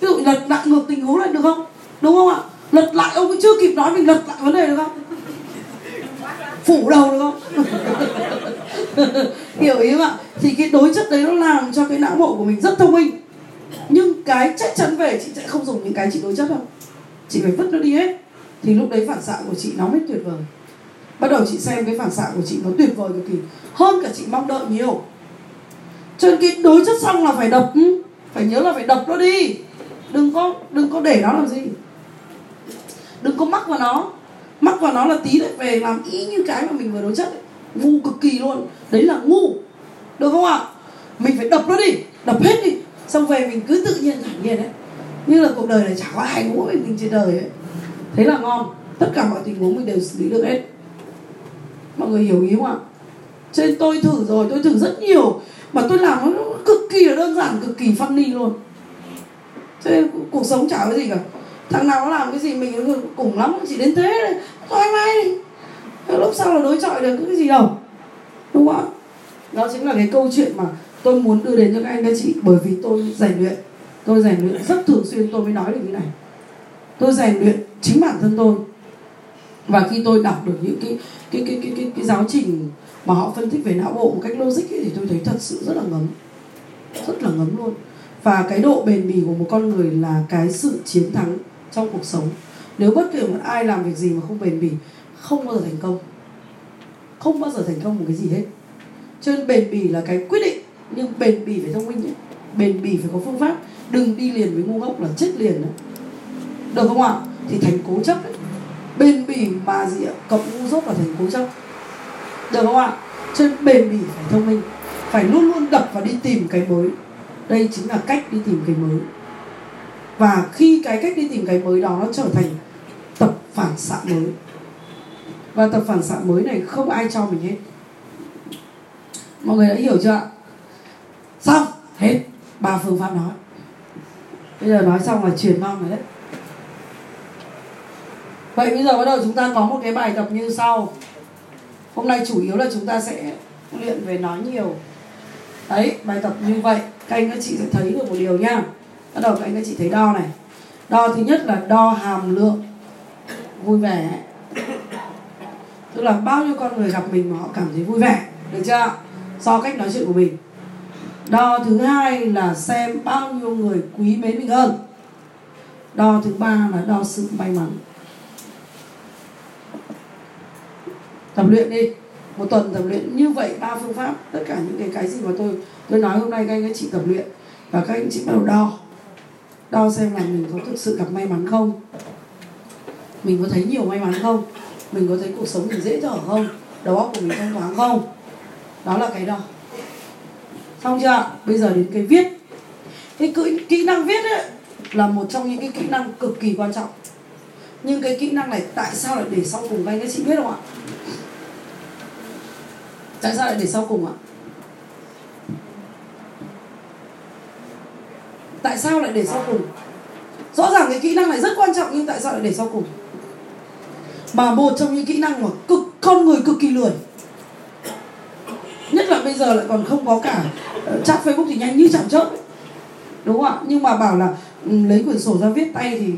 Ví dụ lật lại ngược tình huống lại, được không? Đúng không ạ? Lật lại, ông cũng chưa kịp nói mình lật lại vấn đề, được không? Phủ đầu, được không? Hiểu ý không ạ? Thì cái đối chất đấy nó làm cho cái não bộ của mình rất thông minh. Nhưng cái chắc chắn về, chị sẽ không dùng những cái chị đối chất đâu chị phải vứt nó đi hết. Thì lúc đấy phản xạ của chị nó mới tuyệt vời. Bắt đầu chị xem cái phản xạ của chị nó tuyệt vời cực kỳ. Hơn cả chị mong đợi nhiều. Cho nên cái đối chất xong là phải đập ừ. phải nhớ là phải đập nó đi. Đừng có đừng có để nó làm gì. Đừng có mắc vào nó. Mắc vào nó là tí lại về làm y như cái mà mình vừa đối chất ấy. ngu cực kỳ luôn. Đấy là ngu. Được không ạ? Mình phải đập nó đi. Đập hết đi. Xong về mình cứ tự nhiên thản nhiên đấy như là cuộc đời này chả có ai ngủ với mình trên đời ấy. Thế là ngon. Tất cả mọi tình huống mình đều xử lý được hết. Mọi người hiểu ý không ạ? Cho nên tôi thử rồi, tôi thử rất nhiều. Mà tôi làm nó cực kỳ là đơn giản, cực kỳ funny luôn. Cho nên cuộc sống chả có gì cả. Thằng nào nó làm cái gì mình cũng lắm, chỉ đến thế thôi. Thoải mái đi. Lúc sau là đối chọi được cái gì đâu. Đúng không ạ? Đó chính là cái câu chuyện mà tôi muốn đưa đến cho các anh các chị bởi vì tôi rèn luyện tôi rèn luyện rất thường xuyên tôi mới nói được như này. Tôi rèn luyện chính bản thân tôi. Và khi tôi đọc được những cái cái cái cái cái, cái giáo trình mà họ phân tích về não bộ một cách logic ấy, thì tôi thấy thật sự rất là ngấm. Rất là ngấm luôn. Và cái độ bền bỉ của một con người là cái sự chiến thắng trong cuộc sống. Nếu bất kỳ một ai làm việc gì mà không bền bỉ không bao giờ thành công. Không bao giờ thành công một cái gì hết. Cho nên bền bỉ là cái quyết định nhưng bền bỉ phải thông minh nhé bền bỉ phải có phương pháp đừng đi liền với ngu ngốc là chết liền đấy. Được không ạ? Thì thành cố chấp ấy. bền bỉ mà gì ạ? Cộng ngu dốt là thành cố chấp. Được không ạ? Cho nên bền bỉ phải thông minh. Phải luôn luôn đập và đi tìm cái mới. Đây chính là cách đi tìm cái mới. Và khi cái cách đi tìm cái mới đó nó trở thành tập phản xạ mới. Và tập phản xạ mới này không ai cho mình hết. Mọi người đã hiểu chưa ạ? Xong, hết. Ba phương pháp nói bây giờ nói xong là truyền mong rồi đấy. Vậy bây giờ bắt đầu chúng ta có một cái bài tập như sau. Hôm nay chủ yếu là chúng ta sẽ luyện về nói nhiều. Đấy, bài tập như vậy. Các anh các chị sẽ thấy được một điều nha. Bắt đầu các anh các chị thấy đo này. Đo thứ nhất là đo hàm lượng vui vẻ. Tức là bao nhiêu con người gặp mình mà họ cảm thấy vui vẻ. Được chưa? So cách nói chuyện của mình đo thứ hai là xem bao nhiêu người quý mến mình hơn. Đo thứ ba là đo sự may mắn. Tập luyện đi. Một tuần tập luyện như vậy ba phương pháp. Tất cả những cái cái gì mà tôi tôi nói hôm nay các anh các chị tập luyện và các anh chị bắt đầu đo. Đo xem là mình có thực sự gặp may mắn không? Mình có thấy nhiều may mắn không? Mình có thấy cuộc sống mình dễ thở không? Đầu óc của mình thông thoáng không? Đó là cái đo xong chưa bây giờ đến cái viết. Cái kỹ, kỹ năng viết ấy là một trong những cái kỹ năng cực kỳ quan trọng. Nhưng cái kỹ năng này tại sao lại để sau cùng? Các anh các chị biết không ạ? Tại sao lại để sau cùng ạ? Tại sao lại để sau cùng? Rõ ràng cái kỹ năng này rất quan trọng nhưng tại sao lại để sau cùng? Mà một trong những kỹ năng mà cực con người cực kỳ lười nhất là bây giờ lại còn không có cả ờ, chat facebook thì nhanh như chạm chớp ấy. đúng không ạ? Nhưng mà bảo là lấy quyển sổ ra viết tay thì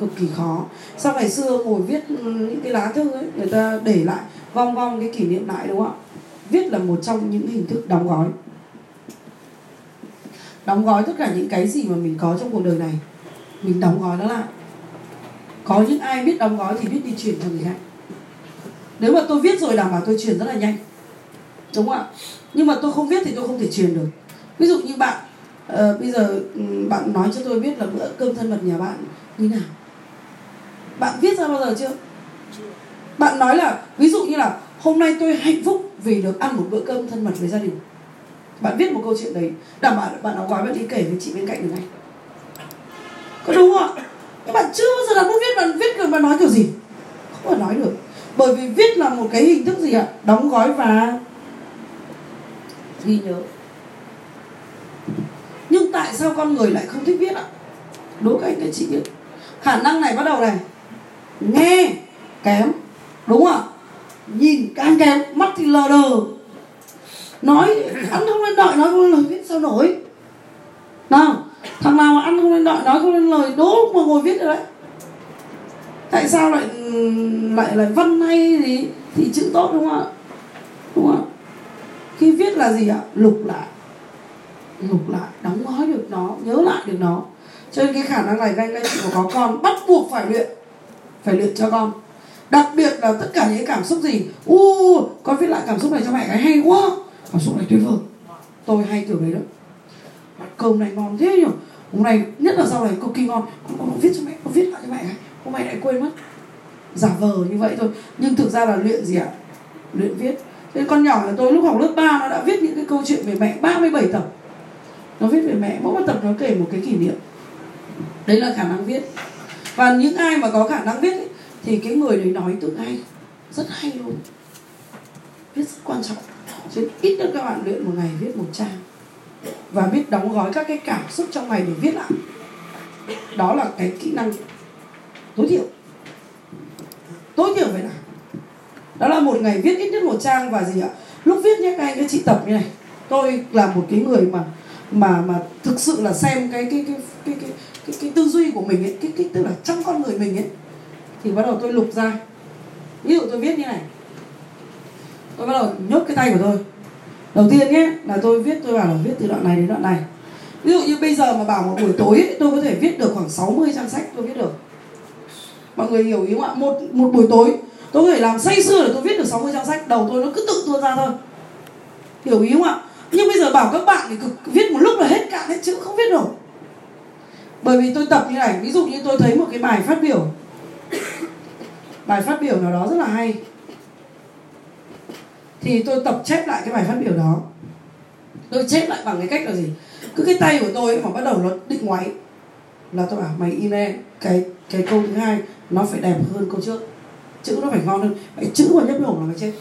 cực kỳ khó. Sau ngày xưa ngồi viết những cái lá thư ấy, người ta để lại, vong vong cái kỷ niệm lại, đúng không ạ? Viết là một trong những hình thức đóng gói. Đóng gói tất cả những cái gì mà mình có trong cuộc đời này, mình đóng gói nó lại. Có những ai biết đóng gói thì biết đi chuyển cho người khác. Nếu mà tôi viết rồi đảm bảo tôi chuyển rất là nhanh đúng không ạ? Nhưng mà tôi không viết thì tôi không thể truyền được. Ví dụ như bạn uh, bây giờ ừ, bạn nói cho tôi biết là bữa cơm thân mật nhà bạn như nào. Bạn viết ra bao giờ chưa? Bạn nói là ví dụ như là hôm nay tôi hạnh phúc vì được ăn một bữa cơm thân mật với gia đình. Bạn viết một câu chuyện đấy. Đảm bảo bạn đóng gói bạn đi kể với chị bên cạnh được ngay có đúng không ạ? Các bạn chưa bao giờ đặt muốn viết bạn viết rồi bạn nói kiểu gì? Không phải nói được. Bởi vì viết là một cái hình thức gì ạ? Đóng gói và ghi nhớ. Nhưng tại sao con người lại không thích viết ạ? Đố các anh các chị biết. Khả năng này bắt đầu này. Nghe kém, đúng không ạ? Nhìn càng kém, mắt thì lờ đờ. Nói, ăn không lên đợi, nói không lên lời viết sao nổi? Nào, thằng nào mà ăn không lên đợi, nói không lên lời, đố lúc mà ngồi viết rồi đấy. Tại sao lại lại lại văn hay gì? Thì chữ tốt đúng không ạ? Đúng không ạ? Khi viết là gì ạ? Lục lại. Lục lại đóng gói được nó nhớ lại được nó. Cho nên cái khả năng này các anh chị mà có con bắt buộc phải luyện. Phải luyện cho con. Đặc biệt là tất cả những cảm xúc gì? U con viết lại cảm xúc này cho mẹ cái hay quá. Cảm xúc này tuyệt vời. Tôi hay kiểu đấy đó mặt cơm này ngon thế nhỉ? Hôm nay nhất là sau này cực kỳ ngon. Con, con, con viết cho mẹ con viết lại cho mẹ. Cái hôm nay lại quên mất. Giả vờ như vậy thôi. Nhưng thực ra là luyện gì ạ? Luyện viết. Thế con nhỏ là tôi lúc học lớp 3 nó đã viết những cái câu chuyện về mẹ 37 tập. Nó viết về mẹ mỗi một tập nó kể một cái kỷ niệm. Đấy là khả năng viết. Và những ai mà có khả năng viết ấy, thì cái người đấy nói tự hay rất hay luôn. Viết rất quan trọng. Chứ nên ít nhất các bạn luyện một ngày viết một trang. Và biết đóng gói các cái cảm xúc trong ngày để viết lại. Đó là cái kỹ năng tối thiểu. Tối thiểu phải nào? Đó là một ngày viết ít nhất một trang và gì ạ lúc viết nhé các anh các chị tập như này. Tôi là một cái người mà mà mà thực sự là xem cái cái cái cái cái cái, cái tư duy của mình ấy cái, cái tức là trong con người mình ấy thì bắt đầu tôi lục ra. Ví dụ tôi viết như này. Tôi bắt đầu nhốt cái tay của tôi. Đầu tiên nhé là tôi viết tôi bảo là viết từ đoạn này đến đoạn này. Ví dụ như bây giờ mà bảo một buổi tối ấy, tôi có thể viết được khoảng 60 trang sách tôi viết được. Mọi người hiểu ý không ạ? Một một buổi tối tôi có thể làm say sưa để tôi viết được 60 trang sách, đầu tôi nó cứ tự tuôn ra thôi. Hiểu ý không ạ? Nhưng bây giờ bảo các bạn thì cực viết một lúc là hết cạn hết chữ, không viết nổi. Bởi vì tôi tập như này, ví dụ như tôi thấy một cái bài phát biểu. Bài phát biểu nào đó rất là hay. Thì tôi tập chép lại cái bài phát biểu đó. Tôi chép lại bằng cái cách là gì? Cứ cái tay của tôi mà bắt đầu nó định ngoáy. Là tôi bảo, mày in lên cái cái câu thứ hai nó phải đẹp hơn câu trước chữ nó phải ngon hơn. Cái chữ mà nhấp nhổm là mày chết.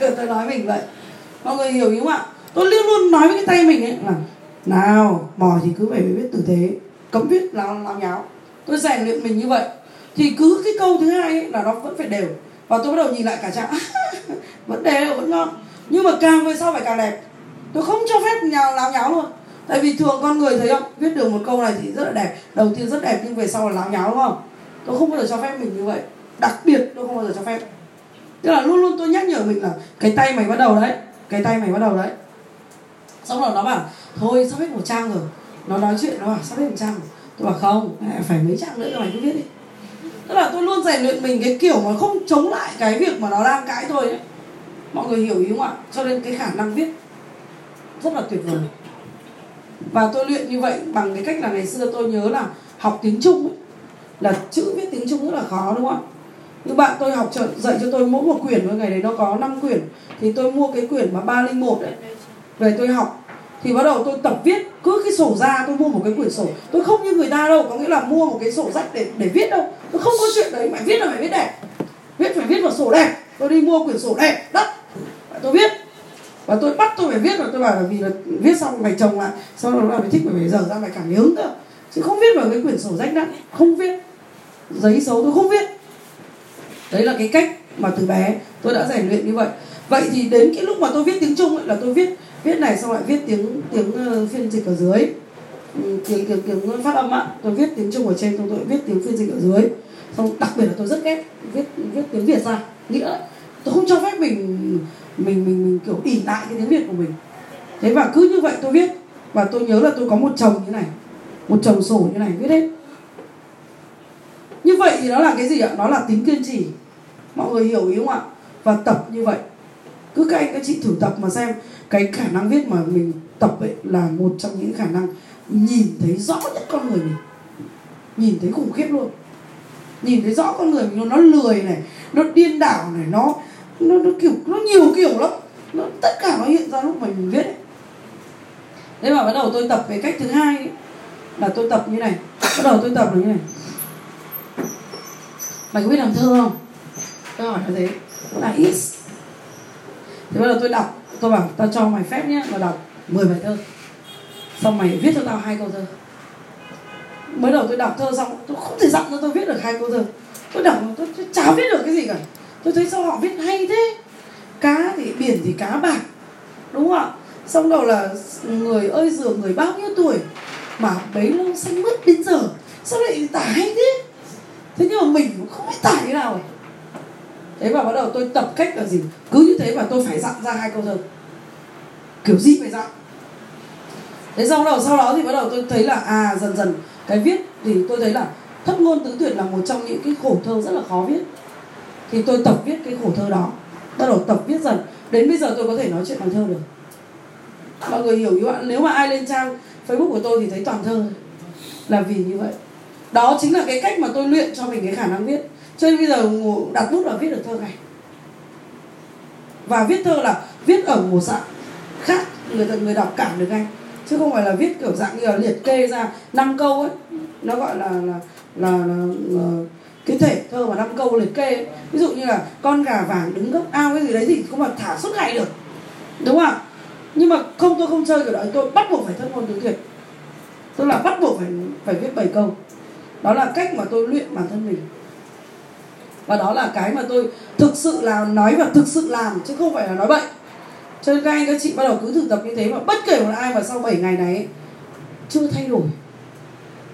Tôi nói mình vậy. Mọi người hiểu ý không ạ? Tôi luôn luôn nói với cái tay mình ấy là nào mò thì cứ phải biết tử thế, cấm viết lao lao nháo. Tôi rèn luyện mình như vậy. Thì cứ cái câu thứ hai ấy là nó vẫn phải đều. Và tôi bắt đầu nhìn lại cả trạng, vẫn đều vẫn ngon. Nhưng mà càng về sau phải càng đẹp. Tôi không cho phép nhào láo nháo luôn. Tại vì thường con người thấy không? Viết được một câu này thì rất là đẹp. Đầu tiên rất đẹp nhưng về sau là láo nháo đúng không? Tôi không bao giờ cho phép mình như vậy đặc biệt tôi không bao giờ cho phép. Tức là luôn luôn tôi nhắc nhở mình là cái tay mày bắt đầu đấy cái tay mày bắt đầu đấy. Xong rồi nó bảo thôi sắp hết một trang rồi. Nó nói chuyện nó bảo sắp hết một trang rồi. Tôi bảo không phải mấy trang nữa mày cứ viết đi. Tức là tôi luôn rèn luyện mình cái kiểu mà không chống lại cái việc mà nó đang cãi thôi ấy. Mọi người hiểu ý không ạ? Cho nên cái khả năng viết rất là tuyệt vời. Và tôi luyện như vậy bằng cái cách là ngày xưa tôi nhớ là học tiếng trung ấy, là chữ viết tiếng trung rất là khó đúng không ạ? Như bạn tôi học trợ, dạy cho tôi mỗi một quyển mỗi ngày đấy nó có 5 quyển. Thì tôi mua cái quyển mà 301 đấy. Về tôi học. Thì bắt đầu tôi tập viết cứ cái sổ ra tôi mua một cái quyển sổ. Tôi không như người ta đâu có nghĩa là mua một cái sổ sách để để viết đâu. Tôi không có chuyện đấy phải viết là phải viết đẹp. Viết phải viết vào sổ đẹp. Tôi đi mua quyển sổ đẹp đất. Tôi viết. Và tôi bắt tôi phải viết rồi tôi bảo là vì là viết xong mày chồng lại sau đó là mày thích mày phải giờ ra mày cảm hứng cơ. Chứ không viết vào cái quyển sổ rách nát không viết. Giấy xấu tôi không viết đấy là cái cách mà từ bé tôi đã rèn luyện như vậy. Vậy thì đến cái lúc mà tôi viết tiếng trung ấy, là tôi viết viết này xong lại viết tiếng tiếng ờ, phiên dịch ở dưới. Ừ, tiếng tiếng tiếng phát âm ạ. Tôi viết tiếng trung ở trên xong tôi viết tiếng phiên dịch ở dưới. Xong đặc biệt là tôi rất ghét viết viết tiếng việt ra. Nghĩa tôi không cho phép mình mình mình, mình kiểu ỉ lại cái tiếng việt của mình. Thế và cứ như vậy tôi viết. Và tôi nhớ là tôi có một chồng như này một chồng sổ như này viết hết. Như vậy thì nó là cái gì ạ? Nó là tính kiên trì mọi người hiểu ý không ạ? Và tập như vậy. Cứ các anh các chị thử tập mà xem. Cái khả năng viết mà mình tập ấy là một trong những khả năng nhìn thấy rõ nhất con người mình. Nhìn thấy khủng khiếp luôn. Nhìn thấy rõ con người mình nó lười này nó điên đảo này nó nó, nó kiểu nó nhiều kiểu lắm. Nó, tất cả nó hiện ra lúc mình viết ấy. thế mà bắt đầu tôi tập về cách thứ hai ấy, là tôi tập như này. Bắt đầu tôi tập là như này. Mày có biết làm thơ không? Câu hỏi là thế là is thế bắt đầu tôi đọc tôi bảo tao cho mày phép nhé mà đọc 10 bài thơ. Xong mày viết cho tao hai câu thơ. Mới đầu tôi đọc thơ xong tôi không thể dặn cho tôi viết được hai câu thơ. Tôi đọc tôi, tôi chả viết được cái gì cả. Tôi thấy sao họ viết hay thế? Cá thì biển thì cá bạc đúng không ạ? Xong đầu là người ơi dường người bao nhiêu tuổi? Mà bấy lâu xanh mất đến giờ sao lại tả hay thế? Thế nhưng mà mình cũng không biết tả thế nào. ấy thế và bắt đầu tôi tập cách là gì? Cứ như thế mà tôi phải dặn ra hai câu thơ. Kiểu gì phải dặn? Thế sau đầu sau đó thì bắt đầu tôi thấy là à dần dần cái viết thì tôi thấy là thất ngôn tứ tuyệt là một trong những cái khổ thơ rất là khó viết. Thì tôi tập viết cái khổ thơ đó, bắt đầu tập viết dần. Đến bây giờ tôi có thể nói chuyện bằng thơ được. Mọi người hiểu như bạn nếu mà ai lên trang facebook của tôi thì thấy toàn thơ là vì như vậy. Đó chính là cái cách mà tôi luyện cho mình cái khả năng viết cho nên bây giờ đặt bút là viết được thơ này và viết thơ là viết ở một dạng khác người người đọc cảm được ngay. Chứ không phải là viết kiểu dạng như là liệt kê ra năm câu ấy. Nó gọi là là là, là, là ờ, cái thể thơ mà năm câu liệt kê ấy. ví dụ như là con gà vàng đứng gốc ao cái gì đấy thì không mà thả suốt ngày được. Đúng không ạ? Nhưng mà không tôi không chơi kiểu đó tôi bắt buộc phải thơ ngôn tứ tuyệt tôi là bắt buộc phải phải viết bảy câu. Đó là cách mà tôi luyện bản thân mình và đó là cái mà tôi thực sự là nói và thực sự làm, chứ không phải là nói bậy. Cho nên các anh các chị bắt đầu cứ thực tập như thế mà bất kể một ai mà sau 7 ngày này chưa thay đổi,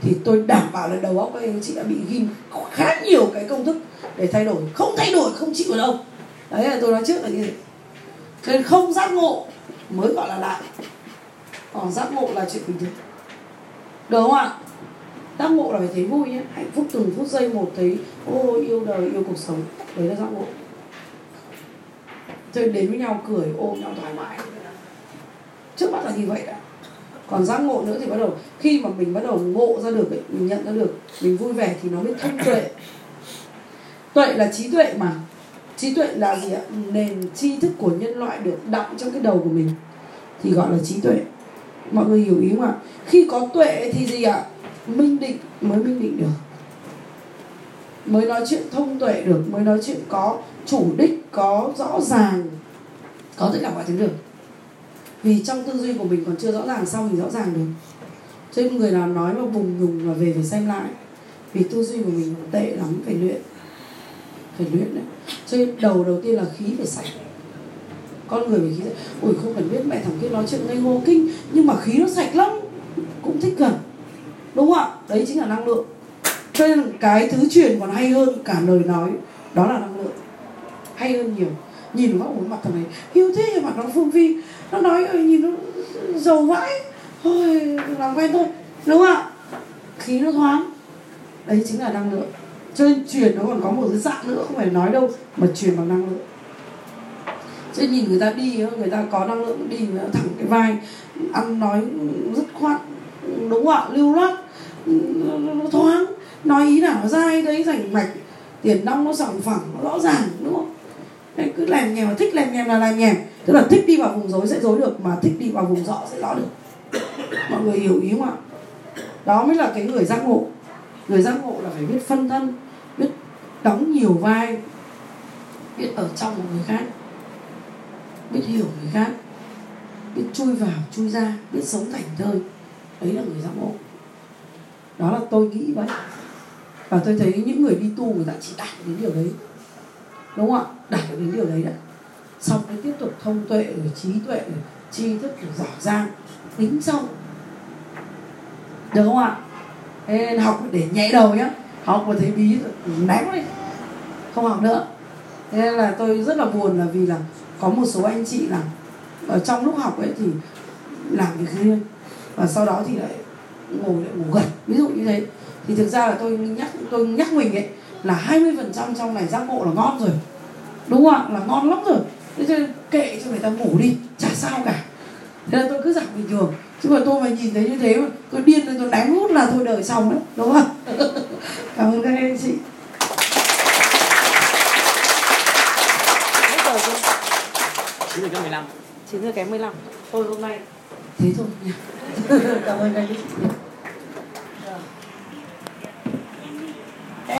thì tôi đảm bảo là đầu óc các anh các chị đã bị ghim khá nhiều cái công thức để thay đổi. Không thay đổi, không chịu đâu. Đấy là tôi nói trước là như thế. Nên không giác ngộ mới gọi là lạ. Còn giác ngộ là chuyện bình thường. Đúng không ạ? Giác ngộ là phải thấy vui nhé. Hạnh phúc từng phút giây một thấy ô yêu đời yêu cuộc sống. Đấy là giác ngộ. Chơi đến với nhau cười ôm nhau thoải mái. Trước mắt là như vậy đã còn giác ngộ nữa thì bắt đầu khi mà mình bắt đầu ngộ ra được ấy, mình nhận ra được mình vui vẻ thì nó mới thông tuệ. Tuệ là trí tuệ mà. Trí tuệ là gì ạ? Nền tri thức của nhân loại được đọng trong cái đầu của mình thì gọi là trí tuệ. Mọi người hiểu ý không ạ? Khi có tuệ thì gì ạ? Minh định mới minh định được. Mới nói chuyện thông tuệ được, mới nói chuyện có chủ đích, có rõ ràng, có tất cả mọi thứ được. Vì trong tư duy của mình còn chưa rõ ràng sau thì rõ ràng được? Cho nên người nào nói mà bùng nhùng là về phải xem lại. Vì tư duy của mình còn tệ lắm, phải luyện. Phải luyện đấy. Cho nên đầu đầu tiên là khí phải sạch. Con người phải khí sạch. Ui không cần biết, mẹ thằng kia nói chuyện ngây ngô kinh, nhưng mà khí nó sạch lắm. Cũng thích gần đúng không ạ? Đấy chính là năng lượng. Cho nên cái thứ truyền còn hay hơn cả lời nói, đó là năng lượng. Hay hơn nhiều. Nhìn vào mặt thằng này yêu thế, mặt nó phương phi. Nó nói nhìn nó giàu vãi. Thôi, làm quen thôi. Đúng không ạ? Khí nó thoáng. Đấy chính là năng lượng. Cho nên truyền nó còn có một cái dạng nữa, không phải nói đâu, mà truyền bằng năng lượng. Cho nên nhìn người ta đi, người ta có năng lượng đi thẳng cái vai, ăn nói dứt khoát. Đúng không ạ? Lưu loát nó thoáng. Nói ý nào nó dai đấy rảnh mạch, tiền nong nó sòng phẳng, nó rõ ràng, đúng không? Nên cứ làm nhèm, thích làm nhèm là làm nhèm. Tức là thích đi vào vùng rối sẽ rối được, mà thích đi vào vùng rõ sẽ rõ được. Mọi người hiểu ý không ạ? Đó mới là cái người giác ngộ. Người giác ngộ là phải biết phân thân, biết đóng nhiều vai, biết ở trong một người khác, biết hiểu người khác, biết chui vào, chui ra, biết sống thành thơi. Đấy là người giác ngộ đó là tôi nghĩ vậy. Và tôi thấy những người đi tu người ta chỉ đạt đến điều đấy. Đúng không ạ? Đạt được đến điều đấy đấy. Xong mới tiếp tục thông tuệ rồi trí tuệ rồi tri thức rồi giỏi giang tính sâu. Được không ạ? Ê, học để nhảy đầu nhá. Học mà thấy bí ném đi. Không học nữa. Thế nên là tôi rất là buồn là vì là có một số anh chị là ở trong lúc học ấy thì làm việc riêng. Và sau đó thì lại ngồi lại ngủ gật. Ví dụ như thế. Thì thực ra là tôi nhắc tôi nhắc mình ấy là 20% trong này giác ngộ là ngon rồi. Đúng không ạ? Là ngon lắm rồi. Thế cho kệ cho người ta ngủ đi. Chả sao cả. Thế là tôi cứ giảng bình thường. Chứ mà tôi mà nhìn thấy như thế mà tôi điên lên tôi đánh hút là thôi đời xong đấy. Đúng không cảm ơn các anh chị. Hết giờ chưa? 9 giờ kém 15 9 giờ kém 15 thôi hôm nay thế thôi nha cảm ơn các anh chị